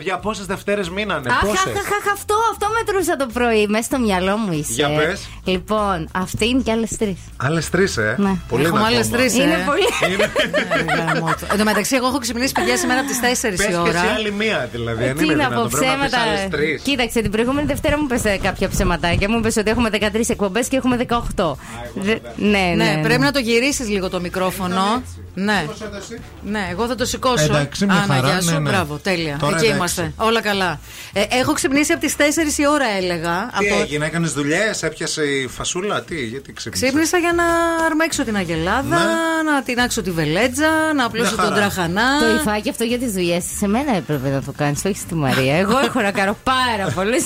Παιδιά, πόσες Δευτέρες μείνανε. Αχ, Πόσες; αχ, αχ, αχ, αυτό, αυτό μετρούσα το πρωί. Μέσα στο μυαλό μου είσαι. Για πες. Λοιπόν, αυτή είναι και άλλες τρεις. Άλλες τρεις, ε; Ναι. Πολύ Έχουμε είναι άλλες ακόμα. τρεις. Είναι πολύ. Εν τω μεταξύ, εγώ έχω ξυπνήσει παιδιά σήμερα από τις 4 Πες η και ώρα. σε άλλη μία, δηλαδή. Ε, αν Τι είναι να δυνατόν, πω, πρέπει να πεις ψέματα. άλλες τρεις. Κοίταξε, την προηγούμενη Δευτέρα μου πέσε κάποια ψεματάκια. Μου είπε ότι έχουμε 13 εκπομπές και έχουμε 18. Δε- Ναι, ναι. Ναι, ναι. πρέπει να το γυρίσεις λίγο το μικρόφωνο. Ναι. Ναι, εγώ θα το σηκώσω. Εντάξει, μια Άννα, χαρά, γεια σου. ναι, ναι. Μπράβο, τέλεια. Τώρα Εκεί εντάξει. Είμαστε. Όλα καλά. Ε, έχω ξυπνήσει από τις 4 η ώρα, έλεγα. Τι από... έγινε, έκανες δουλειές, έπιασε η φασούλα, τι, γιατί ξύπνησες; Ξύπνησα για να αρμέξω την αγελάδα, Ναι. να τεινάξω τη βελέτζα, να απλώσω χαρά. τον τραχανά. Το υφάκι αυτό για τις δουλειές σε μένα έπρεπε να το κάνεις, όχι στη Μαρία. Εγώ έχω να κάνω πάρα πολλές.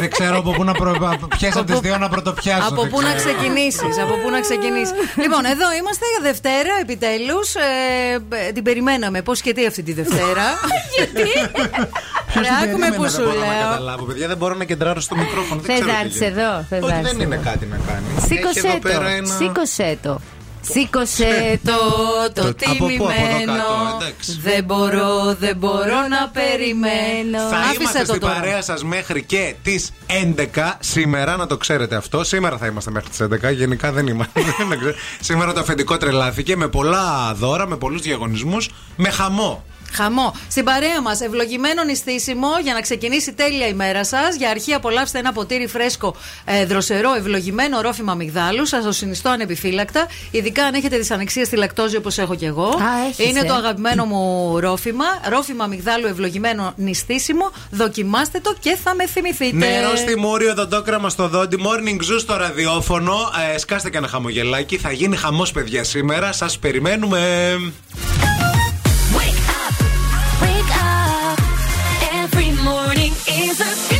Δεν ξέρω από πού να προ... ποιες από τις δύο να πρωτοπιάσω. Από δεν πού να ξέρω. ξεκινήσεις, από πού να ξεκινήσεις. λοιπόν, εδώ είμαστε για Δευτέρα, επιτέλους. Ε, την περιμέναμε. Πώς και τι αυτή τη Δευτέρα. Γιατί; Ρε, άκουμε Περίμενε, που δεν σου μπορώ να λέω. καταλάβω, παιδιά, δεν μπορώ να κεντράρω στο μικρόφωνο. δεν Θε ξέρω να τι έρθει γίνεται. εδώ. θες Όχι, να δεν έρθεις είναι εδώ. κάτι να κάνει. Έχει Σήκωσε εδώ το. πέρα ένα. Σήκωσε το. Σήκωσε το. Το, το από πού, από εδώ τιμημένο. κάτω, εντάξει. Δεν μπορώ, δεν μπορώ να περιμένω. Θα Άφησε είμαστε το στην τώρα. παρέα σας μέχρι και τις 11 σήμερα, να το ξέρετε αυτό. Σήμερα θα είμαστε μέχρι τις 11. Γενικά δεν είμαστε. Δεν ξέρω. σήμερα το αφεντικό τρελάθηκε με πολλά δώρα, με πολλούς διαγωνισμούς, με χαμό. Χαμό. Στην παρέα μας, ευλογημένο νηστίσιμο για να ξεκινήσει τέλεια η μέρα σας. Για αρχή, απολαύστε ένα ποτήρι φρέσκο, ε, δροσερό, ευλογημένο ρόφημα αμυγδάλου. Σας το συνιστώ ανεπιφύλακτα. Ειδικά αν έχετε δυσανεξία στη λακτόζη όπως έχω κι εγώ. Α, έχεις, Είναι ε. το αγαπημένο μου ρόφημα. Ρόφημα αμυγδάλου ευλογημένο νηστίσιμο. Δοκιμάστε το και θα με θυμηθείτε. Νερό στη μούρη, οδοντόκραμα στο δόντι, morning zoo στο ραδιόφωνο. Ε, σκάστε και ένα χαμογελάκι. Θα γίνει χαμός, παιδιά, σήμερα. Σας περιμένουμε. Is a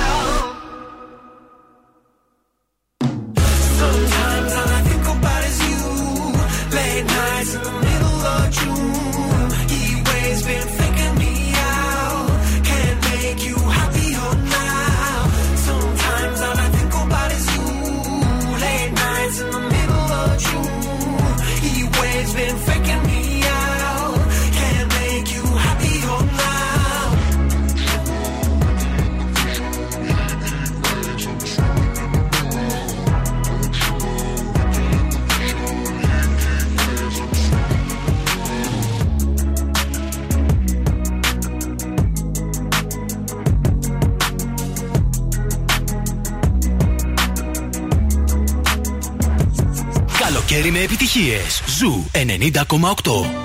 Ζου 90,8.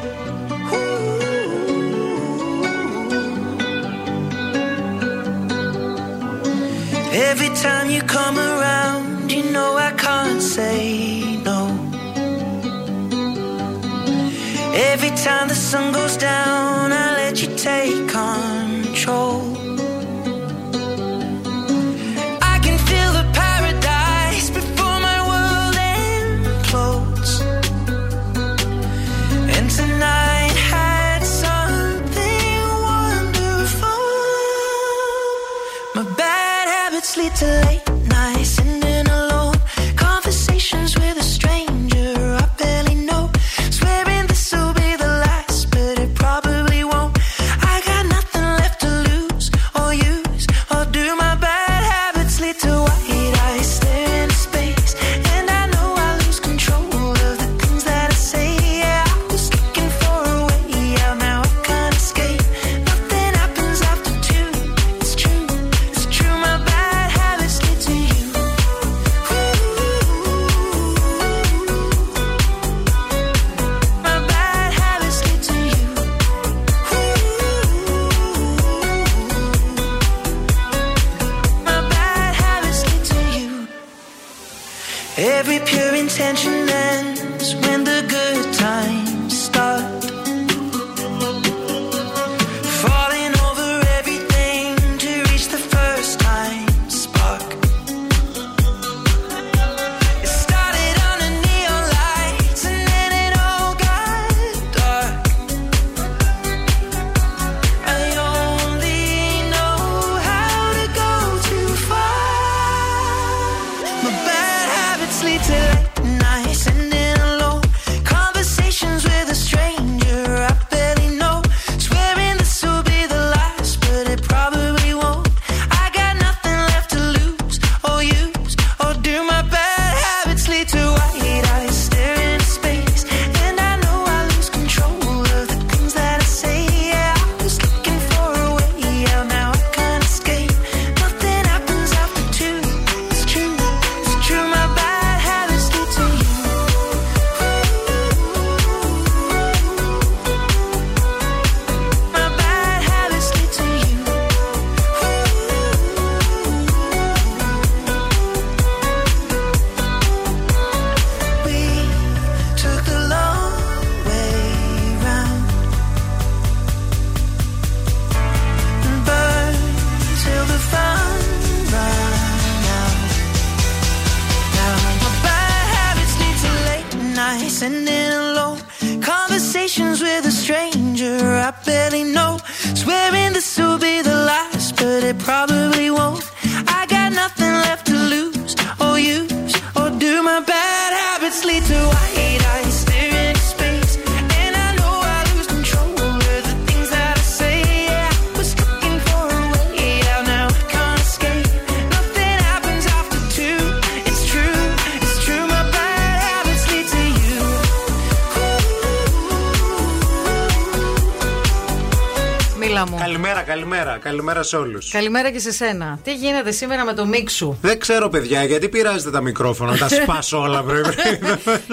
Καλημέρα, καλημέρα. Καλημέρα σε όλους. Καλημέρα και σε σένα. Τι γίνεται σήμερα με το μίξου. Δεν ξέρω, παιδιά, γιατί πειράζετε τα μικρόφωνα, τα σπάσω όλα πρέπει.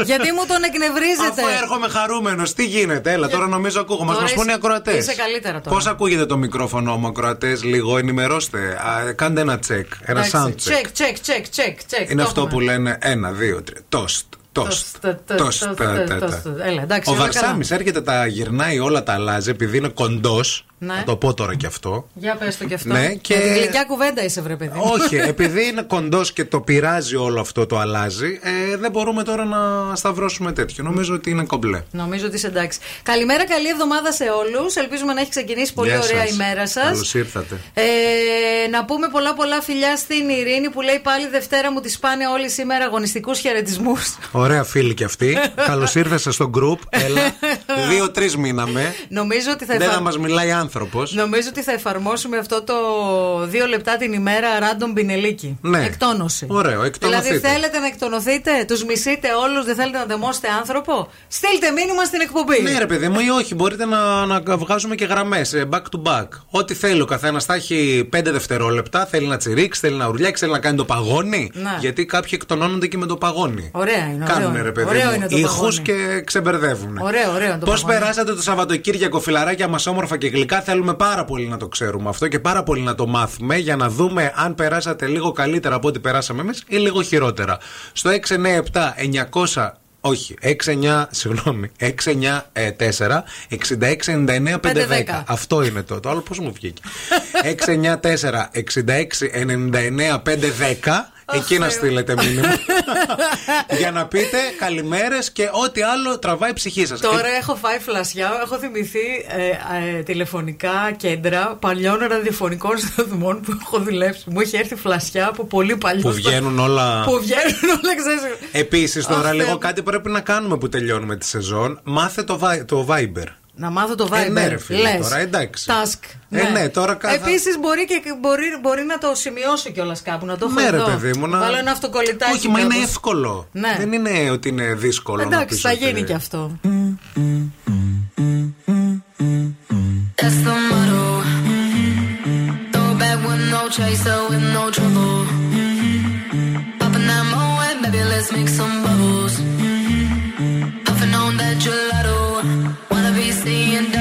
γιατί μου τον εκνευρίζετε. Αφού έρχομαι χαρούμενος, τι γίνεται. Έλα, τώρα νομίζω ακούγω. Μας πούνε οι ακροατές. Είσαι καλύτερα τώρα. Πώς ακούγεται το μικρόφωνο μου, ακροατές, λίγο ενημερώστε. Α, κάντε ένα τσεκ. Ένα sound check. Check, check, check, check. Είναι αυτό που λένε ένα, δύο, τρία. Τόστ. Τόστ. Ο Βαρσάμι έρχεται, τα γυρνάει όλα, τα αλλάζει επειδή είναι κοντός. Ναι. Θα το πω τώρα και αυτό. Για πες το κι αυτό. Ναι, και- Με τη γλυκιά κουβέντα είσαι, βρε παιδί. Όχι, επειδή είναι κοντός και το πειράζει όλο αυτό, το αλλάζει, ε, δεν μπορούμε τώρα να σταυρώσουμε τέτοιο. Νομίζω ότι είναι κομπλέ. Νομίζω ότι είσαι εντάξει. Καλημέρα, καλή εβδομάδα σε όλους. Ελπίζουμε να έχει ξεκινήσει πολύ Γεια ωραία σας. η μέρα σας. Καλώς ήρθατε. Ε, να πούμε πολλά πολλά φιλιά στην Ειρήνη που λέει πάλι Δευτέρα μου τη πάνε όλοι σήμερα αγωνιστικούς χαιρετισμούς. Ωραία φίλη κι αυτή. Καλώς ήρθατε στο group. Έλα. Δύο-τρει μείναμε. Νομίζω ότι θα Δεν θα εφα- μας μιλάει άνθρωπο. Νομίζω ότι θα εφαρμόσουμε αυτό το δύο λεπτά την ημέρα random πινελίκι. Ναι. Εκτόνωση. Ωραίο, εκτονωθείτε. Δηλαδή θέλετε να εκτονωθείτε, τους μισείτε όλους, δεν θέλετε να δεμόσετε άνθρωπο; Στείλτε μήνυμα στην εκπομπή. Ναι, ρε παιδί μου, ή όχι. Μπορείτε να, να βγάζουμε και γραμμές back to back. Ό,τι θέλει ο καθένας. Θα έχει 5 δευτερόλεπτα. Θέλει να τσιρίξει, θέλει να ουρλιάξει, θέλει να κάνει το παγόνι. Ναι. Γιατί κάποιοι εκτονώνονται και με το παγόνι. Ωραία είναι. Κάνουν ωραίο. ρε παιδί ωραίο μου είναι το ήχους παγόνι. και ξεμπερδεύουν. Ωραίο, ωραίο το Πώς παγόνι. περάσατε το Σαββατοκύριακο, φιλαράκια μας, όμορφα και γλυκά. Θέλουμε πάρα πολύ να το ξέρουμε αυτό και πάρα πολύ να το μάθουμε για να δούμε αν περάσατε λίγο καλύτερα από ό,τι περάσαμε εμείς ή λίγο χειρότερα. Στο 697 900. Όχι, 69, συγγνώμη, 694 6699 510. 510. Αυτό είναι το. Το άλλο πώς μου βγήκε. 694 6699 510. Εκεί να στείλετε μήνυμα. για να πείτε καλημέρες και ό,τι άλλο τραβάει η ψυχή σας. Τώρα έχω φάει φλασιά, έχω θυμηθεί ε, ε, τηλεφωνικά κέντρα παλιών ραδιοφωνικών σταθμών που έχω δουλέψει. Μου έχει έρθει φλασιά από πολύ παλιό. Που βγαίνουν όλα. Που βγαίνουν όλα, ξέρεις. Επίσης, τώρα Αχ, λίγο Θεέ μου. κάτι πρέπει να κάνουμε που τελειώνουμε τη σεζόν. Μάθε το, Vi- το Viber. Να μάθω το Viber. Ε, ναι, ρε φίλε, Λες. τώρα, εντάξει. Task. Ε, ναι, τώρα κα- Επίσης μπορεί, και, μπορεί, μπορεί να το σημειώσω κιόλας κάπου, να το έχω Ναι, ρε εδώ. παιδί μου. Να... Βάλω ένα αυτοκολλητάκι. Όχι, μα είναι κάπως. εύκολο. Ναι. Δεν είναι ότι είναι δύσκολο. να Εντάξει, πεις θα ότι- γίνει κι αυτό. That's the motto. Throw it back with no chaser, with no trouble. Popping that moe, baby, let's make some bubbles. Puffing on that gelato, wanna be seeing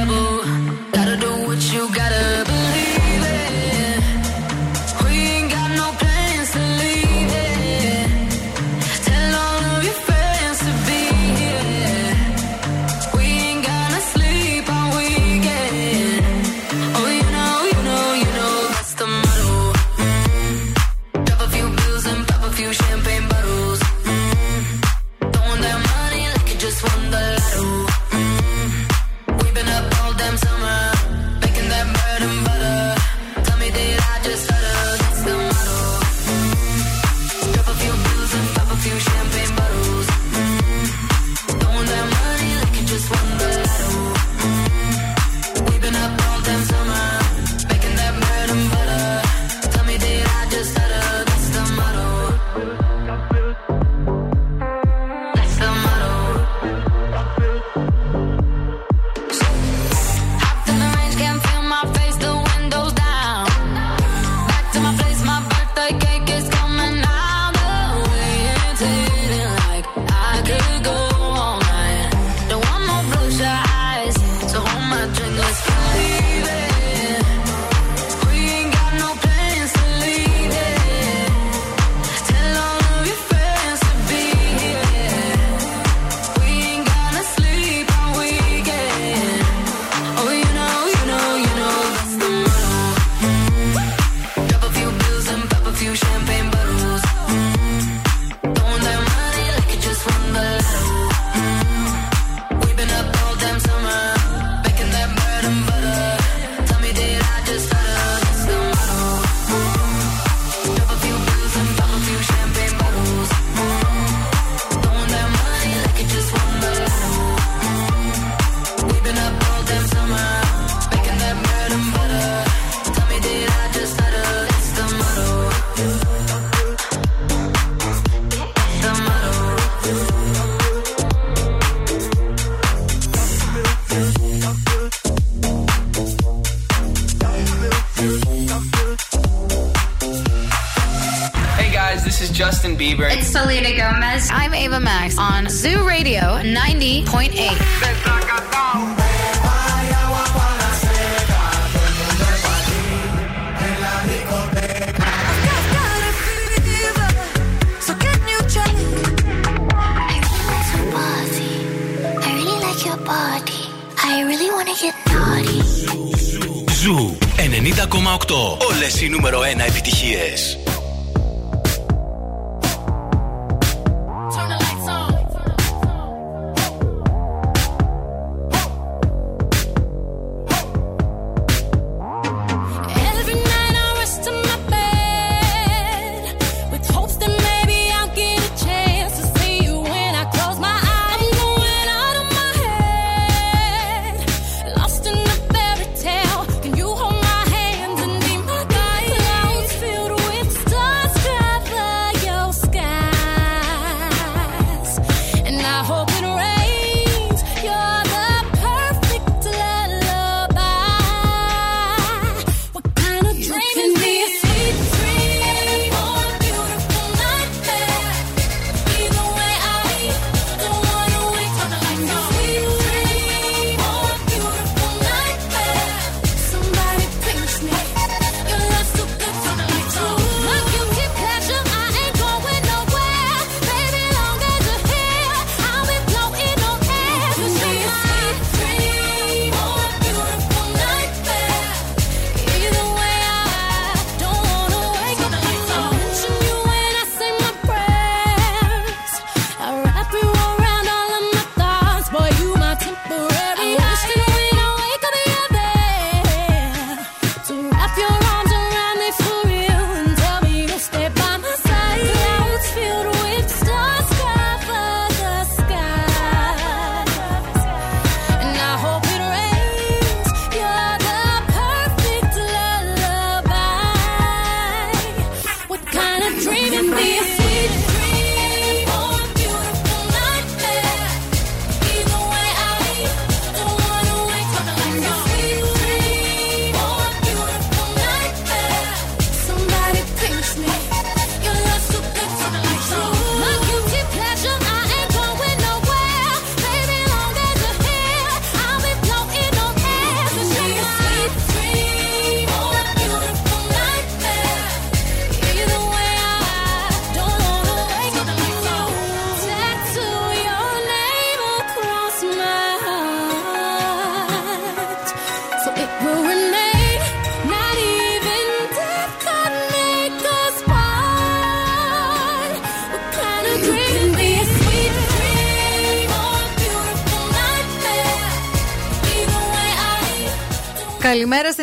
Selena Gomez. I'm Ava Max on Zoo Radio 90.8.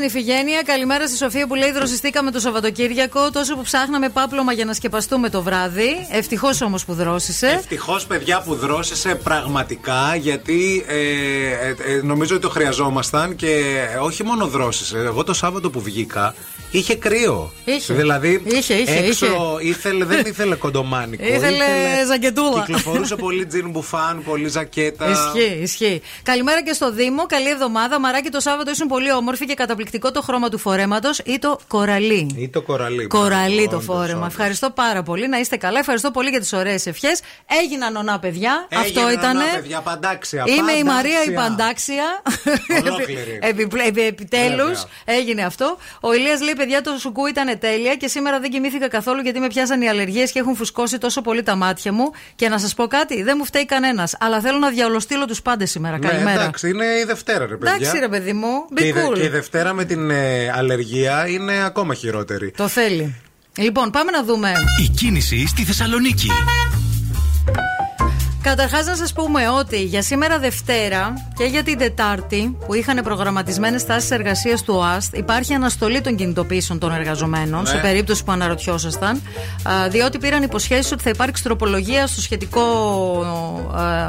Ιφηγένεια, καλημέρα στη Σοφία που λέει δροσιστήκαμε το Σαββατοκύριακο. Τόσο που ψάχναμε πάπλωμα για να σκεπαστούμε το βράδυ. Ευτυχώς όμως που δρόσησε. Ευτυχώς, παιδιά, που δρόσησε πραγματικά γιατί ε, ε, ε, νομίζω ότι το χρειαζόμασταν και όχι μόνο δρόσησε. Εγώ το Σάββατο που βγήκα είχε κρύο. Είχε. Δηλαδή Είχε, είχε, έξω είχε. ήθελε, δεν ήθελε κοντομάνικο. Ήθελε ζακετούλα. Κυκλοφορούσε πολύ τζιν μπουφάν, πολύ ζακέτα. Ισχύει, ισχύει. Καλημέρα και στο Δήμο. Καλή εβδομάδα. Μαράκι το Σάββατο ήσουν πολύ όμορφη και καταπληκτικό το χρώμα του φορέματος ή το κοραλί; Ή το κοραλί. Κοραλί το Όντως, φόρεμα. όντως. Ευχαριστώ πάρα πολύ. Να είστε καλά. Ευχαριστώ πολύ για τις ωραίες ευχές. Έγιναν ονά, παιδιά. Αυτό Έγιναν ήταν. ονά, παιδιά, παντάξια, Είμαι η Μαρία η παντάξια. Παντάξια. Ολόκληρη. Επιτέλους Βέβαια. έγινε αυτό. Ο Ηλίας λέει: Παιδιά, το σουκού ήταν τέλεια και σήμερα δεν κοιμήθηκα καθόλου γιατί με πιάσαν οι αλλεργίες και έχουν φουσκώσει τόσο πολύ τα μάτια μου. Και να σας πω κάτι, δεν μου φταίει κανένας. Αλλά θέλω να διαολοστείλω τους πάντες σήμερα. Ναι, Καλημέρα. εντάξει, είναι η Δευτέρα, ρε παιδιά. Εντάξει, ρε παιδί μου. Be Και η, δε- cool. και η Δευτέρα με την ε, αλλεργία είναι ακόμα χειρότερη. Το θέλει. Λοιπόν, πάμε να δούμε. Η κίνηση στη Θεσσαλονίκη. Καταρχάς, να σας πούμε ότι για σήμερα Δευτέρα και για την Τετάρτη που είχαν προγραμματισμένες τάσεις εργασίας του ΟΑΣΤ, υπάρχει αναστολή των κινητοποιήσεων των εργαζομένων, Ναι. σε περίπτωση που αναρωτιόσασταν, α, διότι πήραν υποσχέσεις ότι θα υπάρξει τροπολογία στο σχετικό α,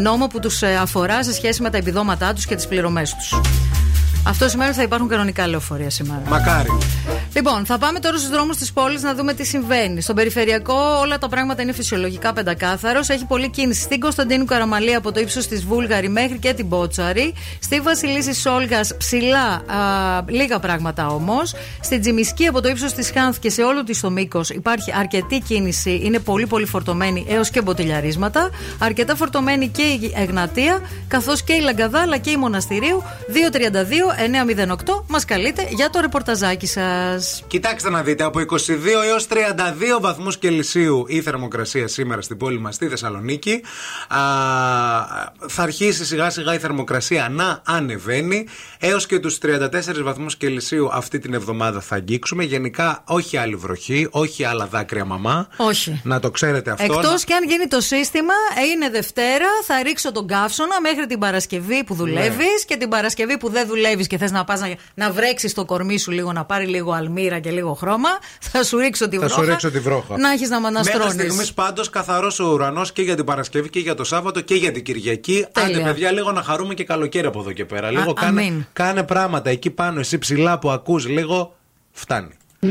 νόμο που τους αφορά σε σχέση με τα επιδόματά τους και τις πληρωμές τους. Αυτό σημαίνει ότι θα υπάρχουν κανονικά λεωφορεία σήμερα. Μακάρι. Λοιπόν, θα πάμε τώρα στους δρόμους της πόλης να δούμε τι συμβαίνει. Στον περιφερειακό όλα τα πράγματα είναι φυσιολογικά πεντακάθαρος. Έχει πολλή κίνηση στην Κωνσταντίνου Καραμαλή από το ύψος της Βούλγαρη μέχρι και την Μπότσαρη. Στη Βασιλίση Σόλγας ψηλά, α, λίγα πράγματα όμως. Στην Τζιμισκή από το ύψος της Χάνθ και σε όλο της το μήκος υπάρχει αρκετή κίνηση. Είναι πολύ πολύ φορτωμένη έως και μποτιλιαρίσματα. Αρκετά φορτωμένη και η Εγνατία, καθώς και η Λαγκαδά αλλά και η Μοναστηρίου. 232-908 μας καλείτε για το ρεπορταζάκι σας. Κοιτάξτε να δείτε, από 22 έως 32 βαθμούς Κελσίου η θερμοκρασία σήμερα στην πόλη μας στη Θεσσαλονίκη. Α, θα αρχίσει σιγά σιγά η θερμοκρασία να ανεβαίνει. Έως και τους 34 βαθμούς Κελσίου αυτή την εβδομάδα θα αγγίξουμε. Γενικά, όχι άλλη βροχή, όχι άλλα δάκρυα μαμά. Όχι. Να το ξέρετε αυτό. Εκτός Να- και αν γίνει το σύστημα, είναι Δευτέρα, θα ρίξω τον καύσωνα μέχρι την Παρασκευή που δουλεύεις Ναι. και την Παρασκευή που δεν δουλεύεις και θες να πας να, να βρέξεις το κορμί σου λίγο, να πάρει λίγο αλμύρα και λίγο χρώμα. Θα σου ρίξω τη Θα βρόχα. σου ρίξω τη βρόχα. Να έχεις να με Μέχρι αναστρώνει. στιγμής πάντως καθαρός ο ουρανός και για την Παρασκευή και για το Σάββατο και για την Κυριακή. Τέλεια. Άντε, παιδιά, λίγο να χαρούμε και καλοκαίρι από εδώ και πέρα. Λίγο Α, κάνε, αμήν. κάνε πράγματα εκεί πάνω, εσύ ψηλά που ακούς λίγο. Φτάνει.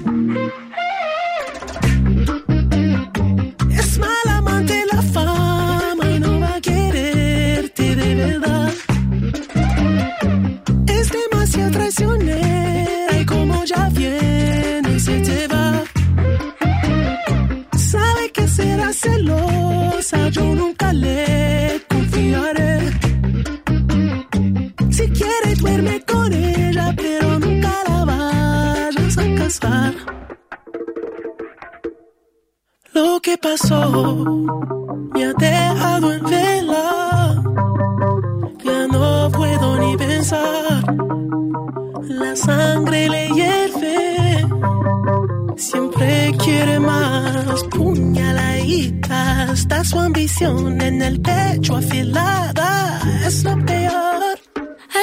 Que pasó me ha dejado en vela. Ya no puedo ni pensar. La sangre le hierve. Siempre quiere más. Puñaladita. Está su ambición en el pecho afilada. Es lo peor.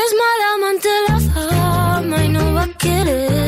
Es mala amante la fama y no va a quererme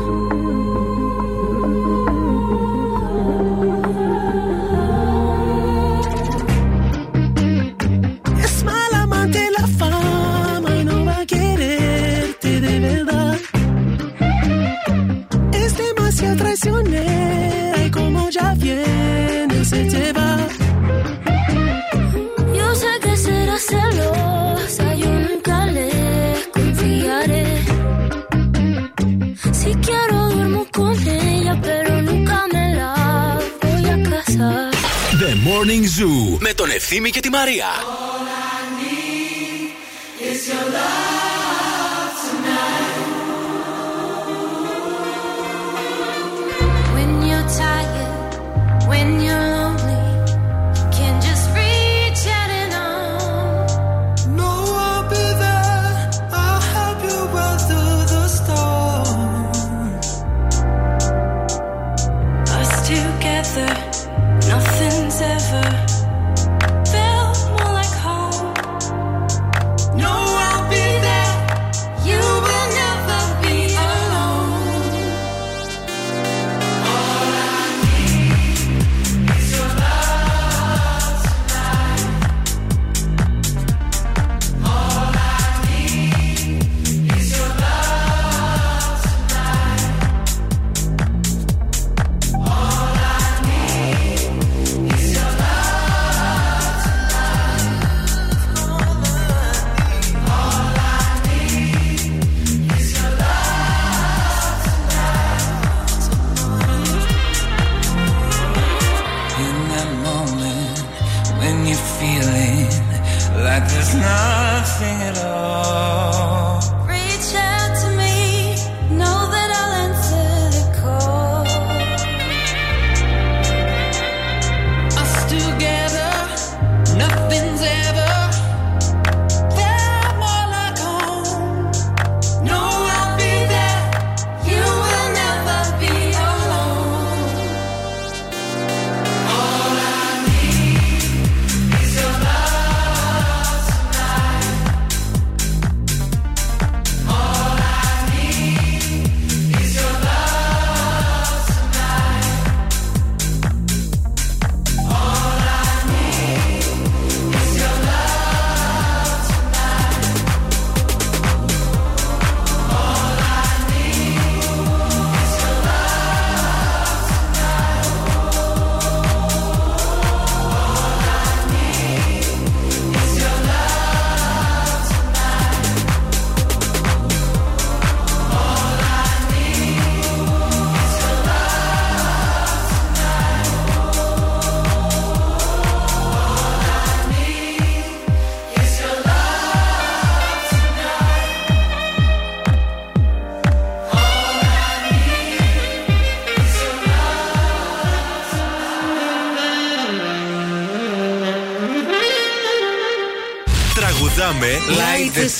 Τον Ευθύμη και τη Μαρία.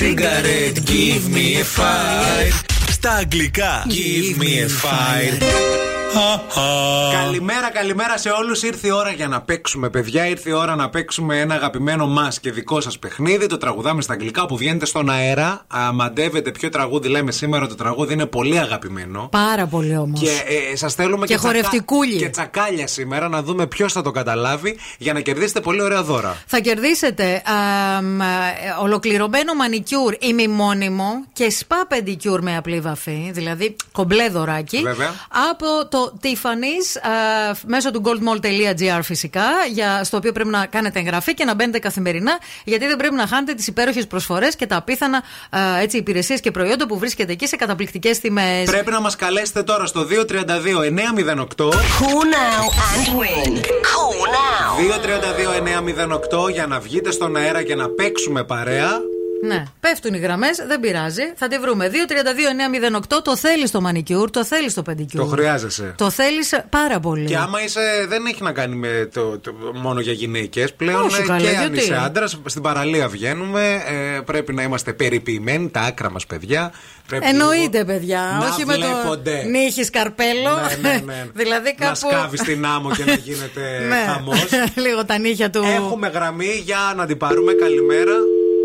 cigarette, give me a fire. στα αγγλικά. Give me a fire. Καλημέρα, καλημέρα σε όλους. Ήρθε η ώρα για να παίξουμε, παιδιά. Ήρθε η ώρα να παίξουμε ένα αγαπημένο μας και δικό σας παιχνίδι. Το τραγουδάμε στα αγγλικά που βγαίνετε στον αέρα. Α, μαντεύετε ποιο τραγούδι λέμε σήμερα. Το τραγούδι είναι πολύ αγαπημένο. Πάρα πολύ όμως. Και ε, σας θέλουμε Και και, τσακα- χορευτικούλι. και τσακάλια σήμερα να δούμε ποιος θα το καταλάβει για να κερδίσετε πολύ ωραία δώρα. Θα κερδίσετε α, μ, ε, ολοκληρωμένο μανικιούρ ημιμόνιμο και σπα πεντικιούρ με απλή βαφή, δηλαδή κομπλέ δωράκι. Βέβαια. Από το Tiffany's α, μέσω του goldmall.gr φυσικά, για, στο οποίο πρέπει να κάνετε εγγραφή και να μπαίνετε καθημερινά, γιατί δεν πρέπει να χάνετε τις υπέροχες προσφορές και τα απίθανα υπηρεσίες και προϊόντα που βρίσκεται εκεί σε καταπληκτικές τιμές. Πρέπει να μας καλέσετε τώρα στο 232 908. Call now and win. Call now. 232-908 για να βγείτε στον αέρα και να παίξουμε παρέα. Ναι, πέφτουν οι γραμμές, δεν πειράζει. Θα τη βρούμε. 232-908 το θέλεις το μανικιούρ, το θέλεις το πεντικιούρ. Το χρειάζεσαι. Το θέλεις πάρα πολύ. Και άμα είσαι, δεν έχει να κάνει με το, το- μόνο για γυναίκες πλέον. Όχι, ε, καλά, και αν γιατί; είσαι άντρας, στην παραλία βγαίνουμε. ε, πρέπει να είμαστε περιποιημένοι, τα άκρα μας παιδιά. Πρέπει Εννοείται, λίγο παιδιά. να όχι με το βλέπονται. νύχις σκαρπέλο. Ναι, ναι, ναι. δηλαδή κάπου. Να σκάβεις την άμμο και να γίνεται Ναι. χαμός. Λίγο τα νύχια του. Έχουμε γραμμή για να την πάρουμε. Καλημέρα.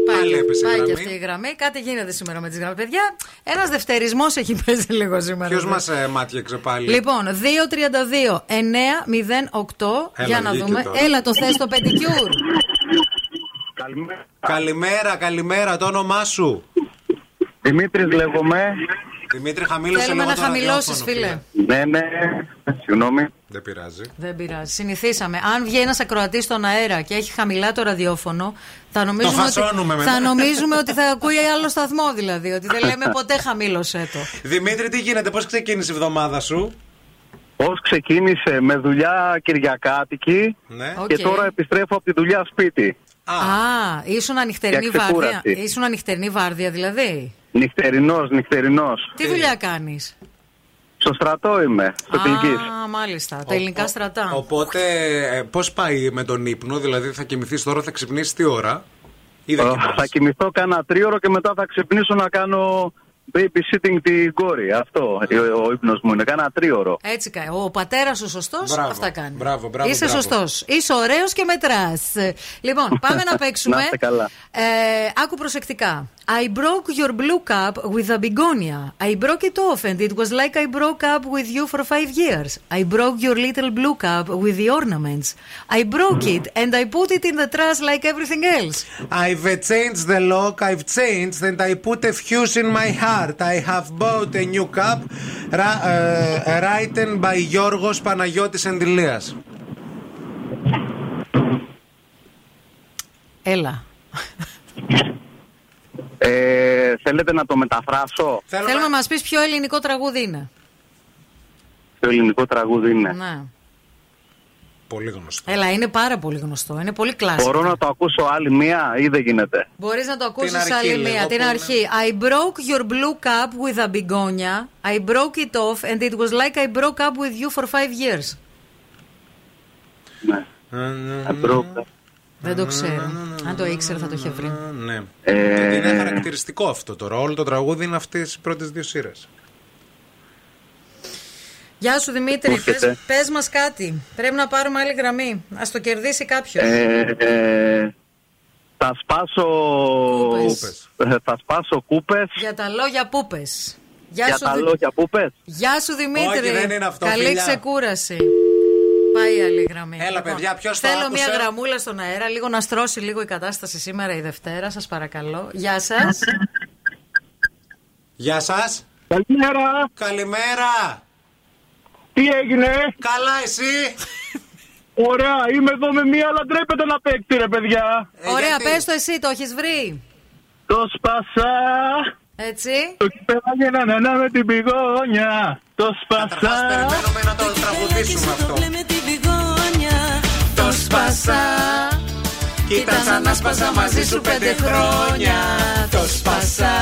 Πάει, Πάλι και- έπεσε η πάει και γραμμή. αυτή η γραμμή. Κάτι γίνεται σήμερα με τις γραμμές. Παιδιά, ένας δευτερισμός έχει πέσει λίγο σήμερα. Ποιος μας ε, μάτιαξε πάλι; Λοιπόν, 232-908 Έλα, για να βγήκε δούμε. τώρα. Έλα, το θες το πεντικιούρ. Καλημέρα, καλημέρα, το όνομά σου. Δημήτρης λέγομαι. Δημήτρη, χαμήλωσε Θέλουμε λίγο να το χαμηλώσεις, ραδιόφωνο, φίλε. Ναι, ναι. Συγγνώμη. Δεν πειράζει. Δεν πειράζει. Συνηθίσαμε. Αν βγει ένας ακροατής στον αέρα και έχει χαμηλά το ραδιόφωνο, θα νομίζουμε, ότι, φασώνουμε μετά. θα νομίζουμε ότι θα ακούει άλλο σταθμό δηλαδή. Ότι δεν λέμε ποτέ χαμήλωσέ το. Δημήτρη, τι γίνεται, πώς ξεκίνησε η εβδομάδα σου; Πώς ξεκίνησε; Με δουλειά Κυριακάτικη Ναι. Οκ. και τώρα επιστρέφω από τη δουλειά σπίτι. Α, ήσουν ανοιχτερινή Για βάρδια. ξεκούραστη. Ήσουν ανοιχτερινή βάρδια δηλαδή. Νυχτερινός, νυχτερινός. Τι δουλειά κάνεις; Στο στρατό είμαι, στο Τυλικής. Α, μάλιστα. Τα ελληνικά στρατά. Οπότε, πώς πάει με τον ύπνο, δηλαδή θα κοιμηθείς τώρα, θα ξυπνήσεις τι ώρα. Ή δεν Ε, κοιμάσαι; Θα κοιμηθώ κάνα τρίωρο και μετά θα ξυπνήσω να κάνω babysitting την κόρη. Αυτό ο, ο ύπνος μου είναι. Κάνα τρίωρο. Έτσι κάνει. Ο πατέρα σου σωστό, Μπράβο, αυτά κάνει. μπράβο, μπράβο, Είσαι μπράβο. σωστό. Είσαι ωραίο και μετρά. Λοιπόν, πάμε να παίξουμε. Να είστε καλά. Ε, άκου προσεκτικά. I broke your blue cup with a begonia. I broke it off and it was like I broke up with you for five years. I broke your little blue cup with the ornaments. I broke it and I put it in the trash like everything else. I've uh, changed the lock, I've changed, and I put a fuse in my heart. I have bought a new cup ra- uh, written by Γιώργος Παναγιώτης Ενδυλίας. Έλα. Ε, θέλετε να το μεταφράσω; Θέλουμε να μας πεις ποιο ελληνικό τραγούδι είναι. Το ελληνικό τραγούδι είναι; Ναι. Πολύ γνωστό. Έλα, είναι πάρα πολύ γνωστό. Είναι πολύ κλασικό. Μπορώ να το ακούσω άλλη μία ή δεν γίνεται; Μπορείς να το ακούσεις αρχή άλλη λίγο, μία. Την που είναι. αρχή. I broke your blue cup with a begonia. I broke it off and it was like I broke up with you for five years. Ναι. Αμπρόκα. Δεν το ξέρω. Αν το ήξερε θα το είχε βρει. Ναι. Ε, Γιατί είναι χαρακτηριστικό αυτό τώρα. Όλο το τραγούδι είναι αυτές τι πρώτες δύο σειρές. Γεια σου Δημήτρη, Μου έρχεται. πες, πες μας κάτι. Πρέπει να πάρουμε άλλη γραμμή. Ας το κερδίσει κάποιος. Ε, ε, θα σπάσω Κούπες. ε, θα σπάσω κούπες Για τα λόγια που πες. Γεια, για σου, τα Δη- λόγια πούπες. Γεια σου Δημήτρη. Όχι, δεν είναι αυτό, Καλή φιλιά. ξεκούραση. Πάει η άλλη γραμμή. Έλα, παιδιά, ποιος το Θέλω άκουσε; μια γραμμούλα στον αέρα, λίγο να στρώσει λίγο η κατάσταση σήμερα η Δευτέρα, σας παρακαλώ. Γεια σας. Γεια σας. Καλημέρα. Καλημέρα. Τι έγινε; Καλά, εσύ; Ωραία, είμαι εδώ με μία, αλλά ντρέπεται να παίξει, ρε παιδιά. Ε, Ωραία, γιατί; πες το εσύ, το έχεις βρει; Το σπάσα. Έτσι. Το κυπέλα να να να με την πηγόνια. Το Καταρχάς, σπάσα. περιμένουμε να το τραγουδήσουμε αυτό. Το σπάσα. Κοίτα σαν να σπάσα μαζί σου πέντε χρόνια. Το σπάσα.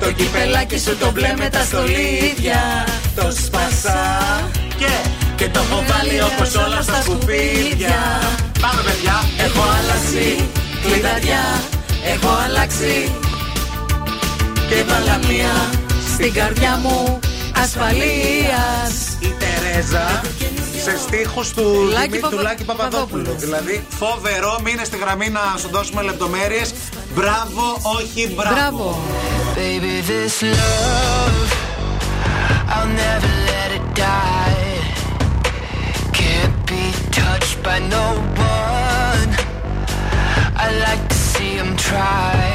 Το κυπελάκι σου το μπλε με τα στολίδια. Το σπάσα. Και, και το έχω βάλει όπως όλα στα σκουπίδια. Πάμε, παιδιά. Έχω αλλάξει κλειδαριά, έχω αλλάξει και βάλα μία στην καρδιά μου ασφαλείας. Η Τερέζα σε στίχους του Λάκη Δημήτρη Παπα- του Λάκη Παπαδόπουλου. Παπαδόπουλου. Δηλαδή, φοβερό, μείνε στη γραμμή να σου δώσουμε λεπτομέρειες. Μπράβο, όχι μπράβο. Μπράβο. Baby, this love, I'll never let it die. Can't be touched by no one. I like to see him try.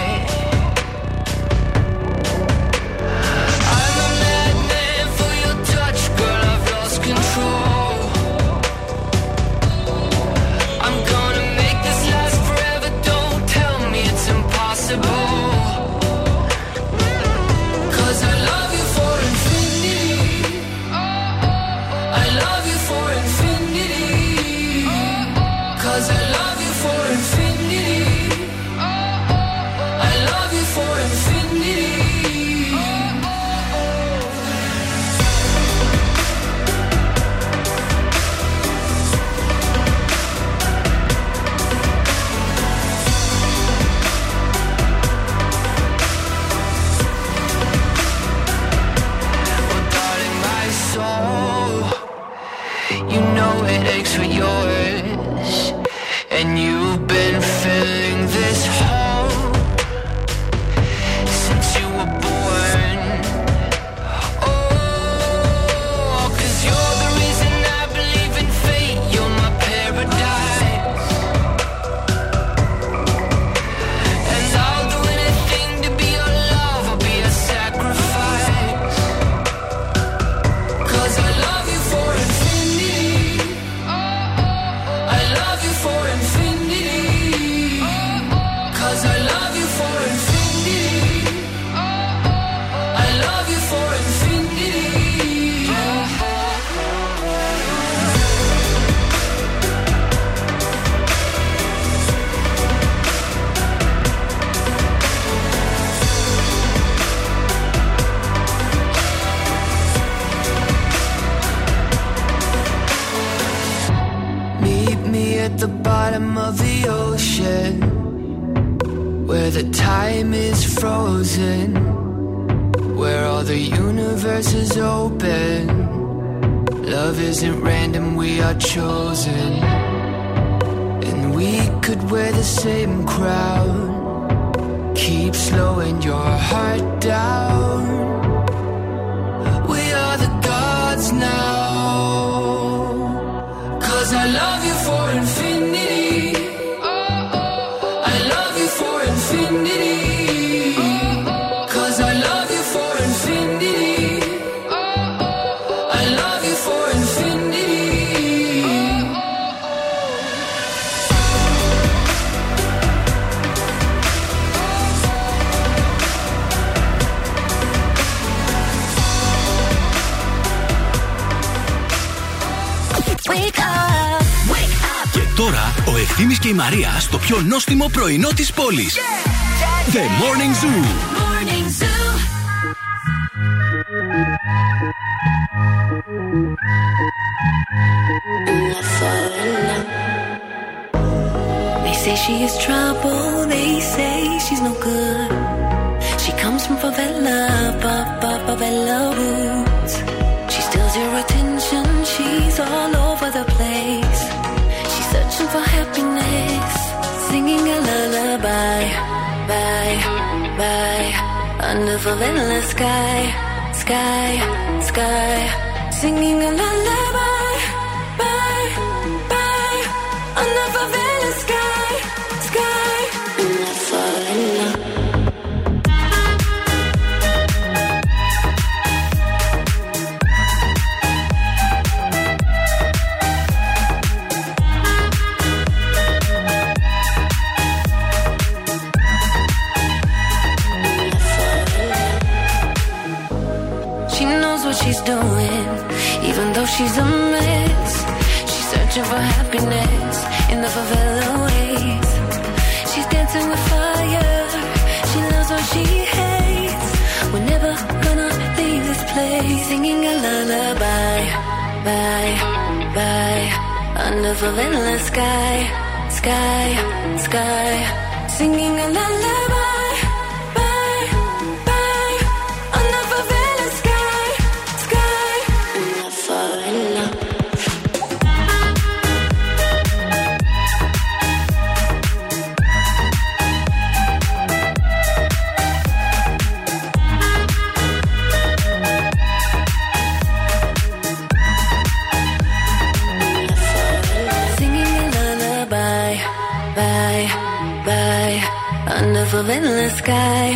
Under favela sky,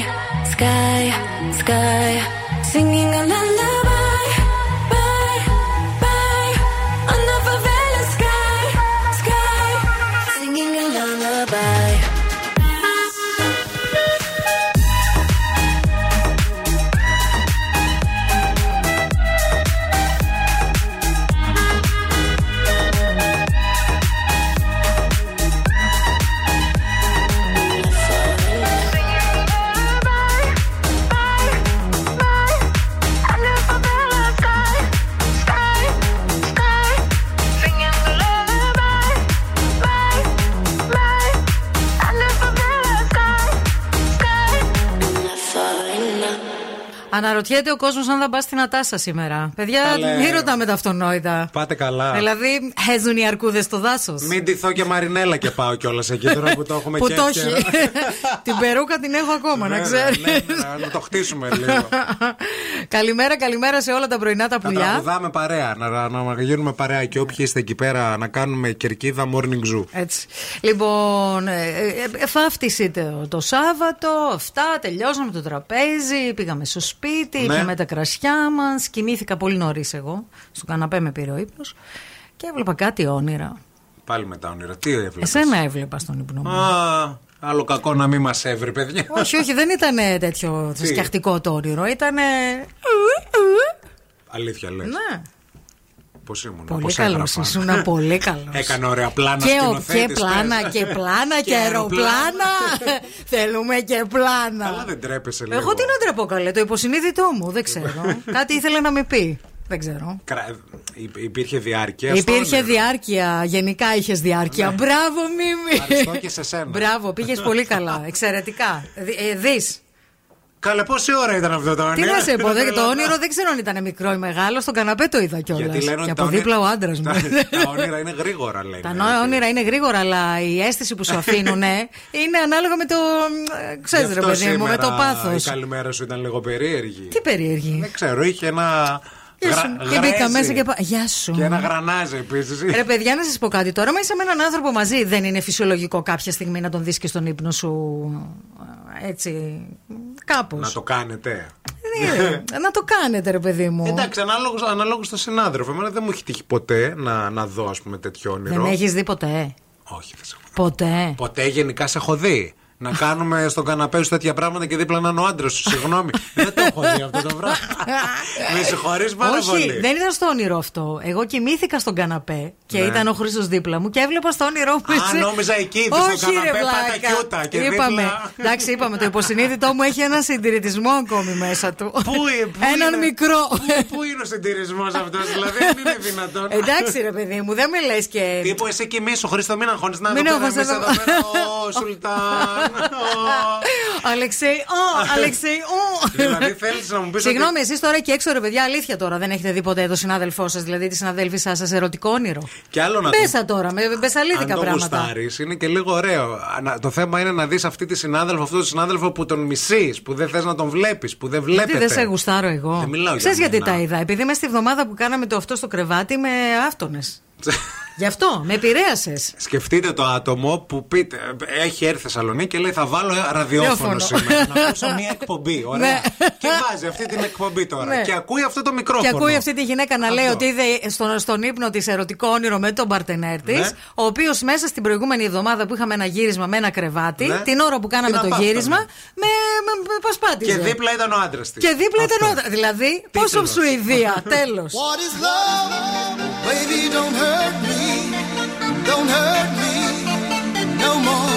sky, sky. Singing a lullaby, Αναρωτιέται ο κόσμος αν θα πας στην Ατάσα σήμερα. Παιδιά, Καλέ. μην ρωτάμε τα αυτονόητα. Πάτε καλά. Δηλαδή, χέζουν οι αρκούδες στο δάσος. Μην ντυθώ και μαρινέλα και πάω κιόλας εκεί τώρα που το έχουμε Που και το εύκαιρα. έχει. την περούκα την έχω ακόμα, να Βέβαια, ξέρεις. ναι, ναι, Να το χτίσουμε λίγο. καλημέρα, καλημέρα σε όλα τα πρωινά τα Να πουλιά. τραγουδάμε παρέα, να, να, να γίνουμε παρέα και όποιοι είστε εκεί πέρα να κάνουμε κερκίδα morning zoo. Έτσι. Λοιπόν, ε, ε, ε, φάφτισε το, το Σάββατο, αυτά, τελειώσαμε το τραπέζι, πήγαμε στο σπίτι, Ναι. πήραμε τα κρασιά μας. Κοιμήθηκα πολύ νωρίς εγώ. Στο καναπέ με πήρε ο ύπνος. Και έβλεπα κάτι όνειρα. Πάλι με τα όνειρα. Τι έβλεπες; Εσένα έβλεπα στον ύπνο μου. Α, άλλο κακό να μην μας έβρει, παιδιά. όχι, όχι, δεν ήταν τέτοιο Τι; σκιαχτικό το όνειρο. Ήταν. Αλήθεια λες. Ναι. Πώς ήμουν. Πολύ πώς καλό. έγραφα. Ήσουν πολύ καλός. Έκανε ωραία πλάνα Και, ο- σκηνοθέτης, και πλάνα πες. και πλάνα και Και αεροπλάνα. Θέλουμε και πλάνα. Καλά δεν τρέπεσαι λίγο. Εγώ τι να τρεπώ καλέ, το υποσυνείδητό μου, δεν ξέρω. Κάτι ήθελε να με πει. Δεν ξέρω. Κρα- υ- Υπήρχε διάρκεια. στο Υπήρχε όνειρο. διάρκεια, γενικά είχες διάρκεια. Μπράβο, Μίμη. Ευχαριστώ και σε σένα. Μπράβο, πήγες πολύ καλά. Εξαιρετικά. Δεις. Καλέ, πόση ώρα ήταν αυτό το Τι όνειρο. να σε πω, δεν- το Τρελαθώ. όνειρο δεν ξέρω αν ήταν μικρό ή μεγάλο. Στον καναπέ το είδα κιόλας. Γιατί λένε Και ότι από τα όνειρα- δίπλα ο άντρας μου. Τα, τα όνειρα είναι γρήγορα, λένε. Τα νο- όνειρα είναι γρήγορα, αλλά η αίσθηση που σου αφήνουν είναι ανάλογα με το. Ξέρεις, Γι' ρε αυτό παιδί μου, με το σήμερα πάθος. Η καλημέρα σου ήταν λίγο περίεργη. Τι περίεργη. Δεν ξέρω, είχε ένα. Γεια σου. γρα- Και μπήκα γρέζι. μέσα και. πα- Γεια σου. Και ένα γρανάζι επίσης. Ρε παιδιά, να σας πω κάτι τώρα. Μα είσαι με έναν άνθρωπο μαζί. Δεν είναι φυσιολογικό κάποια στιγμή να τον δεις και στον ύπνο σου. ε, Έτσι. Κάπως. Να το κάνετε. να το κάνετε, ρε παιδί μου. Εντάξει, ανάλογο ανάλογος στο συνάδελφο. Εμένα δεν μου έχει τύχει ποτέ να, να δω, ας πούμε, τέτοιο όνειρο. Δεν με έχεις δει ποτέ; Όχι, δεν σε έχω δει. Ποτέ; Ποτέ γενικά σε έχω δει. Να κάνουμε στον καναπέ σου τέτοια πράγματα και δίπλα να είναι ο άντρας σου. Συγγνώμη. Δεν το έχω δει αυτό το πράγμα. Με συγχωρείς πάρα Όχι, πολύ. δεν ήταν στο όνειρο αυτό. Εγώ κοιμήθηκα στον καναπέ και Ναι. ήταν ο Χρήστος δίπλα μου και έβλεπα στο όνειρό μου. Α, εσύ. νόμιζα εκεί, στο Όχι, καναπέ, ρε, πλάκα. πατακιούτα και είπαμε. δίπλα. Εντάξει, είπαμε. Το υποσυνείδητό μου έχει ένα συντηρητισμό ακόμη μέσα του. Πού, ε, πού Έναν είναι- μικρό. Πού, πού είναι ο συντηρησμό αυτός, δηλαδή δεν είναι δυνατόν. Εντάξει, ρε παιδί μου, δεν με λες και. Τύπου εσύ κοιμήσου, Χρήστο, μην αγχώνεις να Μην δω πέρα αγχώνεσαι εμείς εδώ. εδώ πέρα. Ω, Σουλτάν. Αλεξέη, ω, Αλεξέη, ω. Δηλαδή θέλεις να μου πεις. Συγγνώμη, εσείς τώρα και έξω, ρε παιδιά, αλήθεια τώρα. Δεν έχετε δει ποτέ το συνάδελφό σας, δηλαδή τη συναδέλφισά σας, ερωτικό όνειρο. Και άλλο να Μπέσα τώρα, με μπεσαλίδικα Αν το πράγματα. γουστάρεις, είναι και λίγο ωραίο. Να- Το θέμα είναι να δεις αυτή τη συνάδελφο, αυτό το συνάδελφο που τον μισείς, που δεν θες να τον βλέπεις, που δεν βλέπετε. Γιατί δεν σε γουστάρω εγώ. Δεν μιλάω για Ξέρεις γιατί μένα. τα είδα. Επειδή είμαι στη βδομάδα που κάναμε το αυτό στο κρεβάτι με άφτονες. Γι' αυτό, με επηρέασες. Σκεφτείτε το άτομο που πείτε, έχει έρθει Θεσσαλονίκη και λέει θα βάλω ραδιόφωνο Ραδιόφωνο. σήμερα. να ακούσω μια εκπομπή. Ωραία. Ναι. και βάζει αυτή την εκπομπή τώρα. Ναι. Και ακούει αυτό το μικρόφωνο. Και ακούει αυτή τη γυναίκα να λέει Αυτό. ότι είδε στον, στον ύπνο της ερωτικό όνειρο με τον παρτενέρ της, Ναι. ο οποίος μέσα στην προηγούμενη εβδομάδα που είχαμε ένα γύρισμα με ένα κρεβάτι, Ναι. την ώρα που κάναμε Την το απάφτωνε. γύρισμα, με, με, με πασπάτησε. Και δίπλα ήταν ο άντρας της. Και δίπλα ήταν ο. Δηλαδή, πόσο Τίτλος. Σουηδία, τέλος. What is love? Baby, don't hurt me. Don't hurt me no more.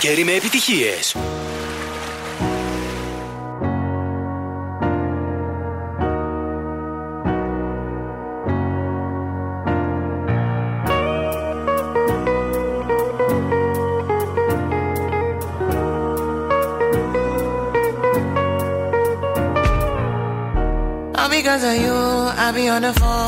καλοκαίρι με επιτυχίες. Because of you, I be on the phone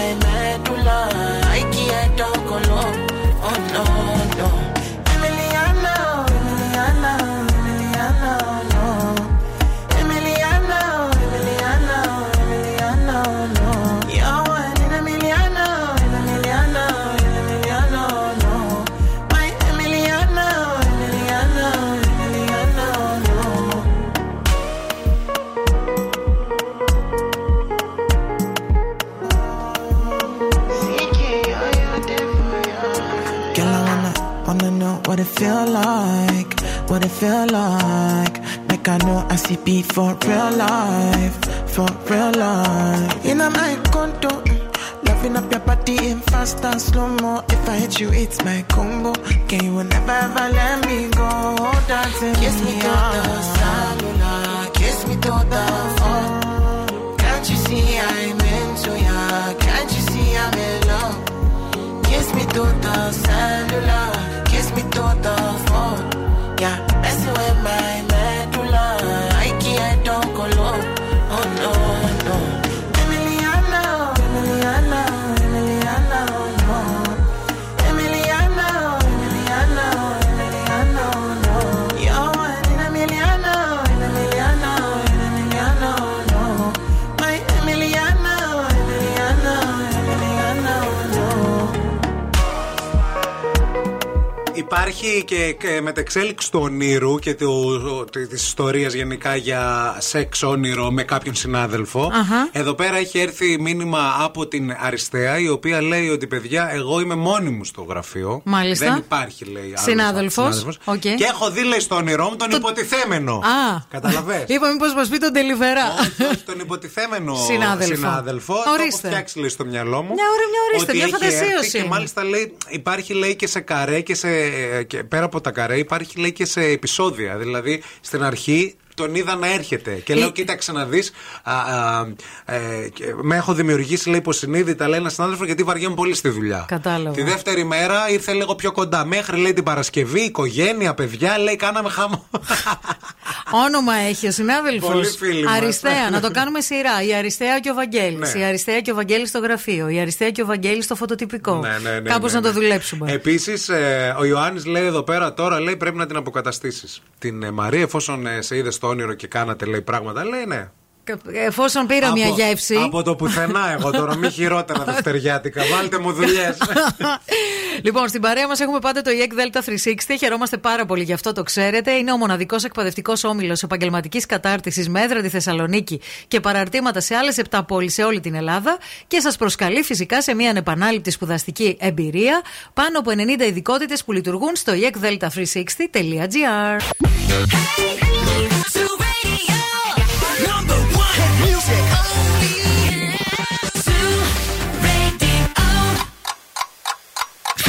feel like, what it feel like. Make I know I see beat for real life, for real life. In my condo, mm, loving up your body in fast and slow mo. If I hit you, it's my combo. Can you never ever let me go? Dancing kiss me Υπάρχει και, και μετεξέλιξη του ονείρου και της ιστορίας γενικά για σεξ όνειρο με κάποιον συνάδελφο. Αχα. Εδώ πέρα έχει έρθει μήνυμα από την Αριστεία, η οποία λέει ότι παιδιά, εγώ είμαι μόνη μου στο γραφείο. Μάλιστα. Δεν υπάρχει, λέει. άλλος Συνάδελφος. συνάδελφος. Οκ. Και έχω δει, λέει, στο όνειρό μου τον υποτιθέμενο. Α. Καταλαβες; Είπα, μήπως μας πει τον ντελιβερά. Όχι, όχι, τον υποτιθέμενο Συνάδελφο. συνάδελφο. Το Ορίστε. έχω φτιάξει λέει, στο μυαλό μου. Μια ώρα, μια ορίστε, Ότι μια έχει φαντασίωση έρθει Και είναι. μάλιστα λέει, υπάρχει λέει και σε καρέ και, σε, και πέρα από τα καρέ υπάρχει λέει και σε επεισόδια. Δηλαδή στην αρχή τον είδα να έρχεται και λέω: Κοίταξε να δεις. με έχω δημιουργήσει, λέει, υποσυνείδητα, λέει ένας συνάδελφος, γιατί βαριέμαι πολύ στη δουλειά. Κατάλαβα. Τη δεύτερη μέρα ήρθε λίγο πιο κοντά. Μέχρι, λέει, την Παρασκευή, οικογένεια, παιδιά, λέει, κάναμε χαμό. Όνομα έχει ο συνάδελφος. Πολύ φίλοι μας. Αριστεία, να το κάνουμε σειρά. Η Αριστεία και ο Βαγγέλης. Ναι. Η Αριστεία και ο Βαγγέλης στο γραφείο. Η Αριστεία και ο Βαγγέλης στο φωτοτυπικό. Ναι, ναι, ναι, Κάπως ναι, να το ναι. δουλέψουμε. Επίσης, ο Ιωάννης λέει εδώ πέρα τώρα, λέει πρέπει να την αποκαταστήσεις. Την ε, Μαρία, εφόσον ε, σε είδες στο όνειρο και κάνατε, λέει πράγματα, λέει ναι. Εφόσον πήρα μια Από- γεύση. Από το πουθενά, εγώ τώρα, μη χειρότερα δευτεριάτικα. Βάλτε μου δουλειέ. λοιπόν, στην παρέα μα έχουμε πάντα το EEC Delta 360. Χαιρόμαστε πάρα πολύ γι' αυτό το ξέρετε. Είναι ο μοναδικό εκπαιδευτικό όμιλο επαγγελματική κατάρτιση με έδρα τη Θεσσαλονίκη και παραρτήματα σε άλλε 7 πόλει σε όλη την Ελλάδα. Και σα προσκαλεί φυσικά σε μια ανεπανάληπτη σπουδαστική εμπειρία. Πάνω από 90 ειδικότητε που λειτουργούν στο E eekdelta360.gr.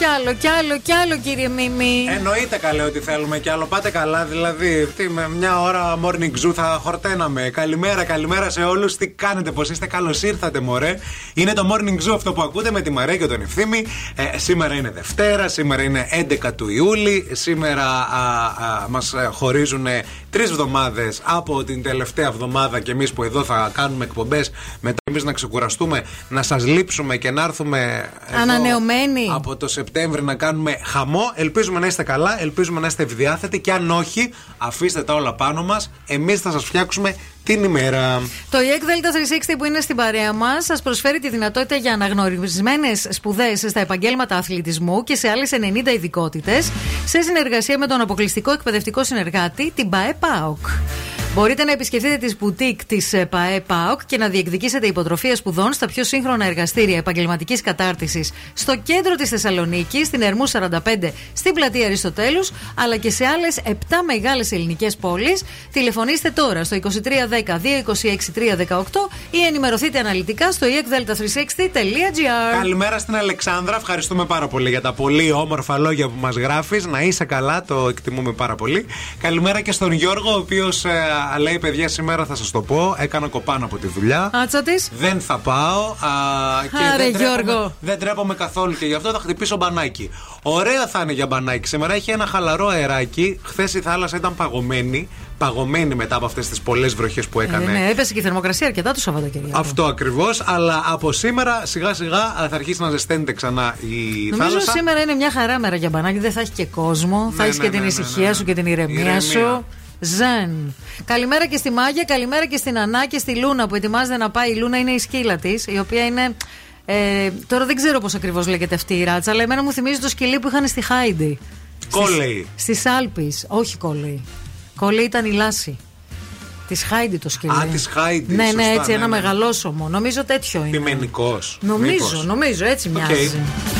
Κι άλλο, κι άλλο, κι άλλο, κύριε Μίμη. Εννοείται καλέ ότι θέλουμε κι άλλο. Πάτε καλά, δηλαδή. Τι, με μια ώρα morning zoo θα χορταίναμε. Καλημέρα, καλημέρα σε όλους. Τι κάνετε, πώ είστε, καλώς ήρθατε, μωρέ. Είναι το morning zoo αυτό που ακούτε με τη Μαρία και τον Ευθύμη. Ε, σήμερα είναι Δευτέρα, σήμερα είναι 11 του Ιούλη. Σήμερα μας χωρίζουν τρεις εβδομάδε από την τελευταία εβδομάδα και εμείς που εδώ θα κάνουμε εκπομπές. Μετά εμείς να ξεκουραστούμε, να σας λείψουμε και να έρθουμε. εδώ Ανανεωμένοι. Από το Σεπτέμβρη να κάνουμε χαμό. Ελπίζουμε να είστε καλά, ελπίζουμε να είστε ευδιάθετοι και αν όχι, αφήστε τα όλα πάνω μας. Εμείς θα σας φτιάξουμε την ημέρα. Το EEC Delta 360 που είναι στην παρέα μας σας προσφέρει τη δυνατότητα για αναγνωρισμένες σπουδές στα επαγγέλματα αθλητισμού και σε άλλες 90 ειδικότητες σε συνεργασία με τον αποκλειστικό εκπαιδευτικό συνεργάτη, την ΠΑΕ ΠΑΟΚ. Μπορείτε να επισκεφτείτε τις μπουτίκ της ΠαΕ ΠΑΟΚ και να διεκδικήσετε υποτροφία σπουδών στα πιο σύγχρονα εργαστήρια επαγγελματικής κατάρτισης στο κέντρο της Θεσσαλονίκη, στην Ερμού 45, στην πλατεία Αριστοτέλους, αλλά και σε άλλες 7 μεγάλες ελληνικές πόλεις. Τηλεφωνήστε τώρα στο 2310 226 318 ή ενημερωθείτε αναλυτικά στο ekdelta360.gr. Καλημέρα στην Αλεξάνδρα. Ευχαριστούμε πάρα πολύ για τα πολύ όμορφα λόγια που μας γράφεις. Να είσαι καλά, το εκτιμούμε πάρα πολύ. Καλημέρα και στον Γιώργο, ο οποίος λέει: Παιδιά, σήμερα θα σας το πω. Έκανα κοπάνω από τη δουλειά. Άτσα της. Δεν θα πάω. Α, και Άρε, δεν τρέπομαι- Γιώργο. Δεν τρέπομαι καθόλου και γι' αυτό θα χτυπήσω μπανάκι. Ωραία θα είναι για μπανάκι. Σήμερα έχει ένα χαλαρό αεράκι. Χθες η θάλασσα ήταν παγωμένη. Παγωμένη μετά από αυτές τις πολλές βροχές που έκανε. Ε, ναι, έπεσε και η θερμοκρασία αρκετά το Σαββατοκύριακο. Αυτό ακριβώς, αλλά από σήμερα σιγά σιγά θα αρχίσει να ζεσταίνεται ξανά η Νομίζω θάλασσα. σήμερα είναι μια χαρά μέρα για μπανάκι. Δεν θα έχει και κόσμο. θα Ναι, έχεις ναι, και την ναι, ναι, ησυχία ναι. σου και την ηρεμία, Ηρεμία. σου. Ζεν. Καλημέρα και στη Μάγια, καλημέρα και στην Ανά και στη Λούνα που ετοιμάζεται να πάει. Η Λούνα είναι η σκύλα της, η οποία είναι. Ε, τώρα δεν ξέρω πώς ακριβώς λέγεται αυτή η ράτσα, αλλά εμένα μου θυμίζει το σκυλί που είχαν στη Χάιντι. Κόλλεϊ. Στις Άλπεις. Όχι κόλλεϊ. Κόλλεϊ ήταν η Λάση. Της Χάιντι το σκυλί. Α, της Χάιντι, Ναι, ναι, σωστά, έτσι ναι, ένα ναι. μεγαλόσωμο. Νομίζω τέτοιο είναι. Πιμενικό. Νομίζω, νομίζω, έτσι μοιάζει. Wake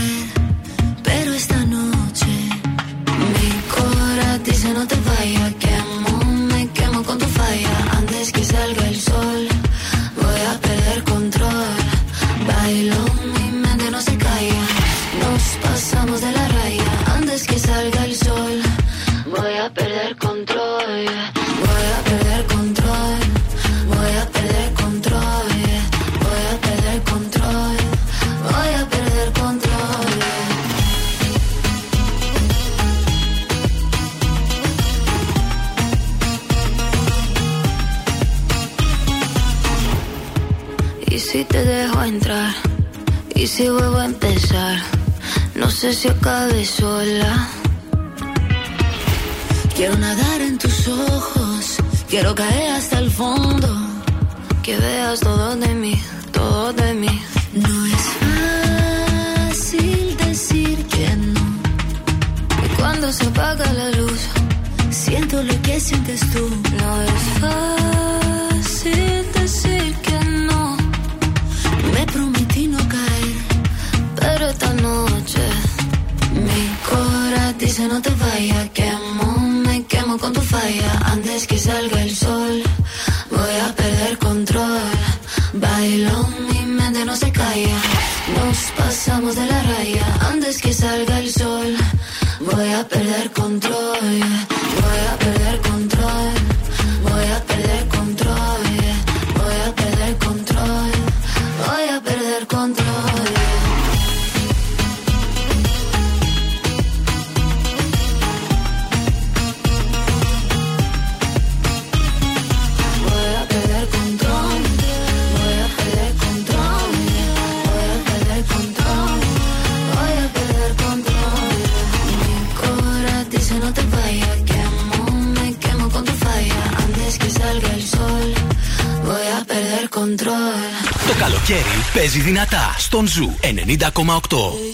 si acabe sola. quiero nadar en tus ojos. Quiero caer hasta el fondo. Que veas todo de mí, todo de mí. No es fácil decir que no. Y cuando se apaga la luz, Siento lo que sientes tú. no es fácil Antes que salga el sol, voy a perder control. Bailo, mi mente no se calla. Nos pasamos de la raya. Antes que salga el sol, voy a perder control. Ζου 90,8.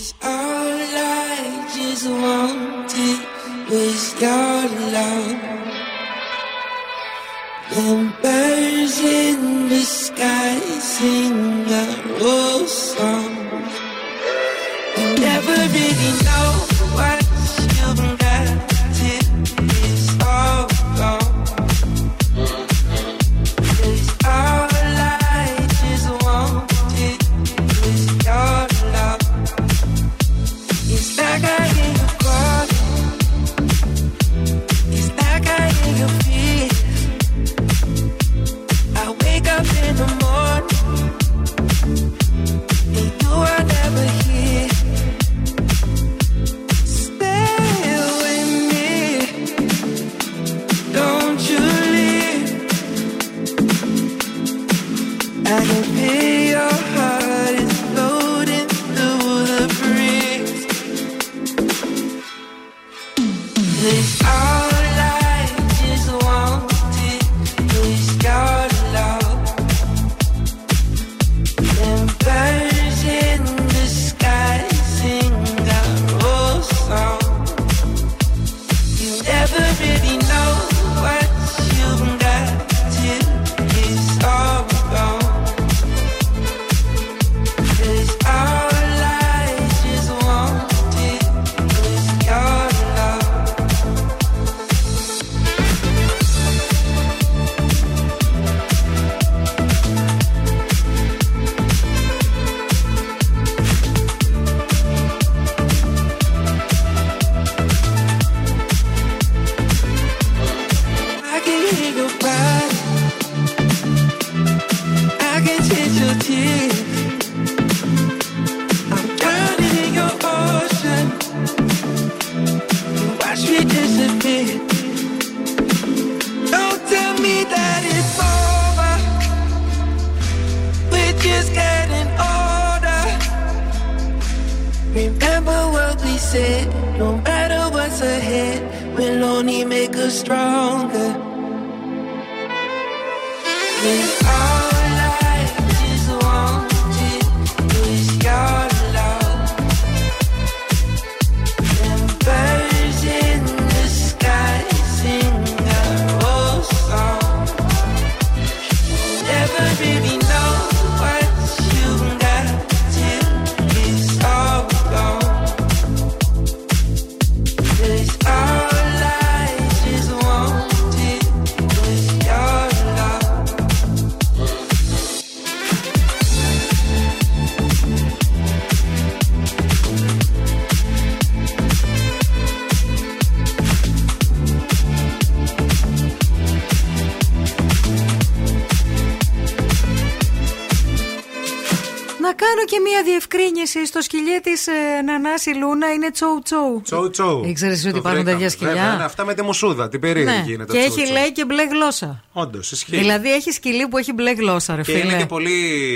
esto στο σκυλί της ε, Νανάση Λούνα είναι τσόου τσόου. Τσόου τσόου. Ήξερες ότι Το υπάρχουν τέτοια βρήκαμε. σκυλιά; Βέβαια, είναι αυτά με τη μουσούδα. Τι περίεργη Ναι. είναι το Και τσόου έχει τσόου. λέει και μπλε γλώσσα. Όντως, ισχύει. Δηλαδή έχει σκυλί που έχει μπλε γλώσσα, ρε και φίλε. είναι και πολύ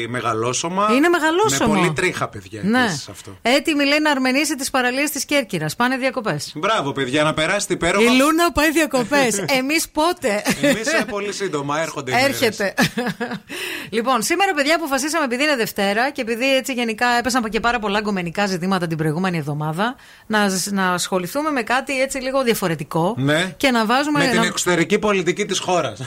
μεγαλόσωμα. Είναι μεγαλόσωμο. Με πολύ τρίχα, παιδιά. Ναι. επίσης αυτό. Έτοιμη λέει να αρμενήσει τις παραλίες της Κέρκυρας. Πάνε διακοπές. Μπράβο, παιδιά, να περάσετε Η υπέροχα. Λούνα πάει διακοπές. Εμείς πότε; Εμείς πολύ σύντομα έρχονται. οι μέρες. Έρχεται. λοιπόν, σήμερα, παιδιά, αποφασίσαμε επειδή είναι Δευτέρα και επειδή έτσι γενικά έπεσαν και πάρα πολλά γκομενικά ζητήματα την προηγούμενη εβδομάδα, να, να ασχοληθούμε με κάτι έτσι λίγο διαφορετικό Ναι. και να βάζουμε. Με την να- εξωτερική πολιτική της χώρας.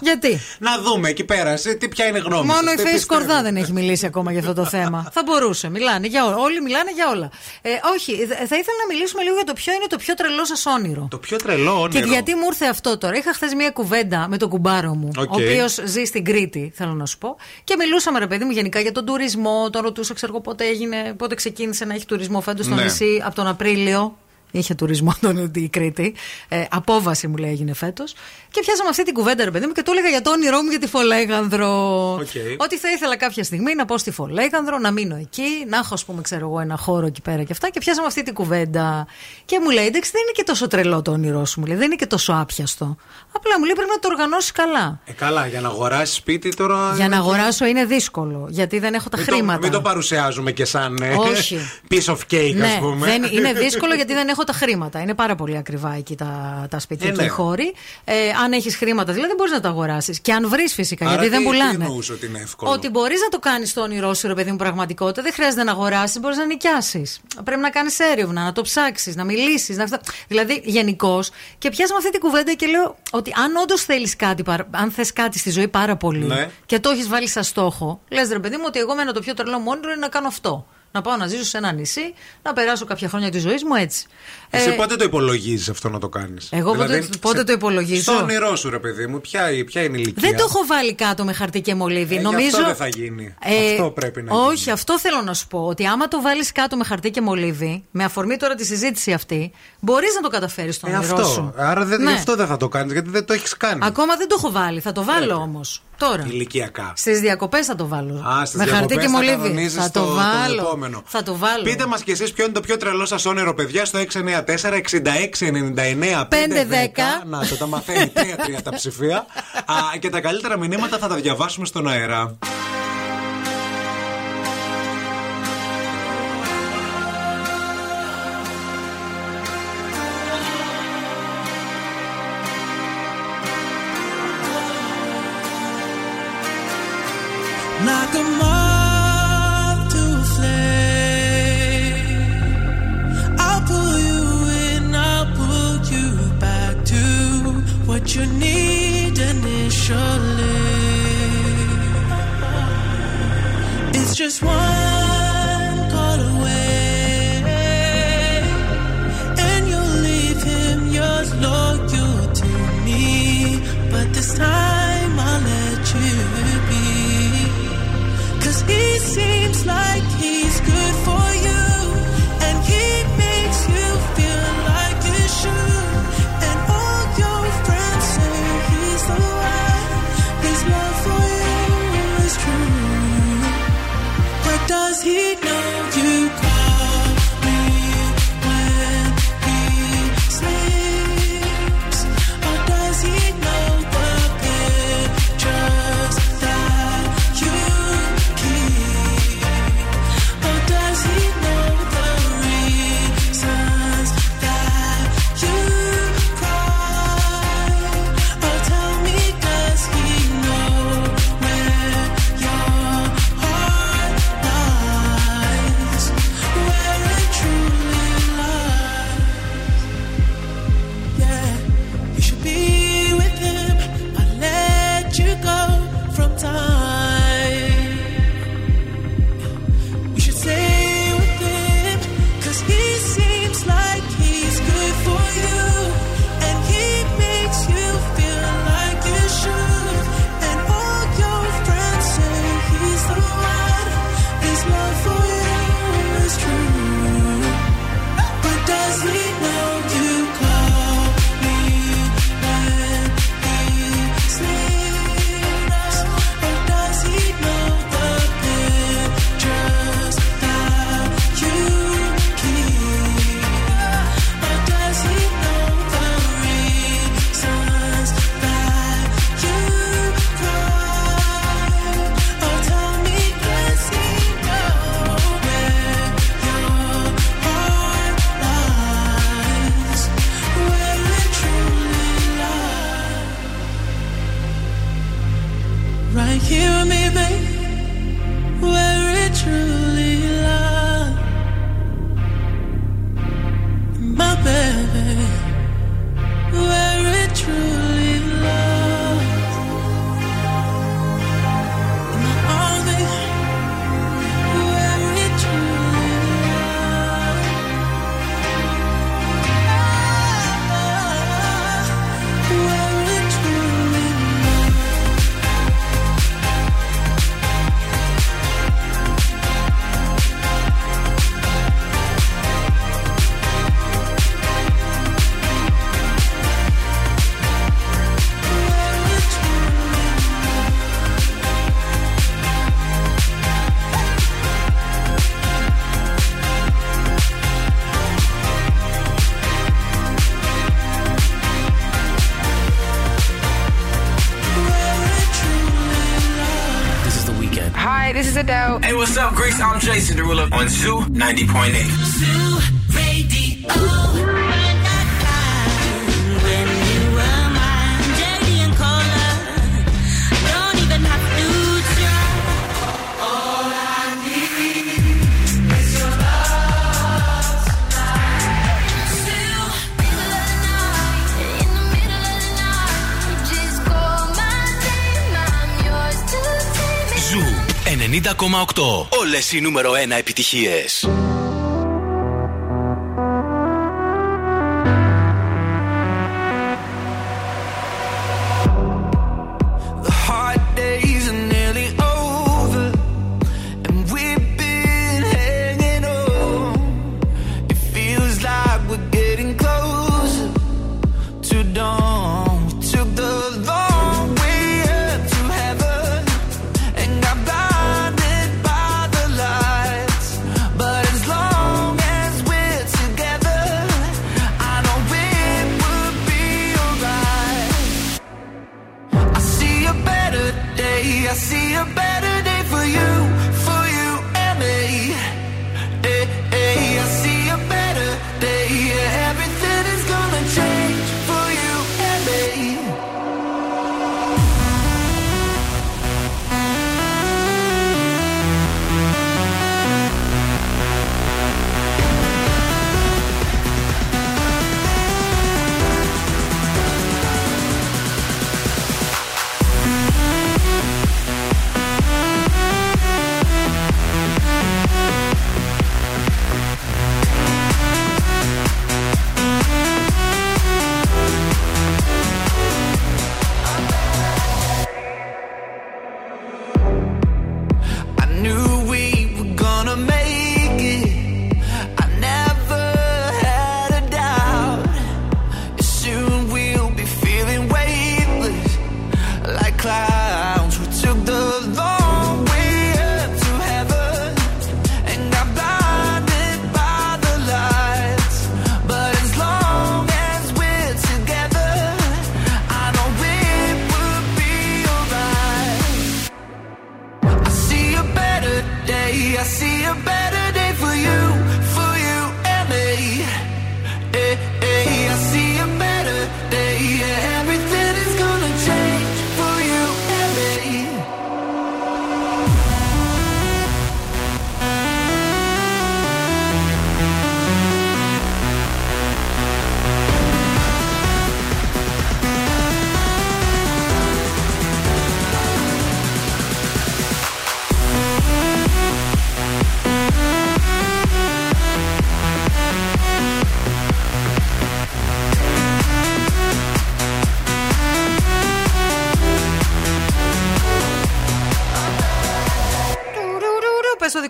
Γιατί; να δούμε εκεί πέρα, εσύ, τι ποια είναι η γνώμη Μόνο σας, η τι Φέη πιστεύετε. Σκορδά δεν έχει μιλήσει ακόμα για αυτό το θέμα. θα μπορούσε. Μιλάνε για όλα. Όλοι μιλάνε για όλα. Ε, όχι, δε- θα ήθελα να μιλήσουμε λίγο για το ποιο είναι το πιο τρελό σας όνειρο. Το πιο τρελό όνειρο. Και γιατί μου ήρθε αυτό τώρα. Είχα χθες μία κουβέντα με τον κουμπάρο μου, Οκ. ο οποίος ζει στην Κρήτη, θέλω να σου πω. Και μιλούσαμε, ρε παιδί μου, γενικά για τον τουρισμό. Τον ρωτούσα, ξέρω εγώ, πότε, έγινε, πότε ξεκίνησε να έχει τουρισμό φέτος στο Ναι. νησί από τον Απρίλιο. Είχε τουρισμό τον η Κρήτη. Ε, απόβαση μου λέει έγινε φέτος. Και πιάσαμε αυτή την κουβέντα, ρε παιδί μου, και του έλεγα για το όνειρό μου για τη Φολέγανδρο. Ότι θα ήθελα κάποια στιγμή να πάω στη Φολέγανδρο, να μείνω εκεί, να έχω, ας πούμε, ξέρω εγώ, ένα χώρο εκεί πέρα και αυτά. Και πιάσαμε αυτή την κουβέντα. Και μου λέει, εντάξει, δεν είναι και τόσο τρελό το όνειρό σου, μου λέει, δεν είναι και τόσο άπιαστο. Απλά μου λέει, πρέπει να το οργανώσεις καλά. Ε, καλά, για να αγοράσεις σπίτι τώρα. Για να αγοράσω είναι δύσκολο, γιατί δεν έχω τα Μην το, χρήματα. μην το παρουσιάζουμε και σαν ε, Όχι. piece of cake, ναι, α πούμε. δεν, είναι δύσκολο γιατί δεν έχω τα χρήματα. Είναι πάρα πολύ ακριβά εκεί τα, τα σπίτια Ε, και ναι. οι χώροι. Ε, αν έχεις χρήματα, δηλαδή δεν μπορείς να τα αγοράσεις. Και αν βρεις φυσικά, Άρα γιατί δεν τι- Τι πουλάνε. εννοούσες ότι είναι εύκολο; Ότι μπορείς να το κάνεις το όνειρό σου, ρε παιδί μου, πραγματικότητα. Δεν χρειάζεται να αγοράσεις, μπορείς να νοικιάσεις. Πρέπει να κάνεις έρευνα, να το ψάξεις, να μιλήσεις. Να... αυτά. Δηλαδή, γενικώς. Και πιάσαμε αυτή την κουβέντα και λέω ότι αν όντως θέλεις κάτι, παρα- αν θες κάτι στη ζωή πάρα πολύ Ναι. και το έχεις βάλει σαν στόχο, λες ρε παιδί μου ότι εγώ μένω το πιο τρελό μου όνειρο είναι να κάνω αυτό. Να πάω να ζήσω σε ένα νησί, να περάσω κάποια χρόνια της ζωής μου έτσι. Εσύ Ε, πότε το υπολογίζεις αυτό να το κάνεις; Εγώ πότε- πότε το υπολογίζω; Στο όνειρό σου, ρε παιδί μου, ποια, ποια είναι η ηλικία; δεν το έχω βάλει κάτω με χαρτί και μολύβι. Ε, γι' Νομίζω. αυτό δεν θα γίνει. Ε, αυτό πρέπει να όχι, γίνει. αυτό θέλω να σου πω. Ότι άμα το βάλεις κάτω με χαρτί και μολύβι, με αφορμή τώρα τη συζήτηση αυτή, μπορείς να το καταφέρεις στον Ε, όνειρό αυτό. σου. Άρα δεν, Ναι. γι' αυτό δεν θα το κάνεις, γιατί δεν το έχεις κάνει. Ακόμα δεν το έχω βάλει. Θα το βάλω όμως. Τώρα. Ηλικιακά. Στις διακοπές θα το βάλω. Α, στις με χαρτί διακοπές και θα μολύβι. κανονίζεις Θα το, το, το βάλω. επόμενο. Θα το βάλω. Πείτε μας κι εσείς ποιο είναι το πιο τρελό σας όνειρο, παιδιά, στο 694-6699-510. Να το τα μαθαίνει. Τρία-τρία τα ψηφία. Και τα καλύτερα μηνύματα θα τα διαβάσουμε στον αέρα. on Zoo 90.8. Ζου 90,8. Όλε οι νούμερο 1 επιτυχίες.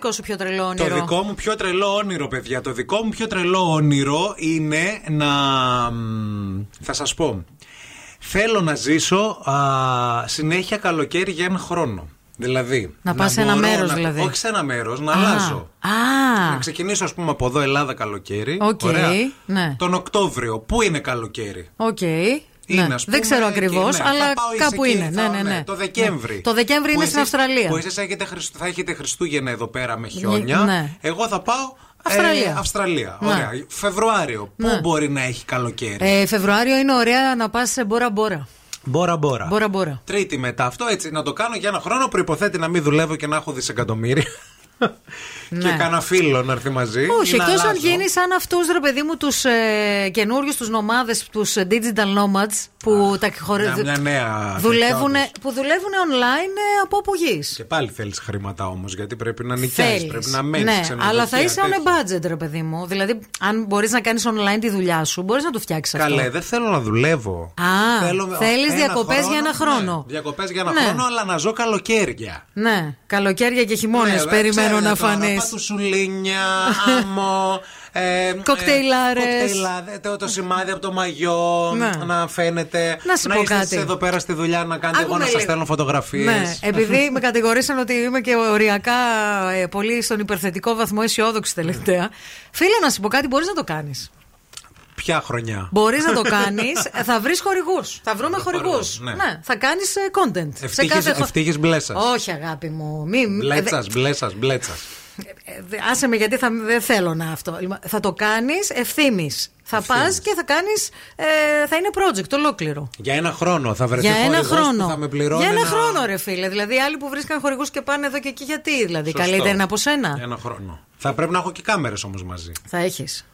Δικό σου πιο τρελό Το όνειρο. δικό μου πιο τρελό όνειρο, παιδιά. Το δικό μου πιο τρελό όνειρο είναι να. μ, Θα σας πω. Θέλω να ζήσω α, συνέχεια καλοκαίρι για ένα χρόνο. Δηλαδή. Να πας σε ένα μπορώ μέρος, να- δηλαδή. Όχι σε ένα μέρος, να Α, αλλάζω. Α, Να ξεκινήσω, ας πούμε, από εδώ Ελλάδα καλοκαίρι. Οκ, Ωραία. ναι. Τον Οκτώβριο. Πού είναι καλοκαίρι; οκ. Είναι, Ναι. ας πούμε, Δεν ξέρω και- ακριβώς, ναι, θα αλλά πάω εις κάπου εκεί, είναι. θα- ναι, ναι, ναι. Το Δεκέμβρη. Ναι. Το Δεκέμβρη Που είναι στην εσείς- Αυστραλία. Που εσείς έχετε, Χριστ- θα έχετε Χριστούγεννα εδώ πέρα με χιόνια. Ναι. Εγώ θα πάω. Αυστραλία. Ε, Αυστραλία. Ναι. Ωραία. Φεβρουάριο. Πού Ναι. μπορεί να έχει καλοκαίρι; Ε, Φεβρουάριο είναι ωραία να πας σε μπόρα μπόρα. Μπόρα μπόρα. Μπόρα μπόρα. Τρίτη μετά αυτό, έτσι να το κάνω για ένα χρόνο. Προποθέτει να μην δουλεύω και να έχω δισεκατομμύρια. Και κανένα φίλο να έρθει μαζί. Ναι. Όχι, ή να εκτό αν αλλάζω. γίνει σαν αυτούς, ρε παιδί μου, τους ε, καινούριους, τους νομάδες, τους digital nomads που τα χωρί- Μια, μια νέα. δουλεύουν, τέτοια, που δουλεύουν online ε, από όπου γης. Και πάλι θέλεις χρήματα όμως, γιατί πρέπει να νοικιάζει, πρέπει να μένεις. Ναι, αλλά θα είσαι on a budget, ρε παιδί μου. Δηλαδή, αν μπορείς να κάνεις online τη δουλειά σου, μπορείς να το φτιάξεις αυτό. Καλέ, δεν θέλω να δουλεύω. Α, Θέλω θέλεις ένα διακοπές για ένα χρόνο. Ναι, διακοπές για ένα Ναι. χρόνο, αλλά να ζω καλοκαίρια. Ναι, καλοκαίρια και χειμώνες Ναι, περιμένω ξέρετε να τώρα, φανείς. Πατουσουλίνια, άμμο. Ε, Κοκτέιλάρες. ε, κοκτέιλάδε, το, το σημάδι από το μαγιό Ναι. να φαίνεται. Να σου πω είστε κάτι. εσείς εδώ πέρα στη δουλειά να κάνετε εγώ Άκουμε να σας λίγο. στέλνω φωτογραφίες. Ναι, επειδή με κατηγορήσαν ότι είμαι και οριακά ε, πολύ στον υπερθετικό βαθμό αισιόδοξη τελευταία. Φίλε, να σου πω κάτι, μπορείς να το κάνεις. Ποια χρονιά. Μπορείς να το κάνεις, θα βρεις χορηγούς. Θα βρούμε χορηγού. χορηγούς, ναι. Ναι, θα κάνεις content. σε Ευτύχης, κάθε χω- ευτύχης μπλέσας. Όχι, αγάπη μου. Μη, Μπλέτσας, μπλέτσας, μπλέτσας. ε, δε- άσε με γιατί θα, δεν θέλω να αυτό. Λοιπόν, Θα το κάνεις ευθύνη. Θα πας και θα κάνεις. Ε, θα είναι project ολόκληρο. Για ένα χρόνο θα βρεθεί Για ένα χορηγός που χρόνο. Θα με πληρώνει Για ένα ένα- χρόνο, ρε φίλε. Δηλαδή, οι άλλοι που βρίσκαν χορηγούς και πάνε εδώ και εκεί, γιατί; Δηλαδή, Σωστό. καλύτερα είναι από σένα. Για ένα χρόνο. Θα πρέπει να έχω και κάμερες όμως μαζί. Θα έχεις.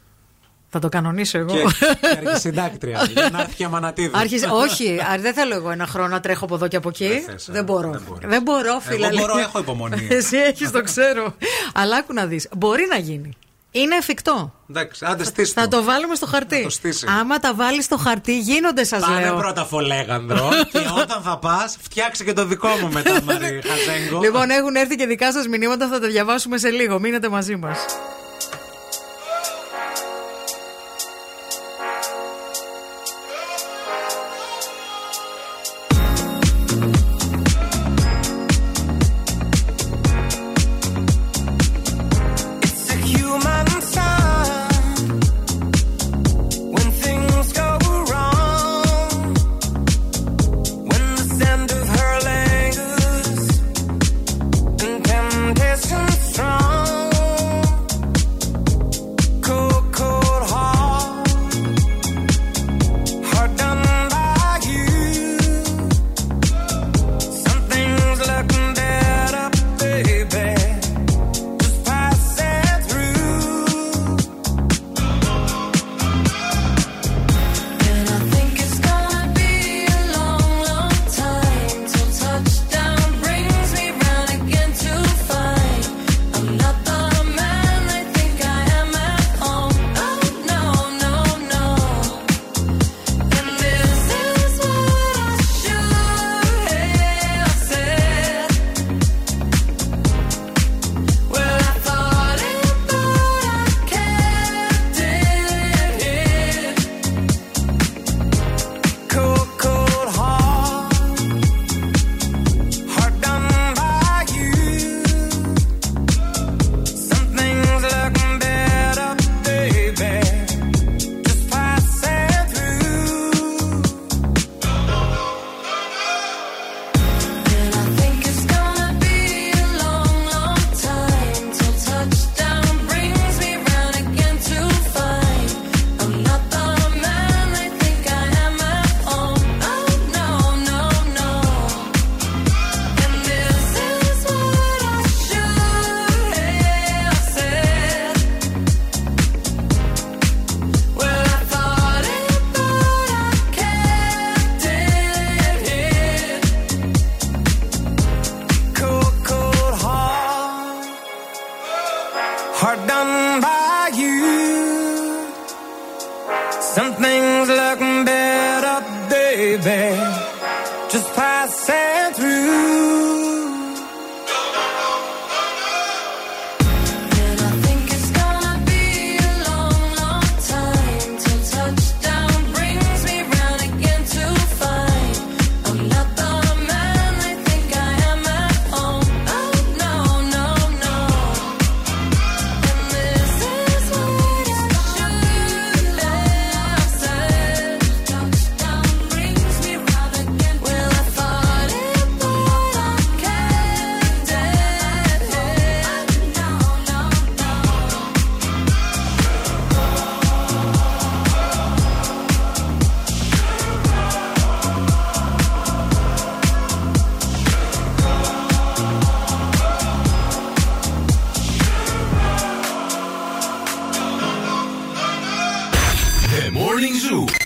Θα το κανονίσω εγώ. Και, και αρχισυντάκτρια. για να έρθει και αμανατίδη. Άρχισε, όχι, α, δεν θέλω εγώ ένα χρόνο να τρέχω από εδώ και από εκεί. Δεν θες, ε, δεν μπορώ. δεν μπορείς. Δεν μπορώ, φίλε. Εγώ μπορώ, λέει. έχω υπομονή. Εσύ έχεις, το ξέρω. Αλλά άκου να δεις. Μπορεί να γίνει. Είναι εφικτό. Εντάξει, άντε στήστε. Θα το βάλουμε στο χαρτί. το στήσει. Άμα τα βάλεις στο χαρτί, γίνονται, σας Πάνε λέω. πρώτα φολέγανδρο και όταν θα πας, φτιάξε και το δικό μου μετά, Μαρή Χαζέγκο. Λοιπόν, έχουν έρθει και δικά σας μηνύματα, θα τα διαβάσουμε σε λίγο. Μείνετε μαζί μας.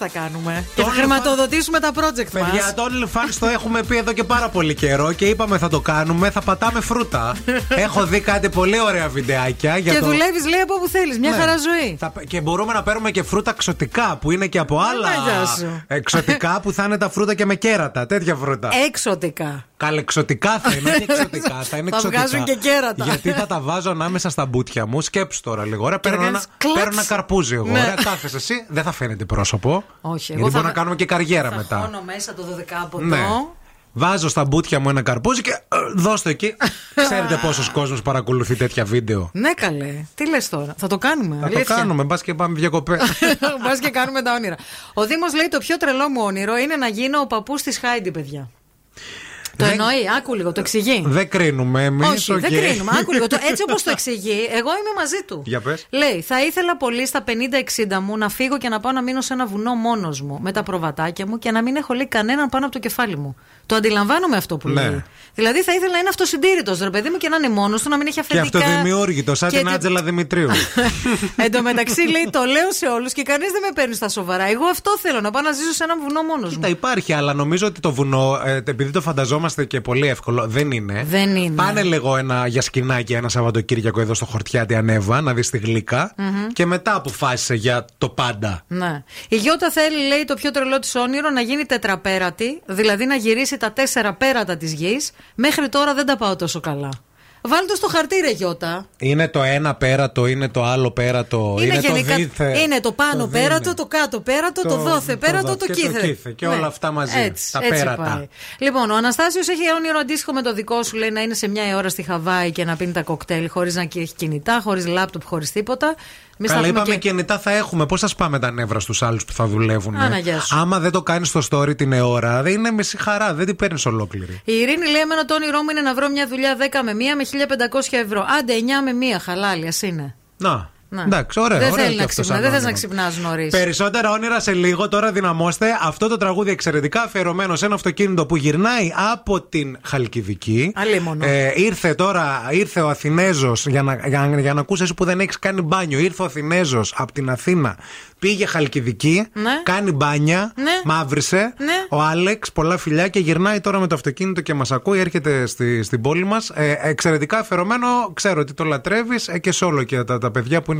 OnlyFans θα κάνουμε. Και θα χρηματοδοτήσουμε τα project μας. Παιδιά, το OnlyFans το έχουμε πει εδώ και πάρα πολύ καιρό και είπαμε θα το κάνουμε, θα πατάμε φρούτα. Έχω δει κάτι πολύ ωραία βιντεάκια για Και το... δουλεύεις, λέει, από όπου θέλεις. Μια Ναι. χαρά ζωή. Θα- Και μπορούμε να παίρνουμε και φρούτα ξωτικά που είναι και από άλλα Παναγιά σου. εξωτικά που θα είναι τα φρούτα και με κέρατα. Τέτοια φρούτα. Εξωτικά. Καλεξωτικά θα είναι, όχι εξωτικά. Θα είναι Θα εξωτικά. βγάζουν και κέρατα. Γιατί θα τα βάζω ανάμεσα στα μπουτια μου. Σκέψου τώρα λίγο. Ωραία, Και παίρνω θα ένα, κάνεις κλατς. παίρνω ένα καρπούζι εγώ. Ναι. Ωραία, κάθεσαι εσύ, δεν θα φαίνεται πρόσωπο. Όχι, εγώ Γιατί θα- μπορούμε να κάνουμε και καριέρα Θα μετά. χώνω μέσα το 12 Ναι. Βάζω στα μπουτια μου ένα καρπούζι και ε, δώστε εκεί. Ξέρετε πόσος κόσμος παρακολουθεί τέτοια βίντεο. Ναι, καλέ. Τι λες τώρα; Θα το κάνουμε. Θα το κάνουμε, μπας και πάμε διακοπές. Μπας και κάνουμε τα όνειρα. Ο Δήμος λέει το πιο τρελό μου όνειρο είναι να γίνω ο παππούς της Χάιντι, παιδιά. Το Δεν- εννοεί, άκου λίγο, το εξηγεί. δεν κρίνουμε εμείς. Όχι, δεν κρίνουμε. Άκου λίγο. Το, έτσι όπως το εξηγεί, εγώ είμαι μαζί του. Για πες. Λέει, θα ήθελα πολύ στα 50-60 μου να φύγω και να πάω να μείνω σε ένα βουνό μόνος μου με τα προβατάκια μου και να μην έχω λέει κανέναν πάνω από το κεφάλι μου. Το αντιλαμβάνομαι αυτό που Ναι. λέει. Δηλαδή θα ήθελα να είναι αυτοσυντήρητος, ρε παιδί μου, και να είναι μόνος του, να μην έχει Και αφεντικά. αυτοδημιούργητος, σαν Και την τι- Άτζελα Δημητρίου. Εν τω μεταξύ λέει, το λέω σε όλους και κανείς δεν με παίρνει στα σοβαρά. Εγώ αυτό θέλω, να πάω να ζήσω σε ένα βουνό μόνος μου. Κοίτα, υπάρχει, αλλά νομίζω ότι το βουνό, ε, επειδή το φανταζόμαστε και πολύ εύκολο, δεν είναι. Δεν είναι. Πάνε λίγο ένα για σκηνάκι ένα Σαββατοκύριακο εδώ στο χορτιάτι ανέβα, να δεις τη γλυκα Μμμ. Και μετά αποφάσισε για το πάντα. Ναι. Η Γιώτα θέλει, λέει, το πιο τρελό της όνειρο να γίνει τετραπέρατη, δηλαδή να γυρίσει τα τέσσερα πέρατα της γης. Μέχρι τώρα δεν τα πάω τόσο καλά. Βάλτε το στο χαρτί, ρε Γιώτα. Είναι το ένα πέρατο, είναι το άλλο πέρατο, είναι, το δίθε. είναι το πάνω το πέρατο, δίνε. το κάτω πέρατο, το, Το- δόθε το πέρατο, δο- το, και το κύθε. κύθε, και όλα αυτά μαζί, Έτσι, τα έτσι πέρατα. πάει. Λοιπόν, ο Αναστάσιος έχει όνειρο αντίστοιχο με το δικό σου, λέει να είναι σε μια ώρα στη Χαβάη και να πίνει τα κοκτέιλ χωρίς να έχει κινητά, χωρίς λάπτοπ, χωρίς τίποτα. Εμείς θα Καλά, έχουμε είπαμε και- κινητά θα έχουμε. Πώς θα σπάμε τα νεύρα στους άλλους που θα δουλεύουν. Άναγια σου. Άμα δεν το κάνεις στο story την ώρα, δεν είναι μισή χαρά. Δεν την παίρνεις ολόκληρη. Η Ειρήνη λέει: Εμένα το όνειρό μου είναι να βρω μια δουλειά 10 με 1 με 1500 ευρώ. Άντε 9 με 1, χαλάλι, ας είναι. Να. Ναι. Εντάξει, δεν θέλει να ξυπνά, δεν να νωρίς. Περισσότερα όνειρα σε λίγο, τώρα δυναμώστε. Αυτό το τραγούδι εξαιρετικά αφιερωμένο σε ένα αυτοκίνητο που γυρνάει από την Χαλκιδική. Αλίμονο. Ε, ήρθε τώρα, ήρθε ο Αθηνέζος για να, για, για να ακούσεις που δεν έχεις κάνει μπάνιο. Ήρθε ο Αθηνέζος από την Αθήνα, πήγε Χαλκιδική, ναι. κάνει μπάνια, ναι. μαύρισε. Ναι. Ο Άλεξ, πολλά φιλιά και γυρνάει τώρα με το αυτοκίνητο και μας ακούει, έρχεται στη, στην πόλη μας. Ε, εξαιρετικά αφιερωμένο, ξέρω ότι το λατρεύεις ε, και σε όλο και τα, τα παιδιά που είναι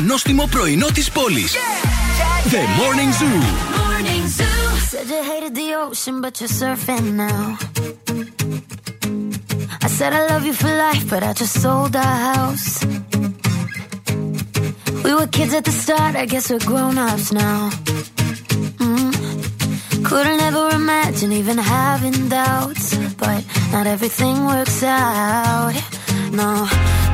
νόστιμο πρωινό τη πόλη. Yeah. The Morning Zoo. Morning Zoo. Said you hated the ocean, but you're surfing now. I said I love you for life, but I just sold our house. We were kids at the start, I guess we're grown ups now. Mm. Couldn't ever imagine even having doubts, but not everything works out. No.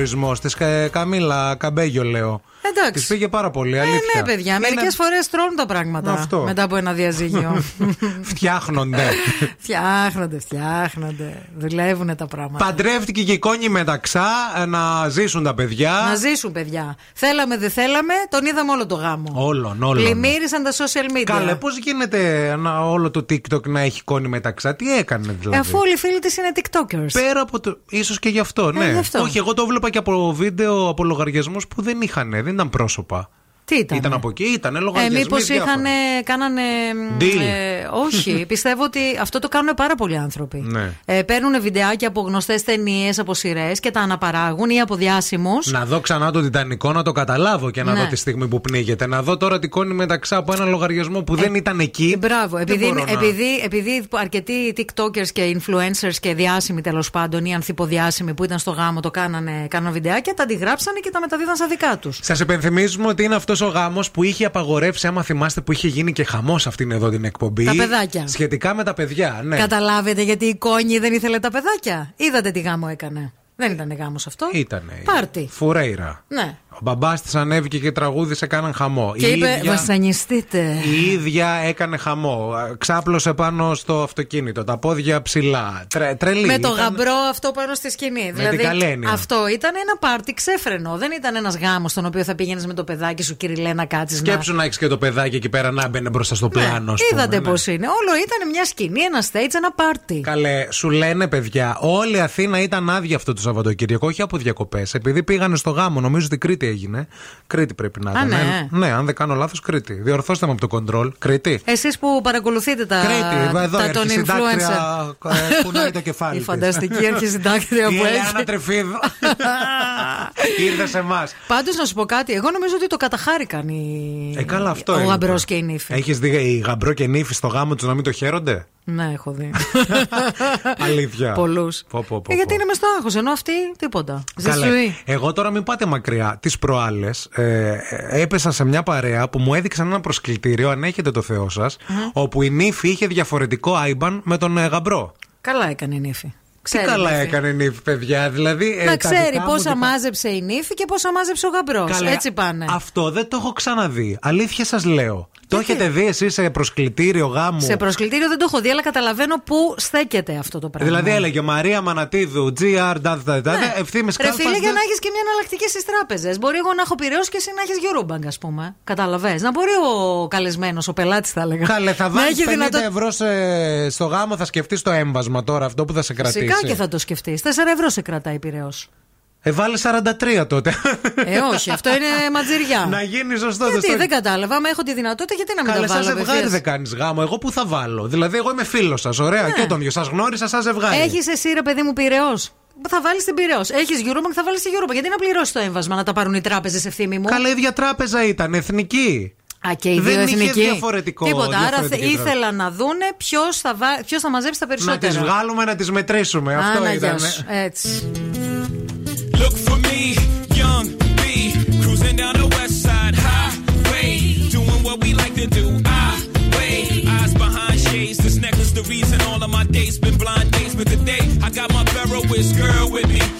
Πήγε ο χωρισμός της Camila Cabello, λέω. Εντάξει. Της πήγε πάρα πολύ, Ε, αλήθεια. ναι, παιδιά. Είναι- Μερικές φορές τρώνε τα πράγματα Αυτό. μετά από ένα διαζύγιο. Φτιάχνονται. φτιάχνονται, φτιάχνονται. Δουλεύουν τα πράγματα. Παντρεύτηκε και η Κόνι Μεταξά ε, να ζήσουν τα παιδιά. Να ζήσουν, παιδιά. Θέλαμε, δεν θέλαμε, τον είδαμε όλο το γάμο. Όλον, όλον. Πλημμύρισαν τα social media. Καλέ, πώς γίνεται ένα, όλο το TikTok να έχει Κόνι Μεταξά, τι έκανε δηλαδή; Ε, Αφού όλοι οι φίλοι της είναι TikTokers. Πέρα από το. ίσως και γι' αυτό, ναι. γι' αυτό. Όχι, εγώ το έβλεπα και από βίντεο από λογαριασμούς που δεν είχαν, δεν ήταν πρόσωπα. Τι ήταν. Ήταν από εκεί, ήταν Ε, λογαριασμοί. μήπως διάφορα. είχαν. Κάνανε. μ, Deal. ε, όχι. Πιστεύω ότι αυτό το κάνουν πάρα πολλοί άνθρωποι. Ναι. Ε, παίρνουν βιντεάκια από γνωστές ταινίες, από σειρές και τα αναπαράγουν ή από διάσημους. Να δω ξανά το Τιτανικό, να το καταλάβω και να Ναι. δω τη στιγμή που πνίγεται. Να δω τώρα την Κόνι Μεταξά από ένα λογαριασμό που δεν ήταν εκεί. Ε, Μπράβο. Δεν Επειδή, μπορώ να- επειδή, επειδή αρκετοί TikTokers και influencers και διάσημοι τέλος πάντων ή ανθιποδιάσημοι που ήταν στο γάμο το κάνανε, κάνανε βιντεάκια, τα αντιγράψανε και τα μεταδίδαν στα δικά τους. Σας υπενθυμίζουμε ότι είναι αυτός ο γάμος που είχε απαγορεύσει, άμα θυμάστε, που είχε γίνει και χαμός αυτήν εδώ την εκπομπή. Τα παιδάκια. Σχετικά με τα παιδιά, ναι. Καταλάβετε γιατί η κόνη δεν ήθελε τα παιδάκια. Είδατε τι γάμο έκανε. Δεν ήταν γάμος αυτό. Ήτανε. Πάρτι. Φουρέιρα. Ναι. Ο μπαμπάς της ανέβηκε και τραγούδισε, κάναν χαμό. Και η είπε, ίδια, βασανιστείτε. η ίδια έκανε χαμό. Ξάπλωσε πάνω στο αυτοκίνητο, τα πόδια ψηλά. Τρε, τρελή. Με το Ήταν- γαμπρό αυτό πάνω στη σκηνή. την καλή έννοια. αυτό ήταν ένα πάρτι ξέφρενο. Δεν ήταν ένας γάμος στον οποίο θα πήγαινες με το παιδάκι σου, κύριε να κάτσεις. Σκέψου να έχεις και το παιδάκι εκεί πέρα να μπαινε μπροστά στο πλάνο. ας πούμε, Είδατε ναι. πώς είναι. Όλο ήταν μια σκηνή, ένα stage, ένα πάρτι. Καλέ, σου λένε παιδιά, όλη η Αθήνα ήταν άδεια αυτό το Σαββατοκύριακο, όχι από διακοπές. Επειδή πήγανε στο γάμο, νομίζω ότι Κρήτη έγινε. Κρήτη πρέπει να Α, ήταν. ναι. Ε, ναι, αν δεν κάνω λάθος, Κρήτη. Διορθώστε με από το κοντρόλ. Κρήτη. Εσείς που παρακολουθείτε τα, Κρήτη, εδώ τα έρχεται των η συντάκτρια, influencer. ε, κουνάει το κεφάλι Η της. φανταστική αρχισυντάκτρια Η που Ελένα έχει. Τρεφίδου. Ήρθε σε εμάς. Πάντως να σου πω κάτι, εγώ νομίζω ότι το καταχάρηκαν οι... Ε, καλά, αυτό ο είναι. γαμπρός και η νύφη. Έχεις δει οι γαμπρό και νύφη στο γάμο τους να μην το χαίρονται; Ναι, έχω δει. Αλήθεια. Πολλούς. Πω, πω, πω, Ε, γιατί πω. είναι μες στο άγχος, ενώ αυτοί τίποτα. Καλέ. Ζεσουή. Εγώ τώρα μην πάτε μακριά. Τις προάλλες ε, έπεσα σε μια παρέα που μου έδειξαν ένα προσκλητήριο, αν έχετε το Θεό σας, όπου η νύφη είχε διαφορετικό άιμπαν με τον ε, γαμπρό. Καλά έκανε η νύφη. Τι Ξέρει, καλά νύφη. έκανε η νύφη, παιδιά. Δηλαδή, ε, Να τα ξέρει δικά μου πόσα και τα- μάζεψε η νύφη και πόσα μάζεψε ο γαμπρός. Καλέ, Έτσι πάνε. Αυτό δεν το έχω ξαναδεί. Αλήθεια σας λέω. Το έχετε δει εσείς σε προσκλητήριο γάμου; Σε προσκλητήριο δεν το έχω δει, αλλά καταλαβαίνω πού στέκεται αυτό το πράγμα. Δηλαδή έλεγε Μαρία Μανατίδου, GR, τάδε, τάδε, τάδε, ευθύμη Ναι. Ρε κάλπας, φίλε, για δεν- να έχεις και μια εναλλακτική στις τράπεζες. Μπορεί εγώ να έχω πυρεό και εσύ να έχεις Eurobank, ας πούμε. Κατάλαβε. Να μπορεί ο καλεσμένος, ο πελάτης, θα έλεγα. Καλέ, θα να βάλεις έχει 50 δυνατό- ευρώ σε- στο γάμο, θα σκεφτείς το έμβασμα τώρα, αυτό που θα σε κρατήσει. Φυσικά και θα το σκεφτείς. 4 ευρώ σε κρατάει πυρεό. Ε, βάλε 43 τότε. Ε, όχι, αυτό είναι ματζηριά. να γίνει σωστό. Γιατί στο- δεν κατάλαβα, άμα έχω τη δυνατότητα, γιατί να μην Καλέ, τα σαν βάλω. ζευγάρι απευθείας. δεν κάνεις γάμο. Εγώ που θα βάλω; Δηλαδή, εγώ είμαι φίλος σας. Ωραία, και τον δυο. Σας γνώρισα σαν ζευγάρι. Έχεις εσύ ρε παιδί μου πυρεό. Θα βάλεις την πυρεό. Έχεις Eurobank, θα βάλεις την Eurobank. Γιατί να πληρώσει το έμβασμα να τα πάρουν οι τράπεζες ευθύμη μου; Καλά, η ίδια τράπεζα ήταν, εθνική. Α, και οι Δεν δύο είχε εθνικοί. διαφορετικό- Τίποτα. Άρα διαφορετική θε- τράπεζα. ήθελαν να δούνε ποιος θα, βα... ποιος θα μαζέψει τα Να περισσότερα. τι βγάλουμε, να τις μετρήσουμε. Αυτό Άνα, ήταν. γεια σου. Έτσι. But today, I got my Ferroist girl with me.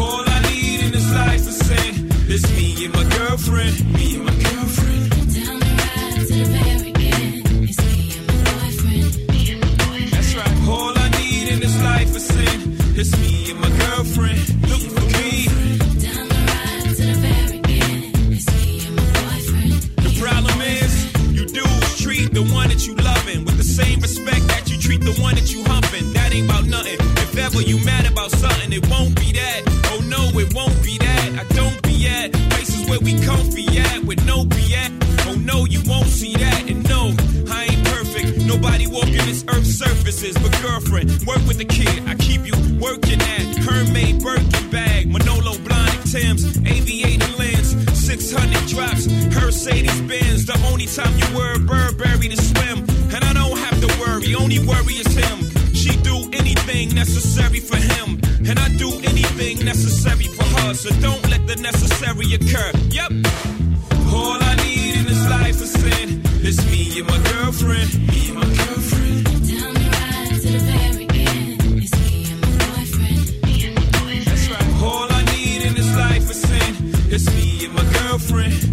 all I need in this life to sing is me and my girlfriend. Me and my girlfriend. It's me and my girlfriend. That's right. All I need in this life is sin. It's me and my girlfriend. Look for me. The problem is, you dudes treat the one that you loving with the same respect that you treat the one that you humping. That ain't about nothing. We comfy at with no react. Oh no, you won't see that. And no, I ain't perfect. Nobody walking this earth surfaces. But girlfriend, work with the kid. I keep you working at Hermaid Birkin bag, Manolo blind Tim's, aviator lens, 600 drops, Mercedes Benz. The only time you were Burberry to swim. And I don't have to worry, only worry is him. She do anything necessary for him, and I do anything necessary for her. So don't let the necessary occur. Yep. All I need in this life is sin. It's me and my girlfriend. Me and my girlfriend. Down to the very end. It's me and my boyfriend. Me and my boyfriend. That's right. All I need in this life is sin. It's me and my girlfriend.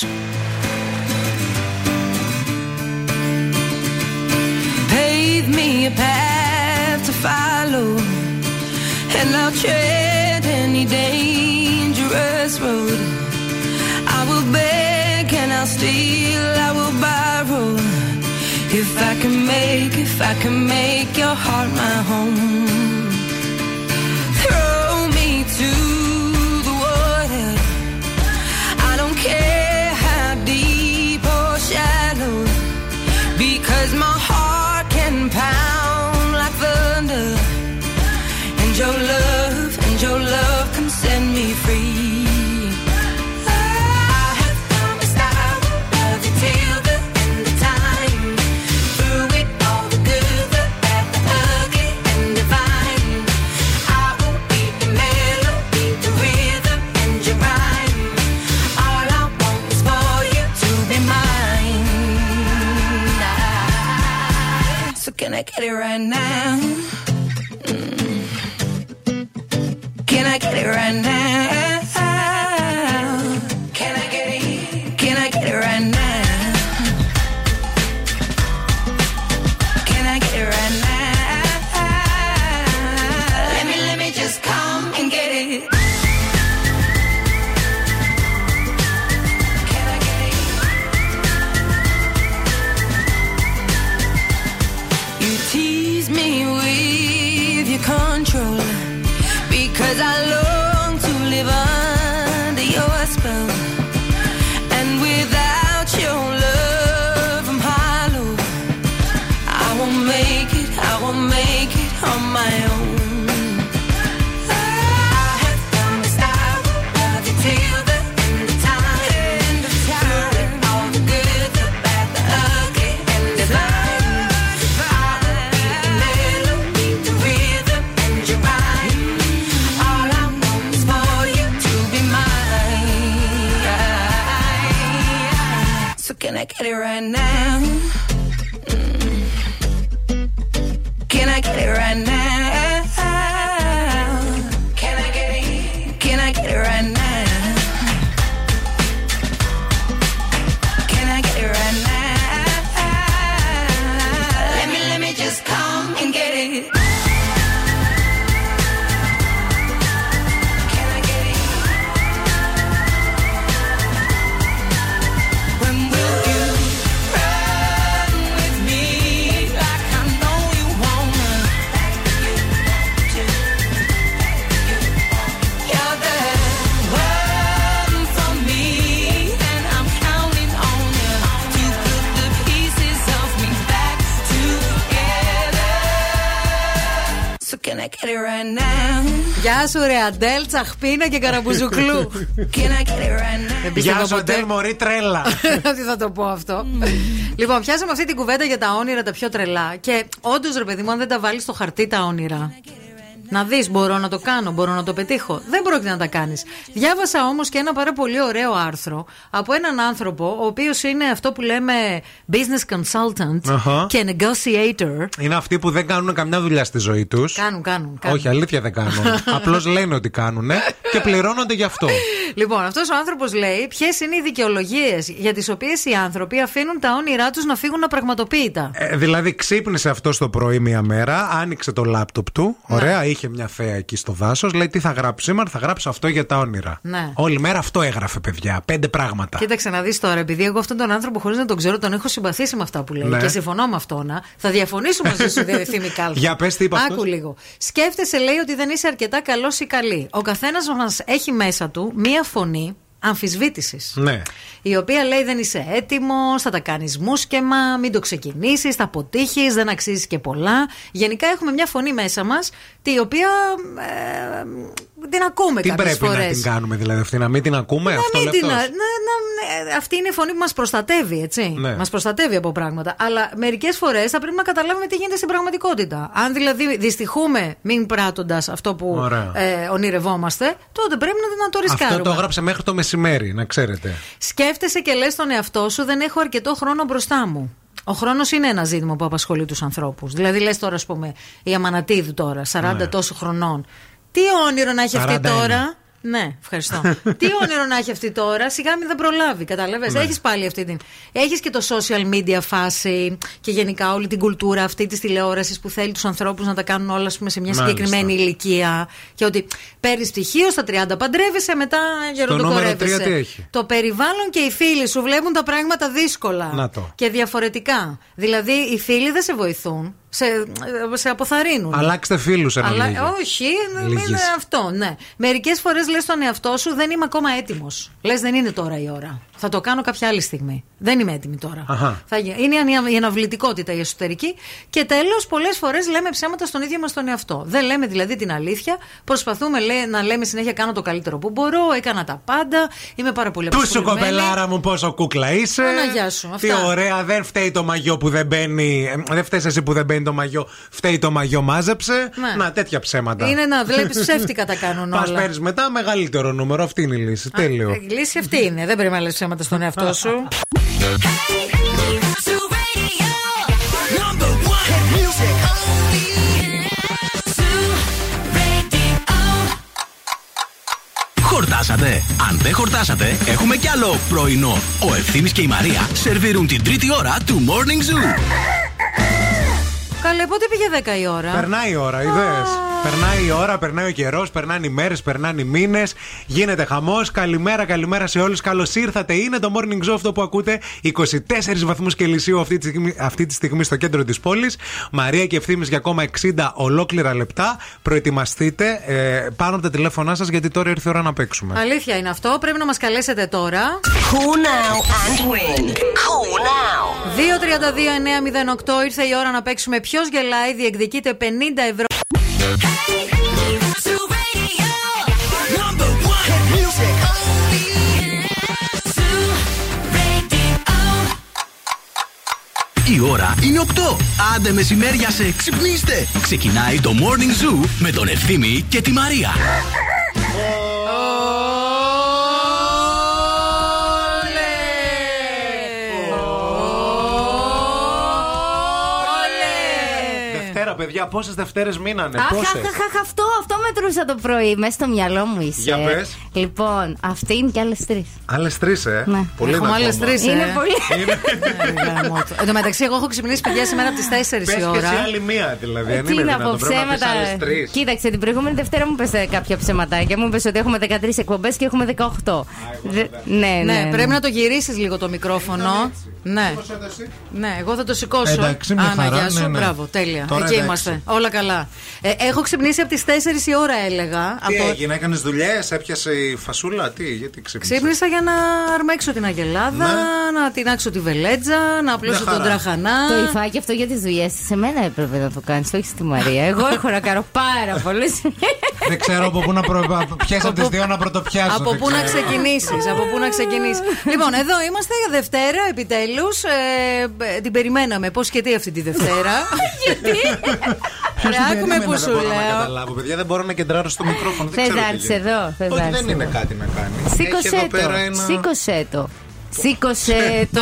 Thanks. my heart can pound like thunder, and your Αντέλ, τσαχπίνα και καραμπουζουκλού. Can I get it right now? Δεν πίστευα Γεια σου, ποτέ Αντέλ Μωρή, τρέλα. ότι θα το πω αυτό. λοιπόν, πιάσαμε αυτή την κουβέντα για τα όνειρα τα πιο τρελά. Και όντως, ρε παιδί μου, αν δεν τα βάλεις στο χαρτί τα όνειρα. Να δεις, μπορώ να το κάνω, μπορώ να το πετύχω. Δεν πρόκειται να τα κάνεις. Διάβασα όμως και ένα πάρα πολύ ωραίο άρθρο από έναν άνθρωπο, ο οποίος είναι αυτό που λέμε business consultant Αχα. και negotiator. Είναι αυτοί που δεν κάνουν καμιά δουλειά στη ζωή τους. Κάνουν, κάνουν. κάνουν. Όχι, αλήθεια δεν κάνουν. Απλώς λένε ότι κάνουν και πληρώνονται γι' αυτό. Λοιπόν, αυτός ο άνθρωπος λέει ποιες είναι οι δικαιολογίες για τις οποίες οι άνθρωποι αφήνουν τα όνειρά τους να φύγουν απραγματοποιητά. Ε, δηλαδή, ξύπνησε αυτό το πρωί μία μέρα, άνοιξε το λάπτοπ του. Ναι. Ωραία, είχε μια θέα εκεί στο δάσος. Λέει τι θα γράψει σήμερα, θα γράψω αυτό για τα όνειρα. Ναι. Όλη μέρα αυτό έγραφε, παιδιά. Πέντε πράγματα. Κοίταξε να δεις τώρα, επειδή εγώ αυτόν τον άνθρωπο χωρίς να τον ξέρω, τον έχω συμπαθήσει με αυτά που λέει Ναι. και συμφωνώ με αυτόν. Θα διαφωνήσω μαζί σου, Διευθύνη Κάλφα. Για πες, τι είπε Άκου αυτός; λίγο. Σκέφτεσαι, λέει, ότι δεν είσαι αρκετά καλός ή καλή. Ο καθένας μας έχει μέσα του μία φωνή αμφισβήτησης. Ναι. Η οποία λέει δεν είσαι έτοιμος, θα τα κάνεις μουσκεμα, μην το ξεκινήσεις, θα αποτύχεις, δεν αξίζεις και πολλά. Γενικά έχουμε μια φωνή μέσα μας, τη οποία ε, την ακούμε Τι κάποιες πρέπει φορές. να την κάνουμε, δηλαδή αυτή, να μην την ακούμε, Να αυτό μην λέει την, να, αυτός. να- ναι, αυτή είναι η φωνή που μας προστατεύει, έτσι. Ναι. Μας προστατεύει από πράγματα. Αλλά μερικές φορές θα πρέπει να καταλάβουμε τι γίνεται στην πραγματικότητα. Αν δηλαδή δυστυχούμε μην πράττοντας αυτό που Ωραία. ε, ονειρευόμαστε, τότε πρέπει να, να το ρισκάρουμε. Αυτό το έγραψε μέχρι το μεσημέρι, να ξέρετε. Σκέφτεσαι και λες στον εαυτό σου, δεν έχω αρκετό χρόνο μπροστά μου. Ο χρόνος είναι ένα ζήτημα που απασχολεί τους ανθρώπους. Δηλαδή, λες τώρα, ας πούμε, η Αμανατίδου τώρα, 40 Ναι. τόσο χρονών. Τι όνειρο να έχει αυτή 41. τώρα; Ναι, ευχαριστώ. Τι όνειρο να έχει αυτή τώρα, σιγά μην δεν προλάβει, κατάλαβε. Ναι. Έχεις πάλι αυτή την. Έχεις και το social media φάση και γενικά όλη την κουλτούρα αυτή της τηλεόρασης που θέλει τους ανθρώπους να τα κάνουν όλα ας πούμε, σε μια Μάλιστα. συγκεκριμένη ηλικία. Και ότι παίρνεις πτυχίο στα 30, παντρεύεσαι, μετά νούμερο γεροντοκορεύεσαι. τρία τι έχει; Το περιβάλλον και οι φίλοι σου βλέπουν τα πράγματα δύσκολα Να το. και διαφορετικά. Δηλαδή, οι φίλοι δεν σε βοηθούν, σε, σε αποθαρρύνουν. Αλλάξτε φίλους ένα Αλλά λίγο. όχι, Λίγης. είναι αυτό, ναι. Μερικές φορές λες στον εαυτό σου δεν είμαι ακόμα έτοιμος. Λες δεν είναι τώρα η ώρα. Θα το κάνω κάποια άλλη στιγμή. Δεν είμαι έτοιμη τώρα. Αχα. Θα γι- είναι η ανα- η αναβλητικότητα η εσωτερική. Και τέλος, πολλές φορές λέμε ψέματα στον ίδιο μας τον εαυτό. Δεν λέμε δηλαδή την αλήθεια. Προσπαθούμε λέ, να λέμε συνέχεια κάνω το καλύτερο που μπορώ, έκανα τα πάντα, είμαι πάρα πολύ Πού σου απασχολημένη. κοπελάρα μου, πόσο κούκλα είσαι. Παναγιά σου, Τι αυτά. ωραία, δεν φταίει το μαγιό που δεν μπαίνει. ε, Δεν φταίεις εσύ που δεν μπαίνεις το μαγιό. Φταίει το μαγιό, μάζεψε. Ναι. Να, τέτοια ψέματα. Είναι να βλέπεις ψεύτικα τα κάνουν Πας όλα. παίρνεις μετά μεγαλύτερο νούμερο. Αυτή είναι η λύση. Τέλειο. Η λύση αυτή είναι. Δεν πρέπει να λες ψέματα στον εαυτό σου. Number one hit music only. Χορτάσατε. Αν δεν χορτάσατε, έχουμε κι άλλο πρωινό. Ο Ευθύμης και η Μαρία σερβίρουν την τρίτη ώρα του Morning Zoo. Καλέ, πότε πήγε 10 η ώρα; Περνάει η ώρα, είδες. Περνάει η ώρα, περνάει ο καιρός, περνάνε οι μέρες, περνάνε οι μήνες. Γίνεται χαμός. Καλημέρα, καλημέρα σε όλους. Καλώς ήρθατε. Είναι το morning show αυτό που ακούτε. 24 βαθμούς Κελσίου αυτή τη στιγμή, αυτή τη στιγμή στο κέντρο της πόλης. Μαρία και ευθύνη για ακόμα 60 ολόκληρα λεπτά. Προετοιμαστείτε ε, πάνω από τα τηλέφωνά σας γιατί τώρα ήρθε η ώρα να παίξουμε. Αλήθεια είναι αυτό. Πρέπει να μας καλέσετε τώρα. Call now and win; Call now; 232-908 ήρθε η ώρα να παίξουμε. Ποιος γελάει, διεκδικείται 50 ευρώ. Number one hit music only. Η ώρα είναι 8. Άντε μεσημέρια σε ξυπνήστε. Ξεκινάει το Morning Zoo με τον Ευθύμη και τη Μαρία. Δευτέρα, παιδιά, πόσες Δευτέρες μείνανε. Αχ, Πόσες; αχ, αχ, αχ, αυτό, αυτό μετρούσα το πρωί. Μέσα στο μυαλό μου είσαι. Για πες. Λοιπόν, αυτή είναι και άλλες τρεις. Άλλες τρεις, ε; Ναι. Πολύ Έχουμε είναι άλλες ακόμα. τρει. Είναι πολύ. Εν τω μεταξύ, εγώ έχω ξυπνήσει παιδιά σήμερα από τις 4 Πες η και ώρα. εσύ άλλη μία, δηλαδή. αν Τι είναι να δυνατόν, πω, πρέπει να πεις ψέματα. άλλες τρεις. Κοίταξε, την προηγούμενη Δευτέρα μου πέσε κάποια ψεματάκια. Μου είπε ότι έχουμε 13 εκπομπές και έχουμε 18. Δε- Ναι, ναι, Ναι, ναι. πρέπει να το γυρίσεις λίγο το μικρόφωνο. Ναι. Ναι, εγώ θα το σηκώσω. Εντάξει, μια Άννα, χαρά, γεια σου. ναι, ναι. Μπράβο, τέλεια. Τώρα Εκεί, εντάξει. είμαστε. Όλα καλά. Ε, έχω ξυπνήσει από τις 4 η ώρα, έλεγα. Τι από... έγινε, έκανες δουλειές, έπιασε η φασούλα, τι, γιατί ξύπνησες; Ξύπνησα για να αρμέξω την αγελάδα, Ναι. να τεινάξω τη βελέτζα, να απλώσω Μια τον χαρά. τραχανά. Το υφάκι αυτό για τις δουλειές σε μένα έπρεπε να το κάνεις, όχι στη Μαρία. Εγώ έχω να κάνω πάρα πολλές. Δεν ξέρω από πού να προ... ποιες από τις δύο να πρωτοπιάσω. Από δεν πού να ξέρω. ξεκινήσεις, από πού να ξεκινήσεις. λοιπόν, εδώ είμαστε για Δευτέρα, επιτέλους. Ε, την περιμέναμε. Πώς και τι αυτή τη Δευτέρα. Γιατί; Ρε, άκουμε που σου δεν μπορώ να λέω. καταλάβω, παιδιά, δεν μπορώ να κεντράρω στο μικρόφωνο. δεν Θες ξέρω να τι έρθεις γίνεται. εδώ, θες Όχι, να δεν έρθεις είναι εδώ. κάτι να κάνει. Έχει Σήκωσέ εδώ το. πέρα ένα. Σήκωσέ το. Σήκωσέ το,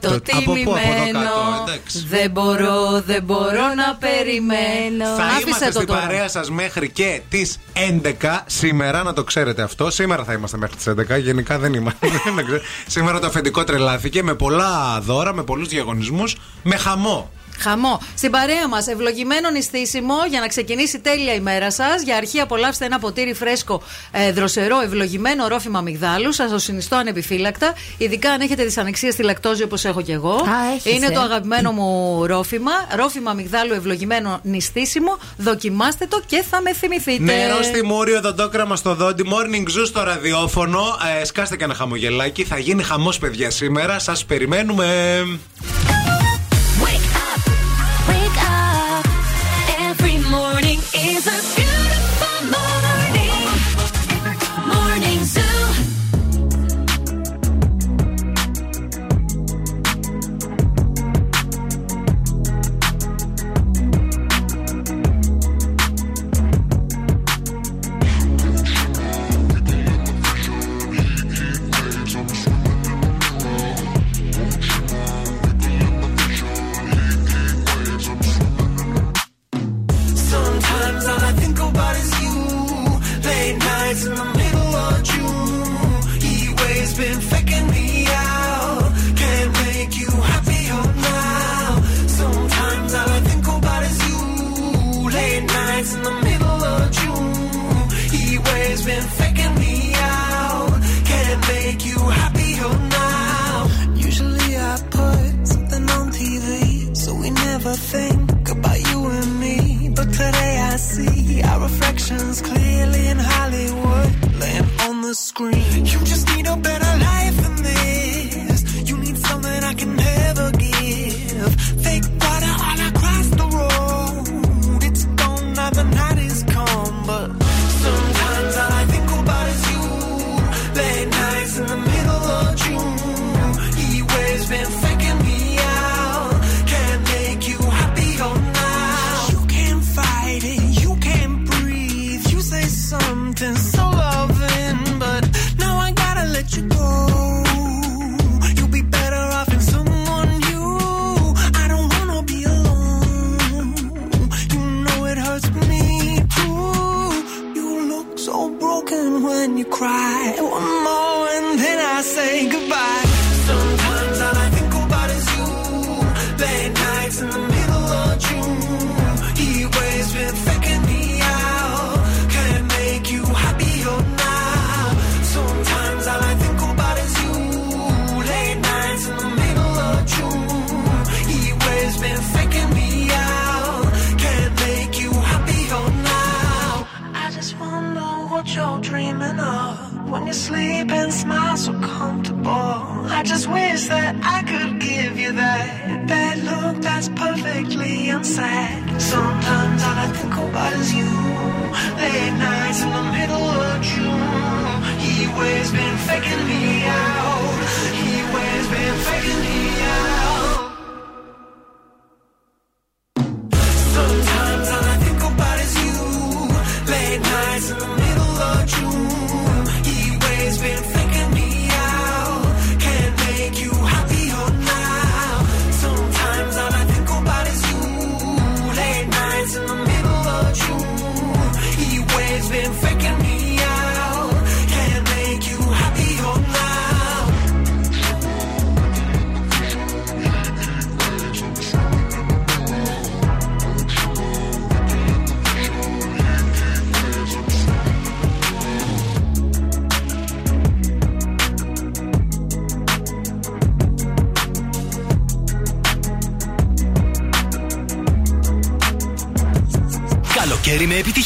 το Από πού, από εδώ τιμημένο. κάτω, εντάξει. Δεν μπορώ, δεν μπορώ να περιμένω. Θα Άφησε είμαστε το στην τώρα. παρέα σας μέχρι και τις 11 σήμερα, να το ξέρετε αυτό. Σήμερα θα είμαστε μέχρι τις 11. Γενικά δεν είμαστε. Δεν ξέρω. σήμερα το αφεντικό τρελάθηκε με πολλά δώρα, με πολλούς διαγωνισμούς, με χαμό. Χαμό. Στην παρέα μας, ευλογημένο νηστίσιμο για να ξεκινήσει τέλεια η μέρα σας. Για αρχή, απολαύστε ένα ποτήρι φρέσκο ε, δροσερό, ευλογημένο ρόφημα αμυγδάλου. Σας το συνιστώ ανεπιφύλακτα. Ειδικά αν έχετε δυσανεξία στη λακτόζη όπως έχω κι εγώ. έχεις, Είναι ε. το αγαπημένο μου ρόφημα. Ρόφημα αμυγδάλου ευλογημένο νηστίσιμο. Δοκιμάστε το και θα με θυμηθείτε. Νερό στη μούρη, οδοντόκραμα στο δόντι, morning zoo στο ραδιόφωνο. Ε, σκάστε και ένα χαμογελάκι. Θα γίνει χαμός, παιδιά, σήμερα. Σας περιμένουμε. Wake Jesus.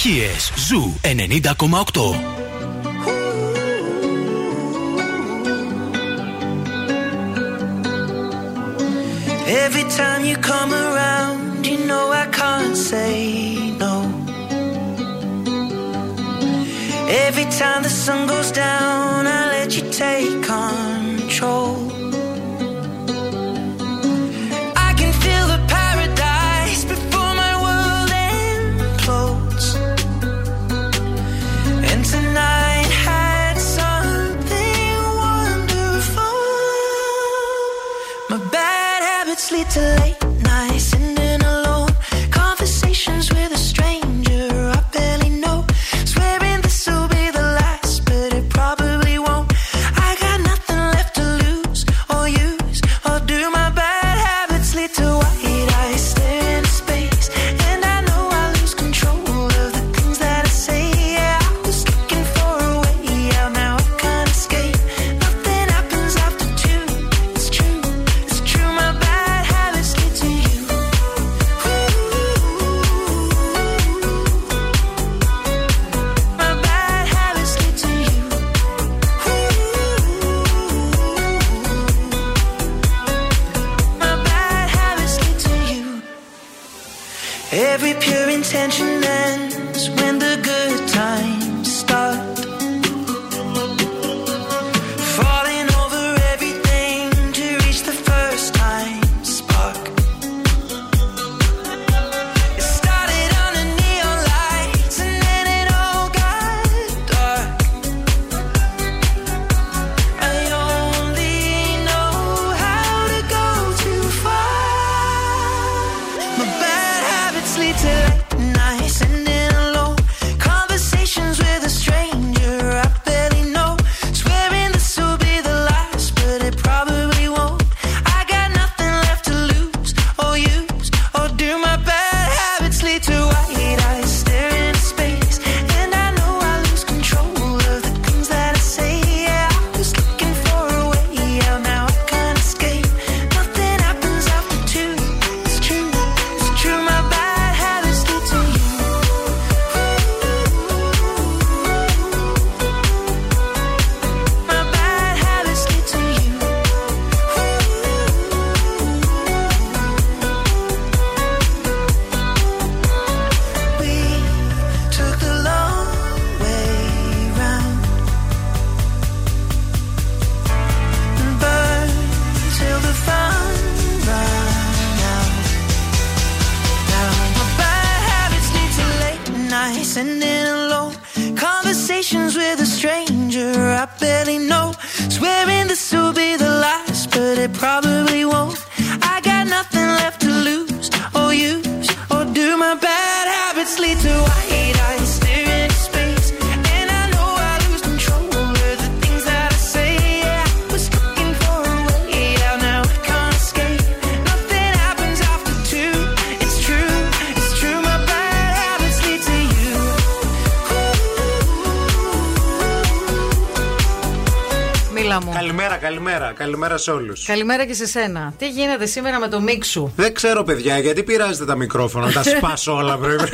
επιτυχίες. Ζου 90,8. Every time you come around, you know I can't say no. Every time the sun goes down, I let you take control. Καλημέρα. Καλημέρα σε όλους. Καλημέρα και σε σένα. Τι γίνεται σήμερα με το μίξου. Δεν ξέρω, παιδιά, γιατί πειράζετε τα μικρόφωνα, τα σπάσω όλα, πρέπει.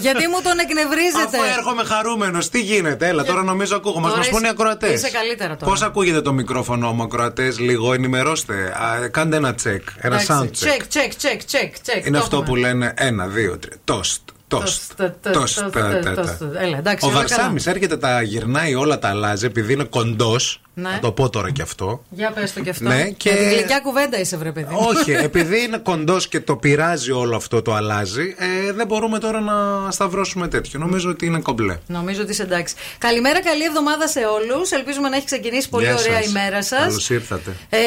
Γιατί μου τον εκνευρίζετε. Αφού έρχομαι χαρούμενος, τι γίνεται, έλα, τώρα νομίζω ακούγω. Μας Τώρα μας πούνε οι είσαι- ακροατές. είσαι καλύτερα τώρα. Πώς ακούγεται το μικρόφωνο μου, ακροατές, λίγο ενημερώστε. Α, κάντε ένα check, ένα sound check. Τσεκ, τσεκ, τσεκ, τσεκ, τσεκ. Είναι Το αυτό έχουμε. που λένε ένα, δύο, τρία. Τόστ. Τόστ. τε, τε, Τόστ. τε, τα, τε, τα, τα. τόστ. Έλα, εντάξει, Ο όλα Βαρσάμι καλά. έρχεται, τα γυρνάει όλα, τα αλλάζει επειδή είναι κοντός. Ναι. Θα το πω τώρα κι αυτό. Για πες το κι αυτό. Ναι, και- Με τη γλυκιά κουβέντα είσαι, βρε παιδί. Όχι, επειδή είναι κοντός και το πειράζει όλο αυτό, το αλλάζει, ε, δεν μπορούμε τώρα να σταυρώσουμε τέτοιο. Νομίζω ότι είναι κομπλέ. Νομίζω ότι είσαι εντάξει. Καλημέρα, καλή εβδομάδα σε όλους. Ελπίζουμε να έχει ξεκινήσει πολύ Γεια ωραία σας. η μέρα σας. Καλώς ήρθατε. Ε,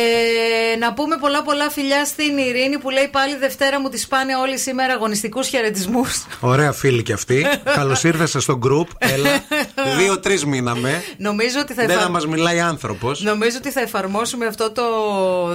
να πούμε πολλά πολλά φιλιά στην Ειρήνη που λέει πάλι Δευτέρα μου τη πάνε όλοι σήμερα αγωνιστικούς χαιρετισμούς. Ωραία φίλη κι αυτή. Καλώς ήρθατε στο group. Έλα. Δύο-τρεις μείναμε. Νομίζω ότι θα Δεν εφα- θα μας μιλάει άνθρωπος. Νομίζω ότι θα εφαρμόσουμε αυτό το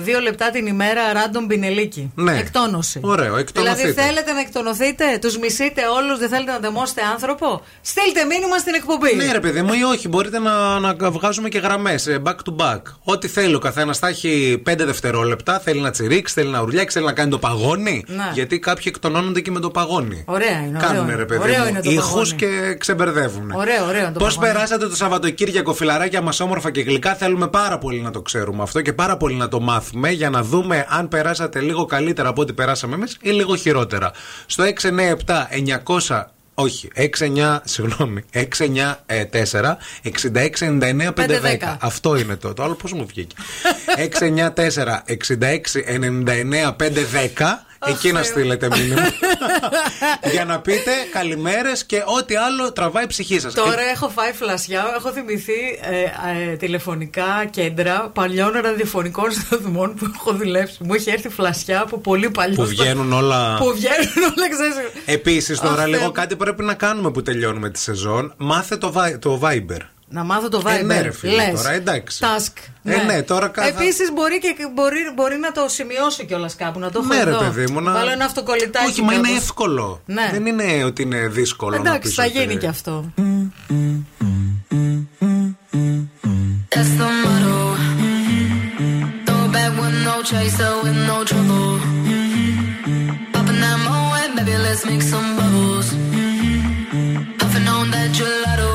δύο λεπτά την ημέρα random μπινελίκι. Ναι. Εκτόνωση. Ωραίο, εκτονωθείτε. Δηλαδή θέλετε να εκτονωθείτε, τους μισείτε όλους, δεν θέλετε να δεμόσετε άνθρωπο; Στείλτε μήνυμα στην εκπομπή. Ναι, ρε παιδί μου, ή όχι. Μπορείτε να, να βγάζουμε και γραμμές back to back. Ό,τι θέλει ο καθένας. Θα έχει 5 δευτερόλεπτα. Θέλει να τσιρίξει, θέλει να ουρλιάξει, θέλει να κάνει το παγόνι. Ναι. Γιατί κάποιοι εκτονώνονται και με το παγόνι. Ωραία είναι. Ωραία. κάνουν είναι. ρε παιδί Ωραίο μου. είναι το Ήχους παγόνι. και ξεμπερδεύουν. Ωραίο, ωραίο είναι το Πώς παγόνι. περάσατε το Σαββατοκύριακο, φιλαράκια μας, όμορφα και γλυκά. Θέλουμε πάρα πολύ να το ξέρουμε αυτό και πάρα πολύ να το μάθουμε για να δούμε αν περάσατε λίγο καλύτερα από ό,τι περάσαμε εμείς ή λίγο χειρότερα. Στο 697 900. Όχι, 69, συγγνώμη, 694 6699 510. Αυτό είναι το. Το άλλο πώς μου βγήκε. 694 6699 510. Εκεί να στείλετε μήνυμα. για να πείτε καλημέρες και ό,τι άλλο τραβάει η ψυχή σας. Τώρα έχω φάει φλασιά, έχω θυμηθεί ε, ε, τηλεφωνικά κέντρα παλιών ραδιοφωνικών σταθμών που έχω δουλέψει. Μου έχει έρθει φλασιά από πολύ παλιό. Που βγαίνουν όλα. Που βγαίνουν όλα, ξέρεις. Επίσης, τώρα Αχ, λίγο Θεέ. κάτι πρέπει να κάνουμε που τελειώνουμε τη σεζόν. Μάθε το, Vi- το Viber. Να μάθω το Viber. Ε, ναι, ρε φίλε, Λες. τώρα, εντάξει. Task. Ε, ναι, τώρα κα- Επίσης μπορεί, και, μπορεί, μπορεί να το σημειώσω κιόλας κάπου, να το έχω Ναι, ρε εδώ. παιδί μου. Να... Βάλω ένα αυτοκολλητάκι. Όχι, μα είναι κάπως. εύκολο. Ναι. Δεν είναι ότι είναι δύσκολο. να Εντάξει, πεις θα ότι- γίνει κι αυτό. That's the motto. Throw it back with no chaser, with no trouble. Popping that moe, baby, let's make some bubbles. Puffing on that gelato.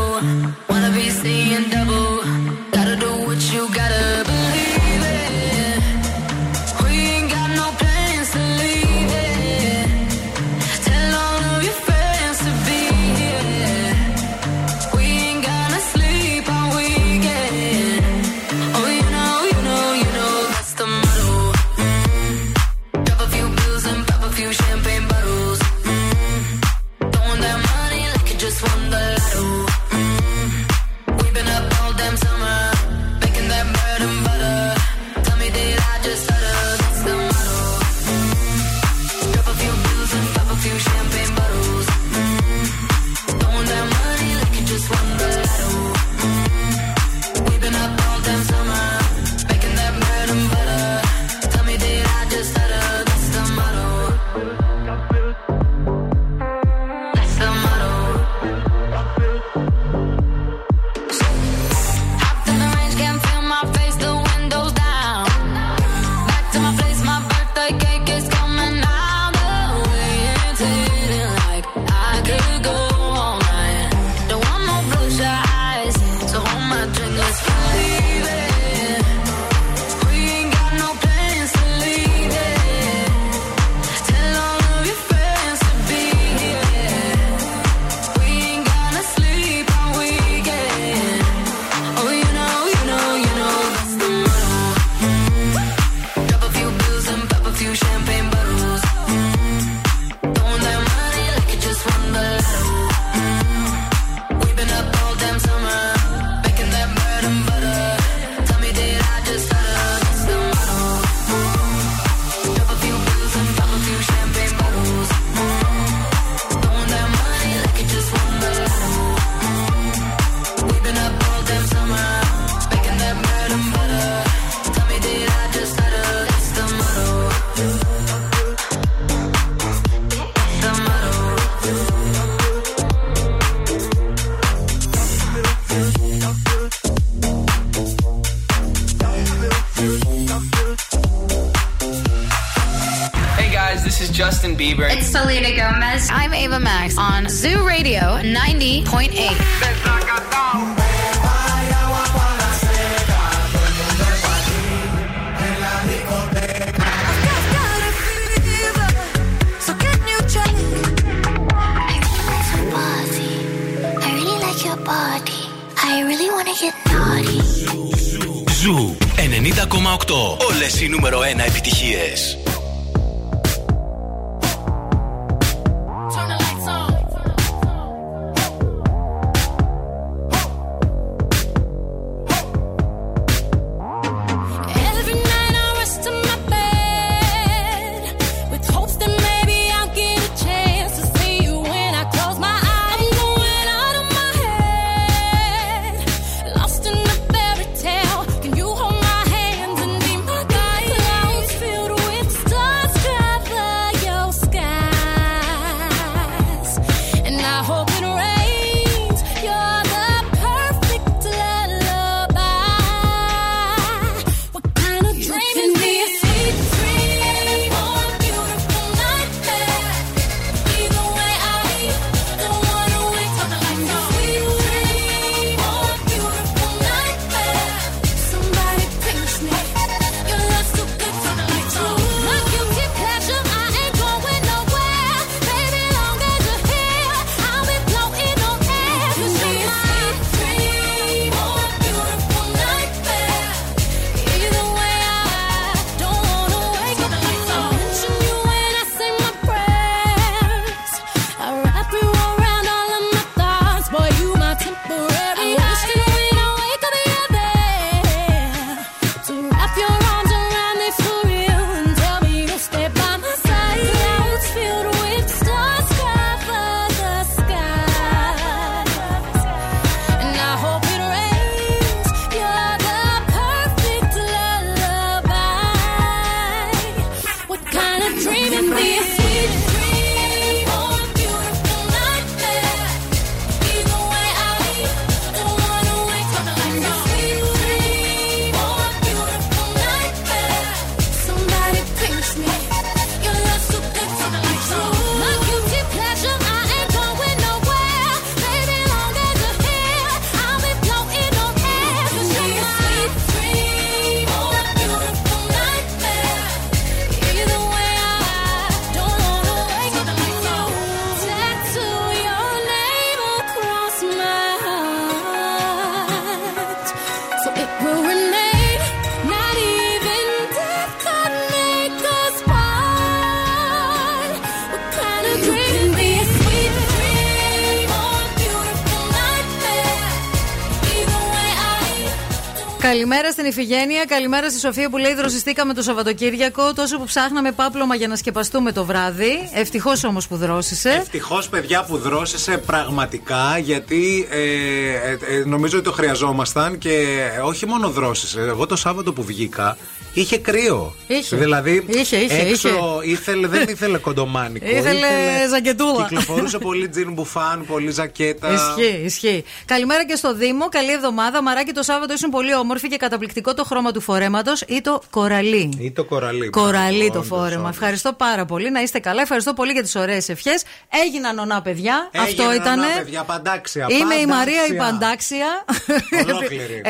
Ιφηγένεια, καλημέρα στη Σοφία που λέει δροσιστήκαμε το Σαββατοκύριακο. Τόσο που ψάχναμε πάπλωμα για να σκεπαστούμε το βράδυ. Ευτυχώς όμως που δρόσησε. Ευτυχώς, παιδιά, που δρόσησε πραγματικά γιατί ε, ε, ε, νομίζω ότι το χρειαζόμασταν και όχι μόνο δρόσησε. Εγώ το Σάββατο που βγήκα είχε κρύο. Είχε. Δηλαδή Είχε, είχε, έξω είχε. Ήθελε, δεν ήθελε κοντομάνικο. Ήθελε ζακετούλα. Κυκλοφορούσε πολύ τζιν μπουφάν, πολύ ζακέτα. Ισχύει, ισχύει. Καλημέρα και στο Δήμο. Καλή εβδομάδα. Μαράκι το Σάββατο ήσουν πολύ όμορφη και καταπληκτικό το χρώμα του φορέματος ή το κοραλί; Ή το κοραλί. Κοραλί το Όντως, φόρεμα. όντως. Ευχαριστώ πάρα πολύ. Να είστε καλά. Ευχαριστώ πολύ για τις ωραίες ευχές. Έγιναν ονά, παιδιά. Αυτό Έγιναν, ήταν. να, παιδιά, παντάξια. Είμαι η Μαρία η παντάξια. Παντάξια. Ολόκληρη.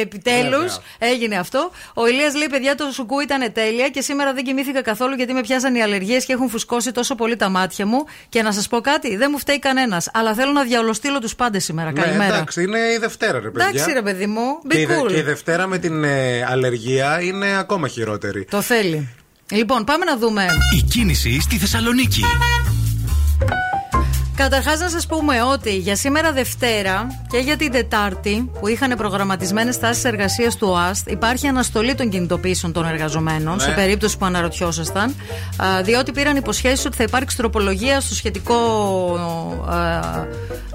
Επιτέλους Βέβαια. έγινε αυτό. Ο Ηλίας λέει: Παιδιά, το σουκού ήταν τέλεια και σήμερα δεν κοιμήθηκα καθόλου γιατί με πιάσαν οι αλλεργίες και έχουν φουσκώσει τόσο πολύ τα μάτια μου. Και να σας πω κάτι, δεν μου φταίει κανένας. Αλλά θέλω να διαολοστείλω τους πάντες σήμερα. Ναι, Καλημέρα. εντάξει, είναι η Δευτέρα, ρε παιδιά. Εντάξει, ρε παιδί μου. Be Και η, δε- cool. και η Δευτέρα με την ε, αλλεργία είναι ακόμα χειρότερη. Το θέλει. Λοιπόν, πάμε να δούμε. Η κίνηση στη Θεσσαλονίκη. Καταρχάς, να σας πούμε ότι για σήμερα Δευτέρα και για την Τετάρτη που είχαν προγραμματισμένες τάσεις εργασίας του ΟΑΣΤ υπάρχει αναστολή των κινητοποιήσεων των εργαζομένων Ναι. σε περίπτωση που αναρωτιόσασταν. α, Διότι πήραν υποσχέσεις ότι θα υπάρξει τροπολογία στο σχετικό α,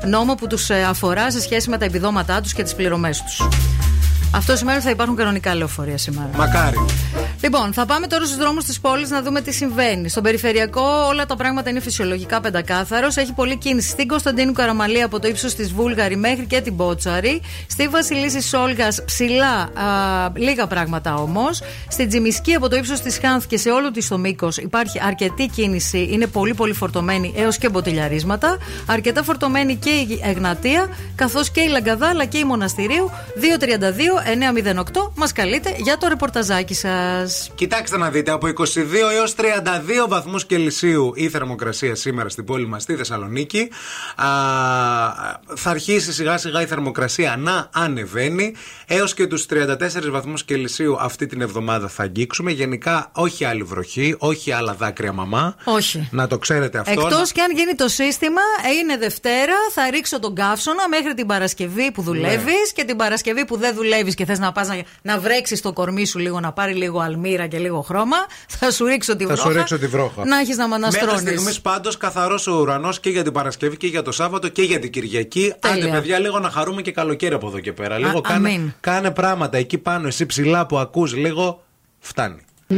νόμο που τους αφορά σε σχέση με τα επιδόματά τους και τις πληρωμές τους. Αυτό σημαίνει ότι θα υπάρχουν κανονικά λεωφορεία σήμερα. Μακάρι. Λοιπόν, θα πάμε τώρα στους δρόμους της πόλης να δούμε τι συμβαίνει. Στον περιφερειακό όλα τα πράγματα είναι φυσιολογικά πεντακάθαρος. Έχει πολλή κίνηση στην Κωνσταντίνου Καραμαλή από το ύψος της Βούλγαρη μέχρι και την Μπότσαρη. Στη Βασιλίση Σόλγας ψηλά, α, λίγα πράγματα όμως. Στην Τζιμισκή από το ύψος της Χάνθ και σε όλο της το μήκος υπάρχει αρκετή κίνηση. Είναι πολύ πολύ φορτωμένη έως και μποτιλιαρίσματα. Αρκετά φορτωμένη και η Εγνατία, καθώς και η Λαγκαδά αλλά και η Μοναστηρίου. 232-908 μας καλείτε για το ρεπορταζάκι σας. Κοιτάξτε να δείτε, από 22 έως 32 βαθμούς Κελσίου η θερμοκρασία σήμερα στην πόλη μας στη Θεσσαλονίκη. Α, θα αρχίσει σιγά σιγά η θερμοκρασία να ανεβαίνει. Έως και τους 34 βαθμούς Κελσίου αυτή την εβδομάδα θα αγγίξουμε. Γενικά όχι άλλη βροχή, όχι άλλα δάκρυα μαμά. Όχι. Να το ξέρετε αυτό. Εκτός Να- και αν γίνει το σύστημα, είναι Δευτέρα, θα ρίξω τον καύσωνα μέχρι την Παρασκευή που δουλεύεις Ναι. και την Παρασκευή που δεν δουλεύεις και θες να πας να, να βρέξεις το κορμί σου λίγο, να πάρει λίγο αλμύρα και λίγο χρώμα. Θα σου ρίξω τη Θα βρόχα. σου ρίξω τη βρόχα. Να έχεις να με Μέχρι αναστρώνει. στιγμής πάντως καθαρός ο ουρανός και για την Παρασκευή και για το Σάββατο και για την Κυριακή. Τέλεια. Άντε, παιδιά, λίγο να χαρούμε και καλοκαίρι από εδώ και πέρα. Λίγο Α, κάνε, αμήν. κάνε πράγματα εκεί πάνω, εσύ ψηλά που ακούς λίγο. Φτάνει.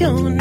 canción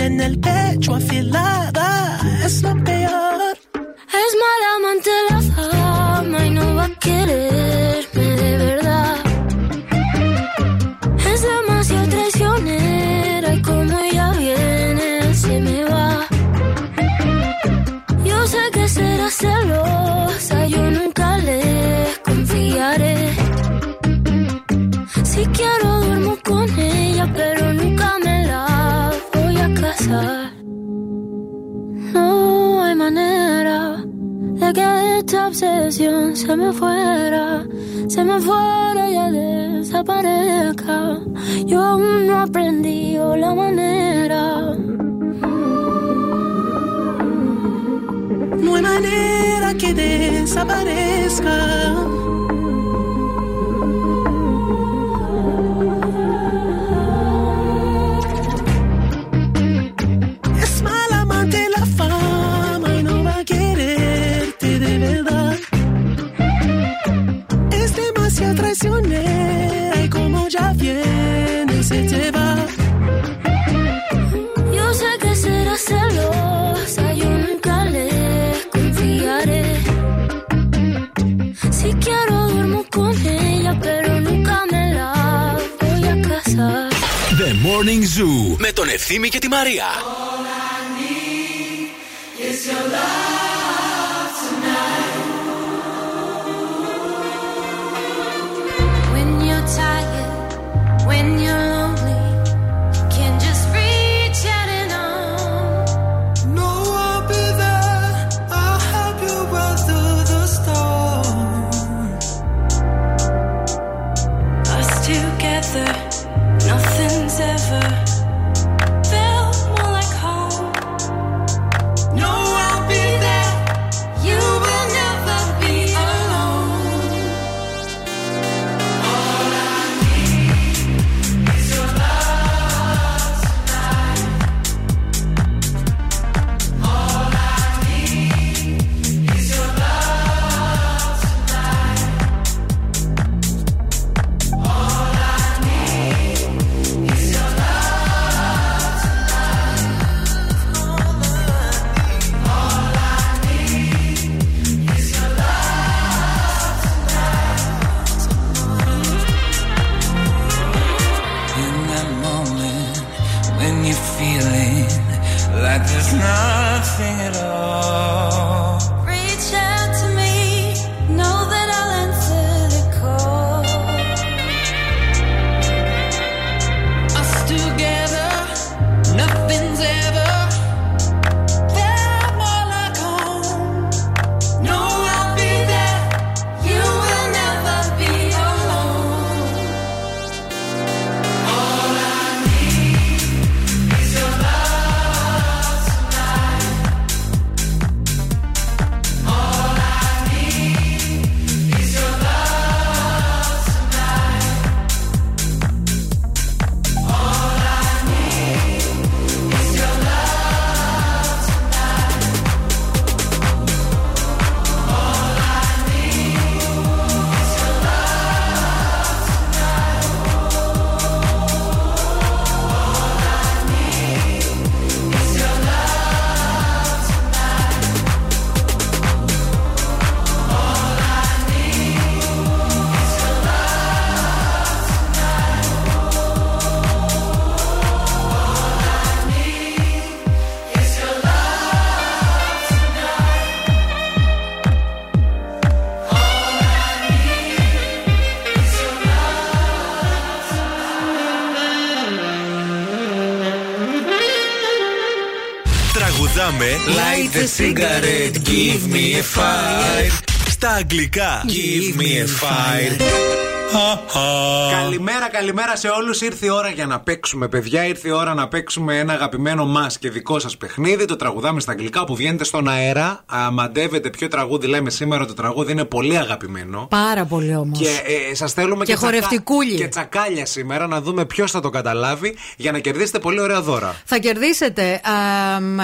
Light the cigarette, give me a fire. στα αγγλικά. Give me a fire. Καλημέρα, καλημέρα σε όλους. Ήρθε η ώρα για να παίξουμε, παιδιά. Ήρθε η ώρα να παίξουμε ένα αγαπημένο μας και δικό σας παιχνίδι. Το τραγουδάμε στα αγγλικά που βγαίνετε στον αέρα. Α, μαντεύετε ποιο τραγούδι λέμε σήμερα. Το τραγούδι είναι πολύ αγαπημένο. Πάρα πολύ όμως. Και ε, σας θέλουμε Και και, τσακα- χορευτικούλι. και τσακάλια σήμερα να δούμε ποιος θα το καταλάβει για να κερδίσετε πολύ ωραία δώρα. Θα κερδίσετε α, μ, ε,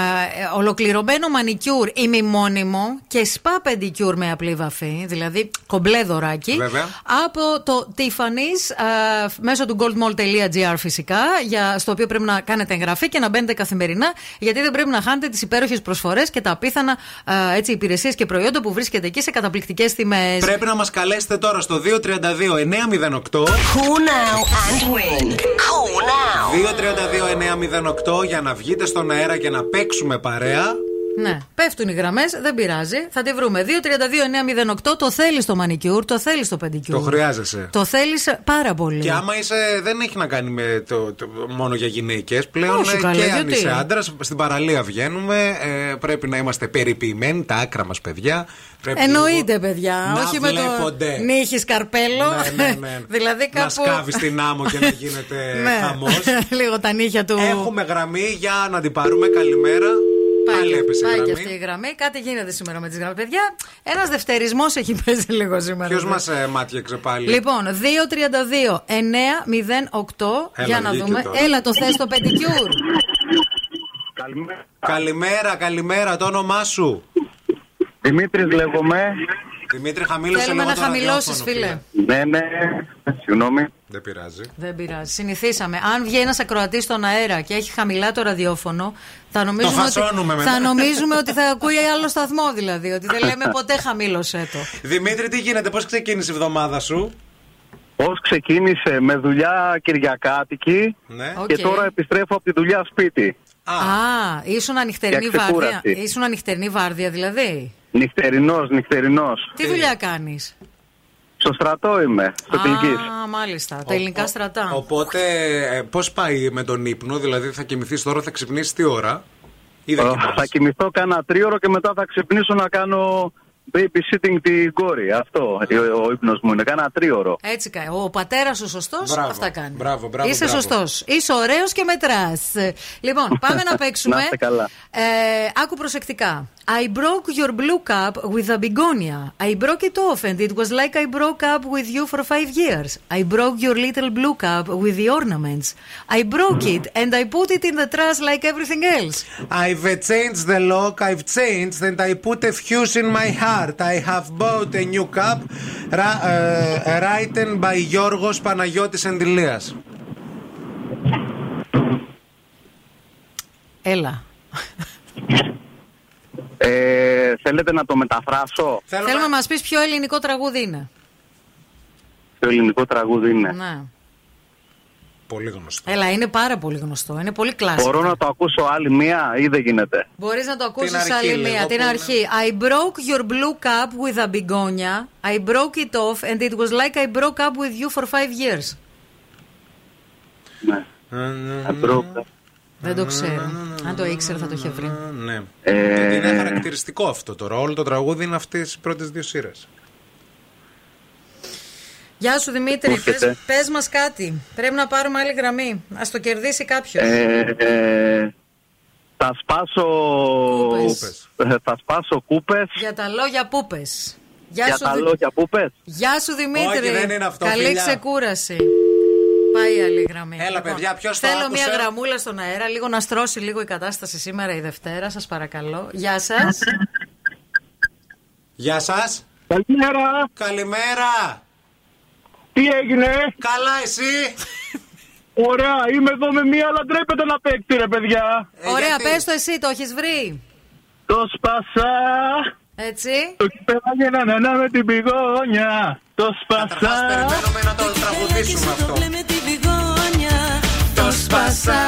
ολοκληρωμένο μανικιούρ ημιμόνιμο και σπα πεντικιούρ με απλή βαφή, δηλαδή κομπλέ δωράκι. Βέβαια. Από το Tiffany's α, μέσω του goldmall.gr φυσικά, για, στο οποίο πρέπει να κάνετε εγγραφή και να μπαίνετε καθημερινά, γιατί δεν πρέπει να χάνετε τις υπέροχες προσφορές και τα απίθανα υπηρεσίες και προϊόντα που βρίσκεται εκεί σε καταπληκτικές τιμές. Πρέπει να μας καλέσετε τώρα στο 232 908. Call now and win. Call now. 232-908 για να βγείτε στον αέρα και να παίξουμε παρέα. Ναι, πέφτουν οι γραμμές, δεν πειράζει. Θα τη βρούμε. 232-908 το θέλεις το μανικιούρ, το θέλεις το πεντικιούρ. Το χρειάζεσαι. Το θέλεις πάρα πολύ. Και άμα είσαι, δεν έχει να κάνει με το, το- μόνο για γυναίκες. Πλέον Όχι, ε, καλά, και αν γιατί; είσαι άντρας, στην παραλία βγαίνουμε. ε, πρέπει να είμαστε περιποιημένοι, τα άκρα μας παιδιά. Πρέπει Εννοείται, παιδιά. να όχι με το βλέπονται. νύχις καρπέλο. Ναι, ναι, ναι. δηλαδή κάπου. Να σκάβεις την άμμο και να γίνεται Ναι. χαμός. Λίγο τα νύχια του. Έχουμε γραμμή για να την πάρουμε. Καλημέρα. Πάει, Πάλι και- έπεσε η πάει και γραμμή. αυτή η γραμμή. Κάτι γίνεται σήμερα με τις γραμμές. Παιδιά, ένας δευτερισμός έχει πέσει λίγο σήμερα. Ποιος μας ε, μάτιαξε πάλι; Λοιπόν, 232-908 Έλα, για να βγήκε δούμε. τώρα. Έλα, το θες το πεντικιούρ. Καλημέρα, καλημέρα, το όνομά σου. Δημήτρης λέγομαι. Δημήτρη, χαμήλωσε Θέλουμε λίγο να το χαμηλώσεις, ραδιόφωνο, φίλε. Ναι, ναι. Συγγνώμη. Δεν πειράζει. Δεν πειράζει. Συνηθίσαμε. Αν βγει ένας ακροατής στον αέρα και έχει χαμηλά το ραδιόφωνο, θα νομίζουμε, ότι, φασώνουμε μετά. θα νομίζουμε ότι θα ακούει άλλο σταθμό δηλαδή. Ότι δεν λέμε ποτέ χαμήλωσέ το. Δημήτρη, τι γίνεται, πώς ξεκίνησε η εβδομάδα σου; Πώς ξεκίνησε με δουλειά Κυριακάτικη Ναι. Οκ. και τώρα επιστρέφω από τη δουλειά σπίτι. Α, ήσουν ανοιχτερινή Για βάρδια. ξεκούραση. Ήσουν ανοιχτερινή βάρδια δηλαδή. Νυχτερινός, νυχτερινός. Τι δουλειά κάνεις; Στο στρατό είμαι, στο Κυλκής. Α, μάλιστα. Τα ελληνικά στρατά. Οπότε, πώς πάει με τον ύπνο, δηλαδή θα κοιμηθείς τώρα, θα ξυπνήσεις τι ώρα. Ή δεν Ε, κοιμάσαι; Θα κοιμηθώ κάνα τρίωρο και μετά θα ξυπνήσω να κάνω babysitting την κόρη. Αυτό ο, ο ύπνος μου είναι. Κάνα τρίωρο. Έτσι κάνει. Ο πατέρας ο σωστός Μπράβο, αυτά κάνει. μπράβο, μπράβο, Είσαι μπράβο. σωστός. Είσαι ωραίος και μετράς. Λοιπόν, πάμε να παίξουμε. Να είστε καλά. Ε, άκου προσεκτικά. I broke your blue cup with a begonia. I broke it off and it was like I broke up with you for five years. I broke your little blue cup with the ornaments. I broke it and I put it in the trash like everything else. I've uh, changed the lock, I've changed, and I put a fuse in my heart. I have bought a new cup ra- uh, written by Γιώργος Παναγιώτης Εντιλίας. Έλα. Ε, θέλετε να το μεταφράσω; Θέλουμε να μας πεις ποιο ελληνικό τραγούδι είναι. Το ελληνικό τραγούδι είναι; Ναι. Πολύ γνωστό. Έλα, είναι πάρα πολύ γνωστό. Είναι πολύ κλασικό. Μπορώ να το ακούσω άλλη μία ή δεν γίνεται; Μπορείς να το ακούσεις αρχή άλλη λίγο, μία. Την που είναι. αρχή. I broke your blue cup with a begonia. I broke it off and it was like I broke up with you for five years. Ναι. Δεν το ξέρω. Αν το ήξερε θα το είχε βρει. Ναι. Ε, Γιατί είναι χαρακτηριστικό αυτό τώρα. Όλο το τραγούδι είναι αυτές τι πρώτες δύο σειρέ. Γεια σου Δημήτρη, Ακούγεται. πες, πες μας κάτι. Πρέπει να πάρουμε άλλη γραμμή. Ας το κερδίσει κάποιος. Ε, ε, θα σπάσω Κούπες. Ε, Θα σπάσω κούπες Για τα λόγια που πες. Γεια Για σου, τα Δη- λόγια πούπες Γεια σου Δημήτρη. Όχι, δεν είναι αυτό, Καλή φιλιά. ξεκούραση. Πάει η άλλη γραμμή. Έλα, παιδιά, ποιος το Θέλω άκουσε; μια γραμμούλα στον αέρα, λίγο να στρώσει λίγο η κατάσταση σήμερα η Δευτέρα, σας παρακαλώ. Γεια σας. Γεια σας. Καλημέρα. Καλημέρα. Τι έγινε; Καλά εσύ; Ωραία, είμαι εδώ με μία, αλλά ντρέπεται να παίξει ρε παιδιά. Ωραία, πες το εσύ, το έχεις βρει; Το σπάσα. Έτσι. Το κυπέλα να να να με την πηγόνια. Το σπάσα. Περιμένουμε να το τραγουδήσουμε αυτό. Το σπάσα.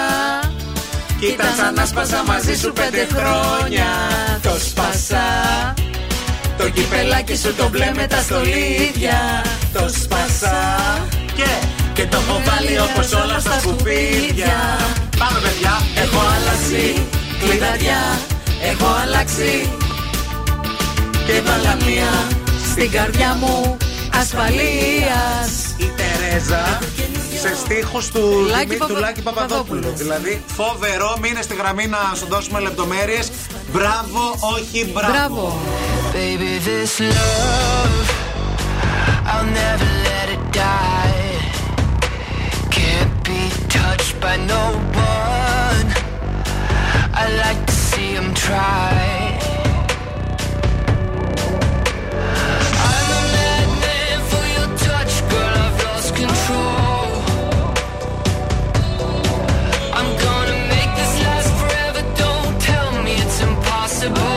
Κοίτα σαν να σπάσα μαζί σου πέντε χρόνια. Το σπάσα. Το κυπελάκι σου το μπλε με τα στολίδια. Το σπάσα. Και, και το έχω βάλει όπως όλα στα σκουπίδια. Πάμε παιδιά. Έχω αλλάξει κλειδαριά, έχω αλλάξει και βάλα μία στην καρδιά μου ασφαλείας. Η Τερέζα σε στίχους του Λάκη Δημήτρη Παπα- του Λάκη Παπαδόπουλου. Δηλαδή, φοβερό, μείνε στη γραμμή να σου δώσουμε λεπτομέρειες. Μπράβο, όχι μπράβο. Μπράβο. Baby, this love, I'll never let it die. Can't be touched by no one. I like to see him try. Impossible.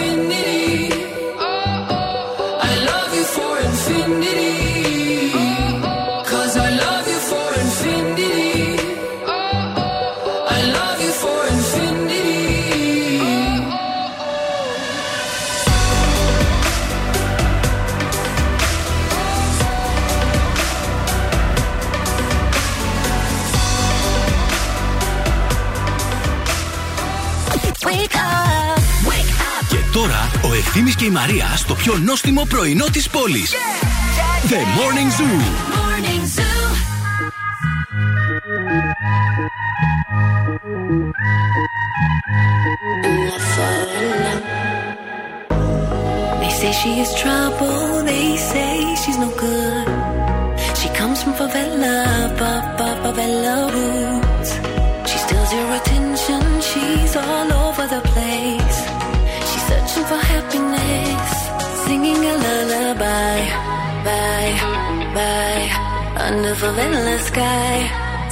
Ευθύμης και η Μαρία στο πιο νόστιμο πρωινό της πόλης. The Morning Zoo. Morning Zoo. They say she is trouble, they say she's no good. She comes from favela, pa, pa, favela roots. Happiness, singing a lullaby, bye, bye, under favela sky,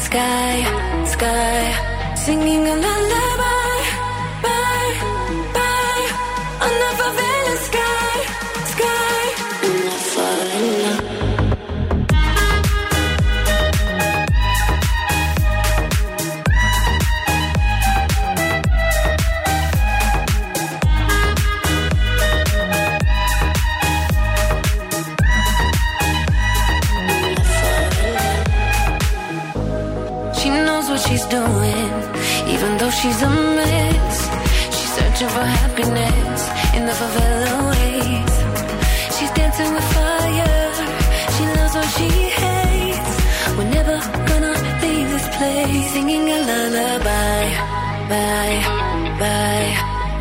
sky, sky, singing a lullaby, favela. She's dancing with fire. She loves what she hates. We're never gonna leave this place. Singing a lullaby, bye, bye,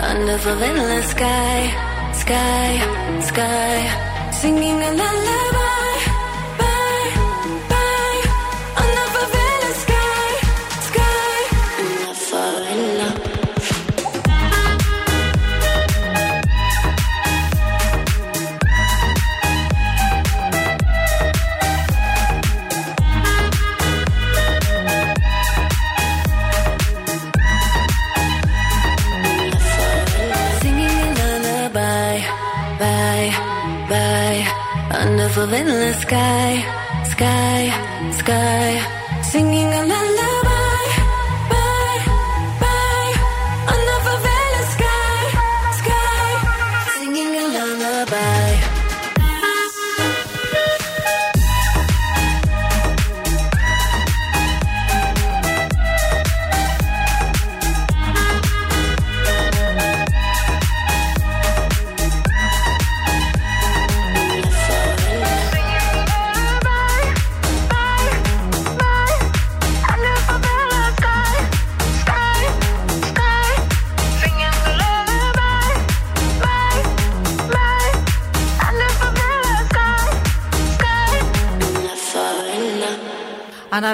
under favela sky, sky, sky. Singing a lullaby,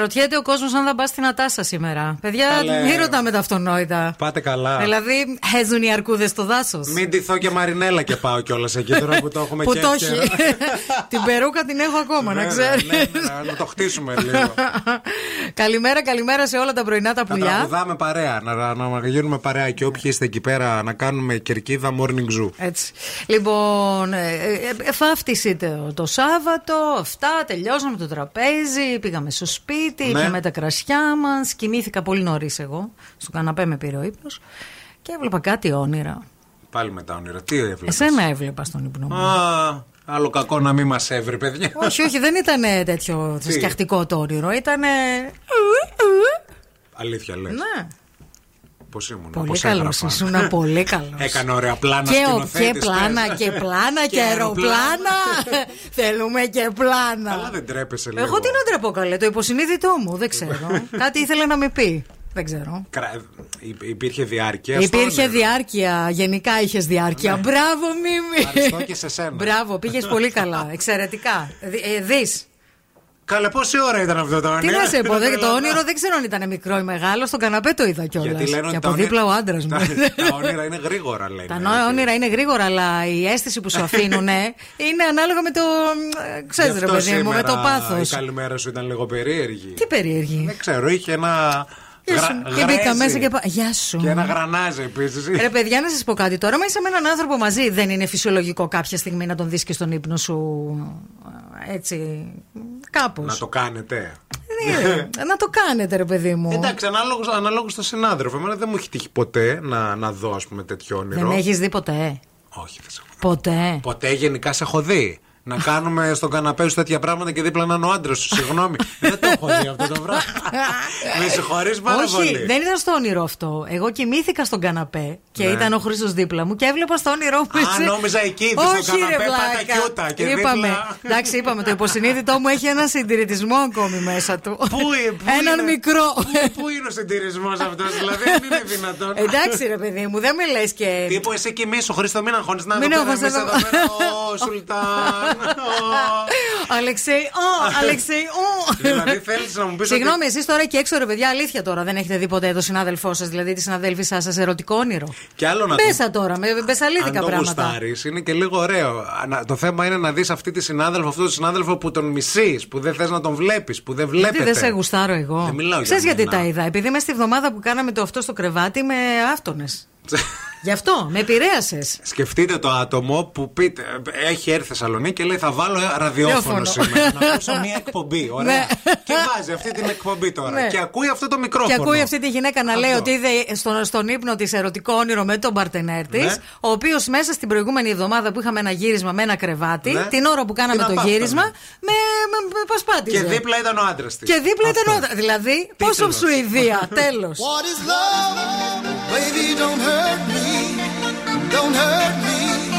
Αναρωτιέται ο κόσμος αν θα πας στην Ατάσα σήμερα. Παιδιά, Καλέ. μην ρωτάμε τα αυτονόητα. Πάτε καλά. Δηλαδή, χέζουν οι αρκούδες στο δάσος. Μην ντυθώ και μαρινέλα και πάω κιόλας εκεί τώρα που το έχουμε Που και το εύκαιρα. έχει. την περούκα την έχω ακόμα, να Βέβαια, ξέρεις. ναι, ναι, να το χτίσουμε λίγο. καλημέρα, καλημέρα σε όλα τα πρωινά τα Να πουλιά. τραγουδάμε παρέα, να, να, να γίνουμε παρέα και όποιοι είστε εκεί πέρα να κάνουμε κερκίδα morning zoo. Έτσι. Λοιπόν, ε, ε, εφάφτιση το, το Σάββατο, αυτά, τελειώσαμε το τραπέζι, πήγαμε στο σπίτι, Ναι. πήραμε τα κρασιά μας. Κοιμήθηκα πολύ νωρίς εγώ. Στο καναπέ με πήρε ο ύπνος. Και έβλεπα κάτι όνειρα. Πάλι με τα όνειρα. Τι έβλεπες; Εσένα έβλεπα στον ύπνο μου. Α, άλλο κακό να μην μας έβρει, παιδιά. όχι, όχι, δεν ήταν τέτοιο Τι; σκιαχτικό το όνειρο. Ήταν. Αλήθεια λες. Ναι. Πώς ήμουν, Πολύ πώς καλός. έγραφα. Ήσουν πολύ καλός. Έκανε ωραία πλάνα Και, ο- σκηνοθέτης, και πλάνα πες. και πλάνα και Και αεροπλάνα. Θέλουμε και πλάνα. Καλά δεν τρέπεσαι λίγο. Εγώ τι να τρεπώ καλέ, το υποσυνείδητό μου, δεν ξέρω. Κάτι ήθελε να με πει. Δεν ξέρω. Κρα- υ- Υπήρχε διάρκεια. στο Υπήρχε όνειρο. διάρκεια, γενικά είχες διάρκεια. Μπράβο, Μίμη. Ευχαριστώ και σε σένα. Μπράβο, πήγες πολύ καλά. Εξαιρετικά. Δεις. Καλέ, πόση ώρα ήταν αυτό το Τι όνειρο. να σε πω, δεν- το Τρελαθώ. όνειρο δεν ξέρω αν ήταν μικρό ή μεγάλο. Στον καναπέ το είδα κιόλας. Γιατί λένε Και ότι από τα όνειρα- δίπλα ο άντρας μου. Τα, τα όνειρα είναι γρήγορα, λένε. Τα νο- όνειρα είναι γρήγορα, αλλά η αίσθηση που σου αφήνουν είναι ανάλογα με το. Ξέρεις, Γι' ρε αυτό παιδί μου, με σήμερα το πάθος. Η καλημέρα σου ήταν λίγο περίεργη. Τι περίεργη. Δεν ξέρω, είχε ένα. Γεια γρα- σου. Και μπήκα γρέζι. μέσα και πά- Γεια σου. Και ένα γρανάζι επίσης. Ρε παιδιά, να σας πω κάτι τώρα. Μα είσαι με έναν άνθρωπο μαζί. Δεν είναι φυσιολογικό κάποια στιγμή να τον δεις και στον ύπνο σου. ε, Έτσι. Κάπως. Να το κάνετε. να το κάνετε, ρε παιδί μου. Εντάξει, ανάλογο ανάλογος στο συνάδελφο. Εμένα δεν μου έχει τύχει ποτέ να, να δω, ας πούμε, τέτοιο όνειρο. Δεν έχεις δει ποτέ; Όχι, δεν σε έχω δει. Ποτέ; Ποτέ γενικά σε έχω δει. Να κάνουμε στον καναπέ σου τέτοια πράγματα και δίπλα να είναι ο άντρας σου. Συγγνώμη. δεν το έχω δει αυτό το πράγμα. Με συγχωρείς πάρα Όχι, πολύ. δεν ήταν στο όνειρο αυτό. Εγώ κοιμήθηκα στον καναπέ και Ναι. ήταν ο Χρήστος δίπλα μου και έβλεπα στο όνειρό μου. Α, εσύ- νόμιζα εκεί, στο Όχι, καναπέ, ρε πάτα βλάκα. κιούτα και είπαμε. δίπλα. Εντάξει, είπαμε. Το υποσυνείδητό μου έχει ένα συντηρητισμό ακόμη μέσα του. Πού, ε, πού Έναν είναι- μικρό. Πού, πού είναι ο συντηρησμό αυτός, δηλαδή δεν είναι δυνατόν. Εντάξει, ρε παιδί μου, δεν με λε και. Τύπου εσύ κοιμήσου, Χρήστο, μην αγχώνεις να Μην δω πέρα, αγχώνεσαι εμείς εδώ. εδώ πέρα. Ω, Σουλτάν. Αλεξέη, ω, Αλεξέη, ω. Δηλαδή θέλεις να μου πεις. Συγγνώμη, εσείς τώρα και έξω, ρε παιδιά, αλήθεια τώρα δεν έχετε δει ποτέ το συνάδελφό σας, δηλαδή τη συναδέλφισά σας, ερωτικό όνειρο. Και άλλο να Πέσα τώρα, με μπεσαλίδικα Αν το πράγματα. γουστάρεις, είναι και λίγο ωραίο. Να- Το θέμα είναι να δεις αυτή τη συνάδελφο, αυτό το συνάδελφο που τον μισείς, που δεν θες να τον βλέπεις, που δεν βλέπετε. Γιατί δεν σε γουστάρω εγώ. Δεν μιλάω για Ξέρεις γιατί μένα. τα είδα. Επειδή είμαι στη βδομάδα που κάναμε το αυτό στο κρεβάτι με άφτονες. Γι' αυτό, με επηρέασες. Σκεφτείτε το άτομο που πείτε, έχει έρθει Θεσσαλονίκη και λέει θα βάλω ραδιόφωνο Ραδιόφωνο. σήμερα. να ακούσω μια εκπομπή. Ωραία. Ναι. και βάζει αυτή την εκπομπή τώρα. Ναι. Και ακούει αυτό το μικρόφωνο. Και ακούει αυτή τη γυναίκα να λέει Αυτό. ότι είδε στον, στον ύπνο της ερωτικό όνειρο με τον παρτενέρ της, Ναι. ο οποίος μέσα στην προηγούμενη εβδομάδα που είχαμε ένα γύρισμα με ένα κρεβάτι, Ναι. την ώρα που κάναμε Την το απάφτανε. γύρισμα, με, με, με πασπάτησε. Και δίπλα ήταν ο άντρας της. Και δίπλα ήταν ο. Δηλαδή, πόσο Τίτλος. Σουηδία, τέλος. What is love? Baby, don't hurt me. Don't hurt me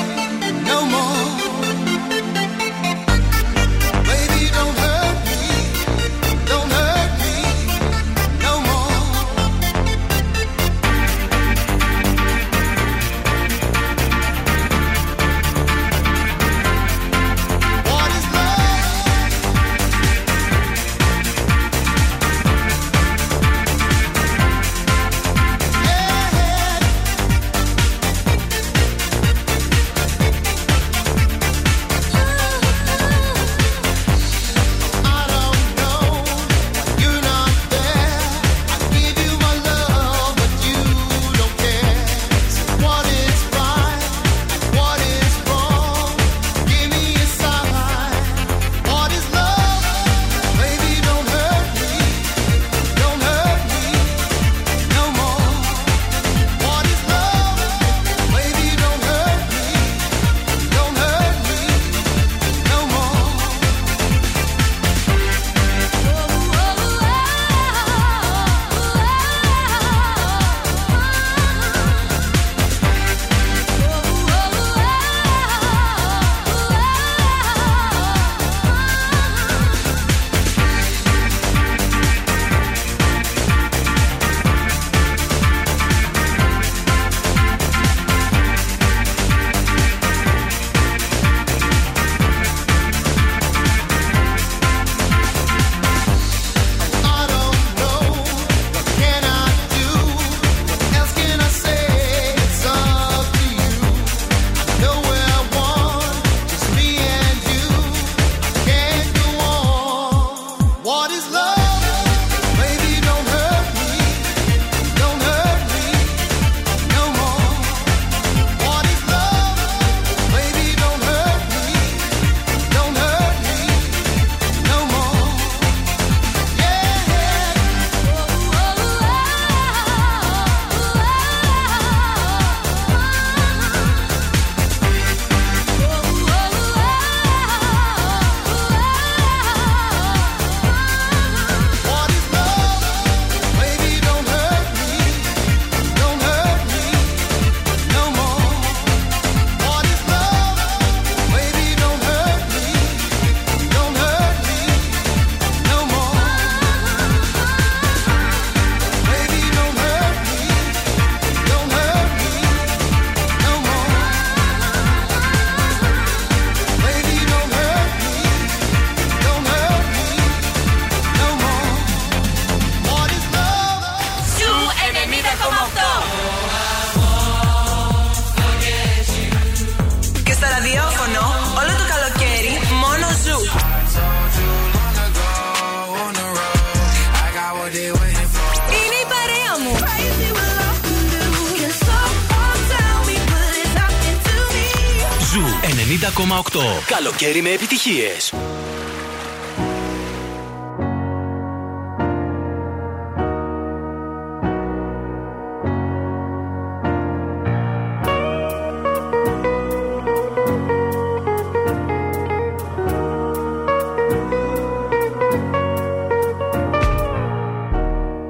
Καλοκαίρι με επιτυχίες.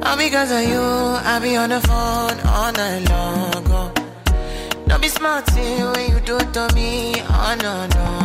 All because of you, I be on the phone all night long. Oh. Don't be smart when you do it to me. Oh no, no, no.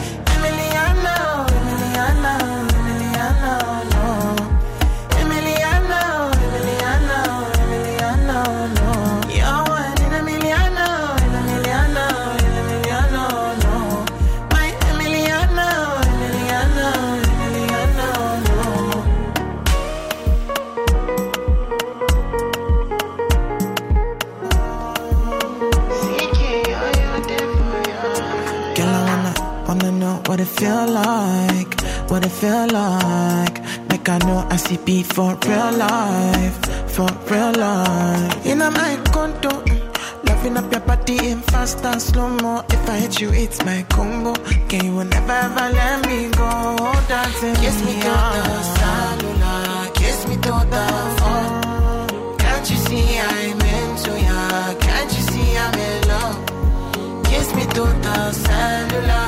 Feel like, what it feel like. Make I know I see beat for real life, for real life. In my condo, mm, loving up your body in fast and slow mo. If I hit you, it's my combo. Can you never ever let me go? Dancing kiss me to the cellular, kiss me to the phone. Can't you see I'm into ya? Can't you see I'm in love? Kiss me to the cellular,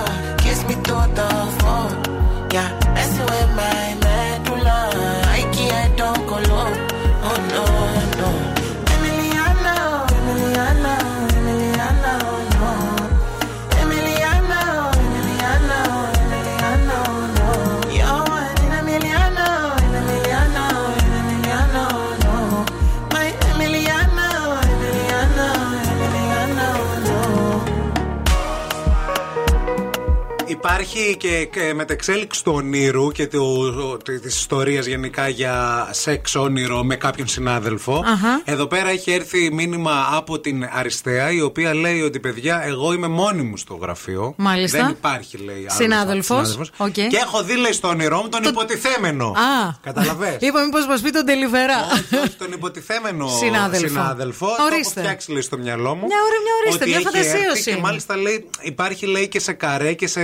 Υπάρχει και, και μετεξέλιξη του ονείρου και του, της ιστορίας γενικά για σεξ όνειρο με κάποιον συνάδελφο. Αχα. Εδώ πέρα έχει έρθει μήνυμα από την Αριστεία, η οποία λέει ότι παιδιά, εγώ είμαι μόνη μου στο γραφείο. Μάλιστα. Δεν υπάρχει, λέει. άλλος Συνάδελφος. συνάδελφος. Οκ. Και έχω δει, λέει, στο όνειρό μου τον υποτιθέμενο. Α. Καταλαβες; Είπα μήπως μας πει τον ντελιβερά. Όχι, τον υποτιθέμενο Συνάδελφο. συνάδελφο. Το Ορίστε. έχω φτιάξει λέει, στο μυαλό μου. Μια ώρα, μια ορίστε, Ότι μια έχει φαντασίωση έρθει Και είναι. μάλιστα λέει, υπάρχει λέει και σε καρέ και, σε,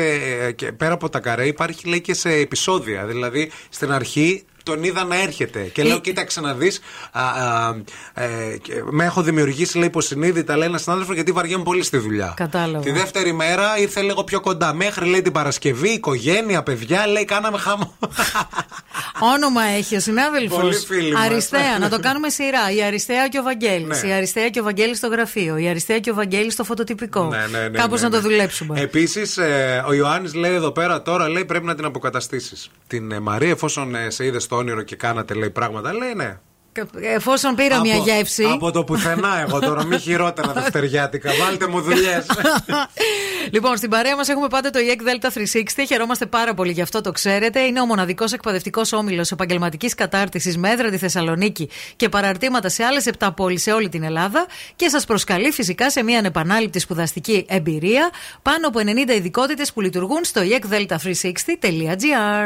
και πέρα από τα καρέ υπάρχει λέει και σε επεισόδια. Δηλαδή στην αρχή τον είδα να έρχεται και λέω: Κοίταξε να δεις. με έχω δημιουργήσει, λέει, υποσυνείδητα, λέει ένας συνάδελφος, γιατί βαριέμαι πολύ στη δουλειά. Κατάλαβα. Τη δεύτερη μέρα ήρθε λίγο πιο κοντά. Μέχρι, λέει, την Παρασκευή, οικογένεια, παιδιά, λέει, κάναμε χαμό. Όνομα έχει ο συνάδελφος. Πολύ φίλοι μας. Αριστεία, να το κάνουμε σειρά. Η Αριστεία και ο Βαγγέλης. Ναι. Η Αριστεία και ο Βαγγέλης στο γραφείο. Η Αριστεία και ο Βαγγέλης στο φωτοτυπικό. Ναι, ναι, ναι, Κάπως ναι, να το ναι. δουλέψουμε. Επίσης, ο Ιωάννης λέει εδώ πέρα τώρα, λέει πρέπει να την αποκαταστήσεις. Την ε, Μαρία, εφόσον ε, σε είδες στο όνειρο και κάνατε, λέει πράγματα, λέει ναι. Εφόσον πήρα μια γεύση. Από το πουθενά, εγώ τώρα, μη χειρότερα δευτεριάτικα. Βάλτε μου δουλειές. Λοιπόν, στην παρέα μας έχουμε πάντα το EEC Delta 360. Χαιρόμαστε πάρα πολύ γι' αυτό το ξέρετε. Είναι ο μοναδικός εκπαιδευτικός όμιλος επαγγελματικής κατάρτισης με έδρα τη Θεσσαλονίκη και παραρτήματα σε άλλες 7 πόλεις σε όλη την Ελλάδα. Και σας προσκαλεί φυσικά σε μια ανεπανάληπτη σπουδαστική εμπειρία. Πάνω από 90 ειδικότητες που λειτουργούν στο E eekdelta360.gr.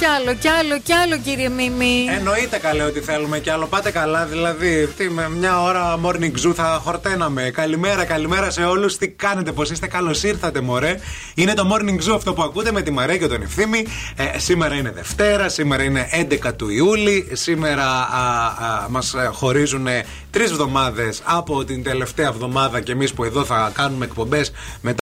Κι άλλο, κι άλλο, κι άλλο, κύριε Μίμη. Εννοείται καλέ ότι θέλουμε κι άλλο. Πάτε καλά, δηλαδή. Τι, με μια ώρα morning zoo θα χορταίναμε. Καλημέρα, καλημέρα σε όλους. Τι κάνετε, πώ είστε, καλώς ήρθατε, μωρέ. Είναι το morning zoo αυτό που ακούτε με τη Μαρία και τον Ευθύμη. Ε, σήμερα είναι Δευτέρα, σήμερα είναι 11 του Ιούλη. Σήμερα μας χωρίζουν τρεις εβδομάδες από την τελευταία εβδομάδα και εμείς που εδώ θα κάνουμε εκπομπές